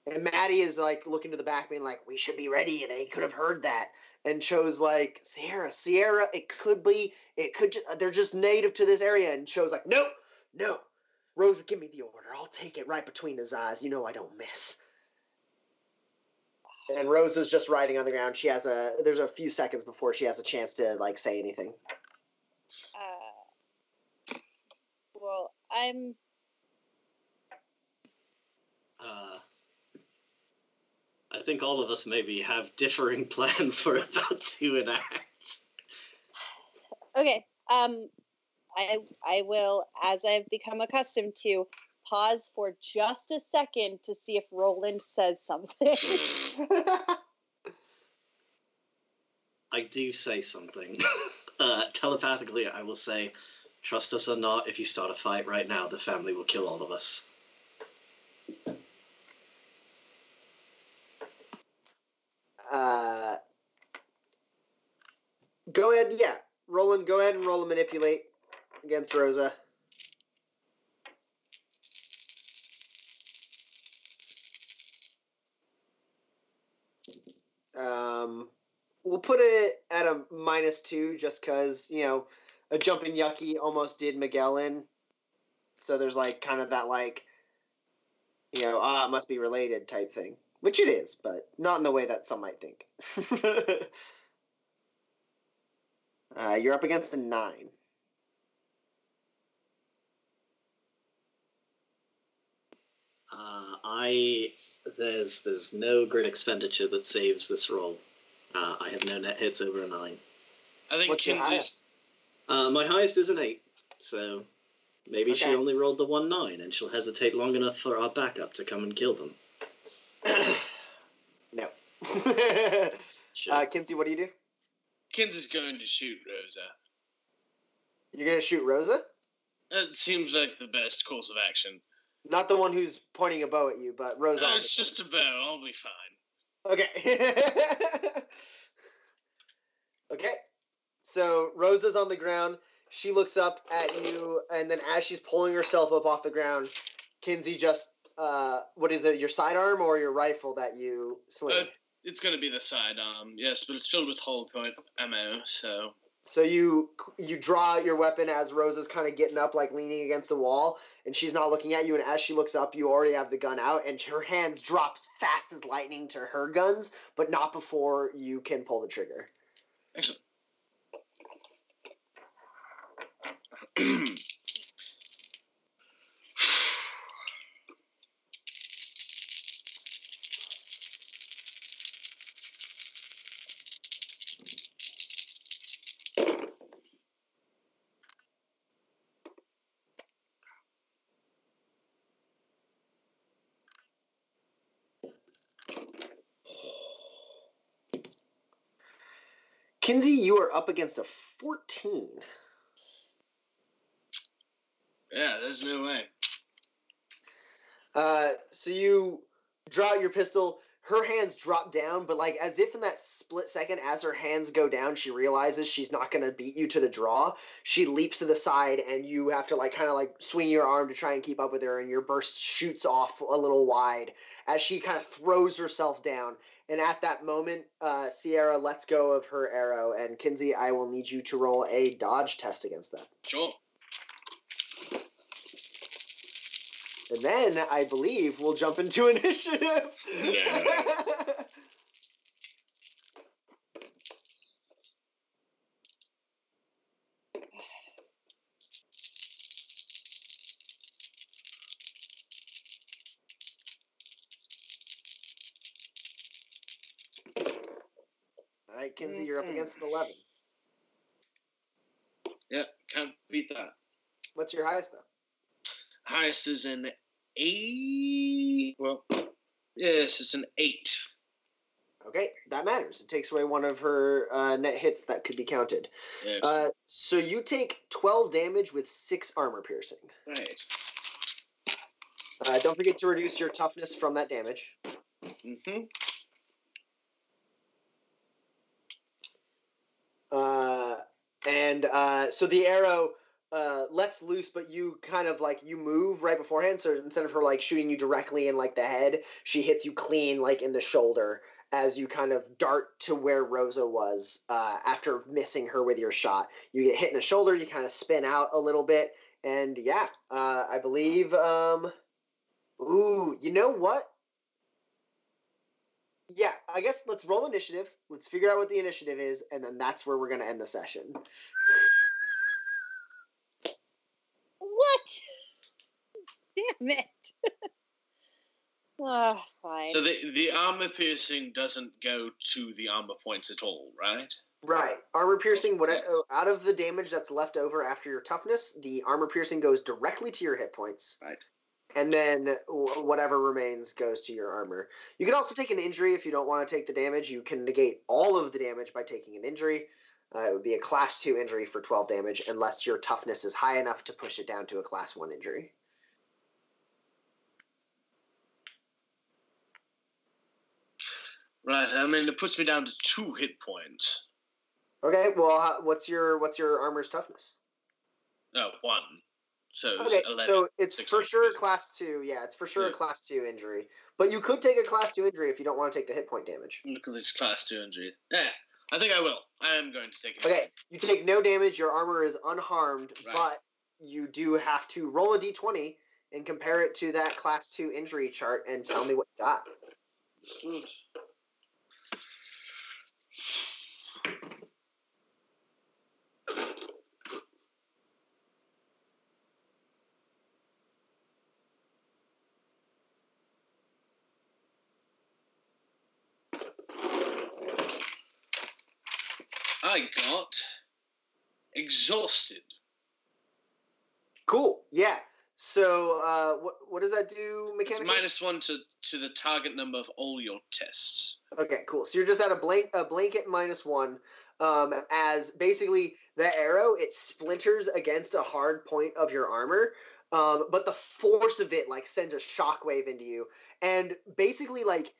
And Maddie is like looking to the back, being like, "We should be ready. And they could have heard that." And Cho's like, "Sierra, Sierra, it could be. It could. Ju- they're just native to this area." And Cho's like, "No, no, Rosa, give me the order. I'll take it right between his eyes. You know I don't miss." And Rosa's just writhing on the ground. She has a. There's a few seconds before she has a chance to like say anything. Uh, well, I'm Uh, I think all of us maybe have differing plans we're about to enact. okay. Um, I I will, as I've become accustomed to, pause for just a second to see if Roland says something. I do say something. uh, telepathically, I will say, trust us or not, if you start a fight right now, the family will kill all of us. uh, go yeah. Roland, go ahead and roll a manipulate against Rosa. Um, we'll put it at a minus two just because, you know, a jumping yucky almost did Miguel in. So there's like kind of that, like, you know, ah, it must be related type thing. Which it is, but not in the way that some might think. uh, you're up against a nine. Uh, I there's there's no grit expenditure that saves this roll. Uh, I have no net hits over a nine. I think What's your Kinsey's. Uh, my highest is an eight, so maybe she only rolled the one nine, and she'll hesitate long enough for our backup to come and kill them. no. Sure. uh, Kinsey, what do you do? Kinsey's going to shoot Rosa. You're gonna shoot Rosa, That seems like the best course of action. not the one who's pointing a bow at you, but Rosa. Oh, it's just a bow. I'll be fine. Okay. okay. So Rosa's on the ground. She looks up at you, and then as she's pulling herself up off the ground, Kinsey just uh, what is it? Your sidearm or your rifle that you sling? Uh, It's going to be the sidearm, um, yes, but it's filled with hollow point ammo, so. So you you draw your weapon as Rosa's kind of getting up, like leaning against the wall, and she's not looking at you. And as she looks up, you already have the gun out, and her hands drop fast as lightning to her guns, but not before you can pull the trigger. Excellent. you are up against a fourteen. yeah, there's no way. Uh, so you draw out your pistol. Her hands drop down, but like as if in that split second, as her hands go down, she realizes she's not gonna beat you to the draw. She leaps to the side, and you have to like kind of like swing your arm to try and keep up with her, and your burst shoots off a little wide as she kind of throws herself down. And at that moment, uh, Sierra lets go of her arrow, and Kinsey, I will need you to roll a dodge test against that. Sure. And then I believe we'll jump into initiative. All up Mhm. against an 11. Yeah, can't beat that. What's your highest, though? Highest is an eight. Well, yes, it's an eight. Okay, that matters. It takes away one of her uh, net hits that could be counted. Yes. Uh, so you take 12 damage with 6 armor piercing. right. Uh, don't forget to reduce your toughness from that damage. Mm-hmm. Uh, and uh, so the arrow uh, lets loose, but you kind of like you move right beforehand. So instead of her like shooting you directly in like the head, she hits you clean like in the shoulder as you kind of dart to where Rosa was uh, after missing her with your shot. You get hit in the shoulder. You kind of spin out a little bit, and yeah, uh, I believe. Um, ooh, you know what? Yeah, I guess let's roll initiative. Let's figure out what the initiative is, and then that's where we're gonna end the session. What? Damn it. Ah, fine. So the the armor piercing doesn't go to the armor points at all, right? Right, armor piercing. What out of the damage that's left over after your toughness, the armor piercing goes directly to your hit points. Right. And then whatever remains goes to your armor. You can also take an injury if you don't want to take the damage. You can negate all of the damage by taking an injury. Uh, it would be a class two injury for twelve damage, unless your toughness is high enough to push it down to a class one injury. Right. I mean, it puts me down to two hit points. Okay, well, what's your what's your armor's toughness? No, one. So it's Okay, 11. so it's for sure pieces. class two. Yeah, it's for sure a class two injury. But you could take a class two injury if you don't want to take the hit point damage. Look at this class two injury. Yeah, I think I will. I am going to take it. Okay, you take no damage. Your armor is unharmed, Right. but you do have to roll a d20 and compare it to that class two injury chart and tell me what you got. Understood. I got exhausted. Cool. Yeah. So uh, what what does that do It's minus one to, to the target number of all your tests. Okay, cool. So you're just at a blank a blanket minus one. Um, as basically the arrow it splinters against a hard point of your armor, um, but the force of it like sends a shockwave into you, and basically like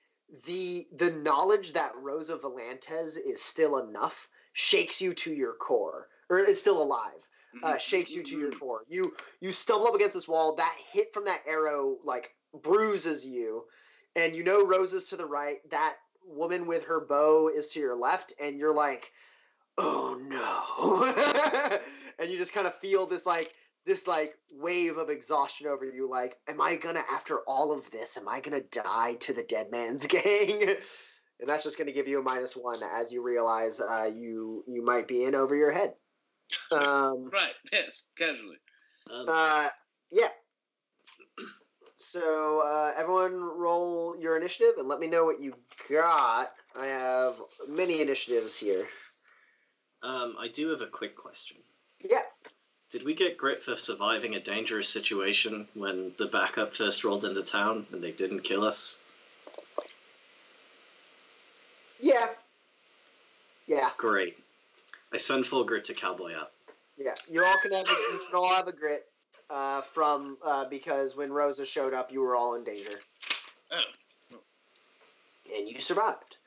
the the knowledge that Rosa Valantes is still enough shakes you to your core, or is still alive uh, shakes you to your core. You you stumble up against this wall. That hit from that arrow like bruises you, and you know Rosa's to the right. That woman with her bow is to your left, and you're like, oh no, and you just kind of feel this like this like wave of exhaustion over you. Like, am I gonna after all of this? Am I gonna die to the dead man's gang? And that's just going to give you a minus one as you realize uh, you you might be in over your head. Um, Right, yes, casually. Um, uh, yeah. So uh, everyone, roll your initiative and let me know what you got. I have many initiatives here. um, I do have a quick question. Yeah. Did we get grit for surviving a dangerous situation when the backup first rolled into town and they didn't kill us? Yeah. Yeah. Great. I spend full grit to cowboy up. Yeah. You all can have a, you can all have a grit uh, from uh, because when Rosa showed up, you were all in danger. Oh. And you survived.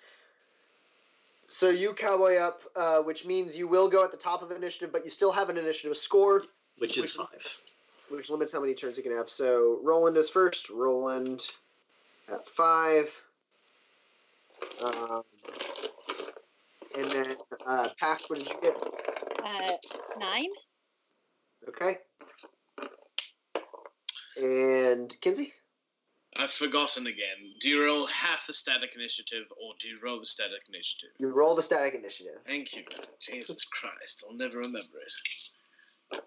So you cowboy up, uh, which means you will go at the top of initiative, but you still have an initiative score, Which is Which- five. which limits how many turns you can have. So Roland is first. Roland at five. Um, and then uh, Pax, what did you get? Uh, nine. Okay. And Kinsey? I've forgotten again. Do you roll half the static initiative or do you roll the static initiative? You roll the static initiative. Thank you. Jesus Christ, I'll never remember it.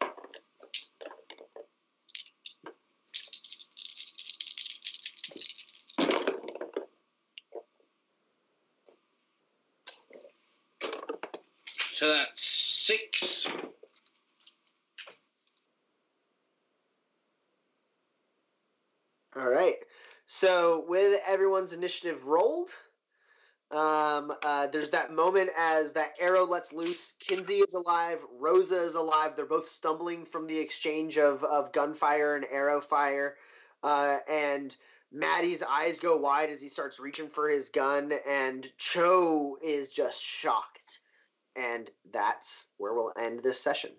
So that's six. All right. So with everyone's initiative rolled, um, uh, there's that moment as that arrow lets loose. Kinsey is alive. Rosa is alive. They're both stumbling from the exchange of, of gunfire and arrow fire. Uh, and Maddie's eyes go wide as he starts reaching for his gun. And Cho is just shocked. And that's where we'll end this session.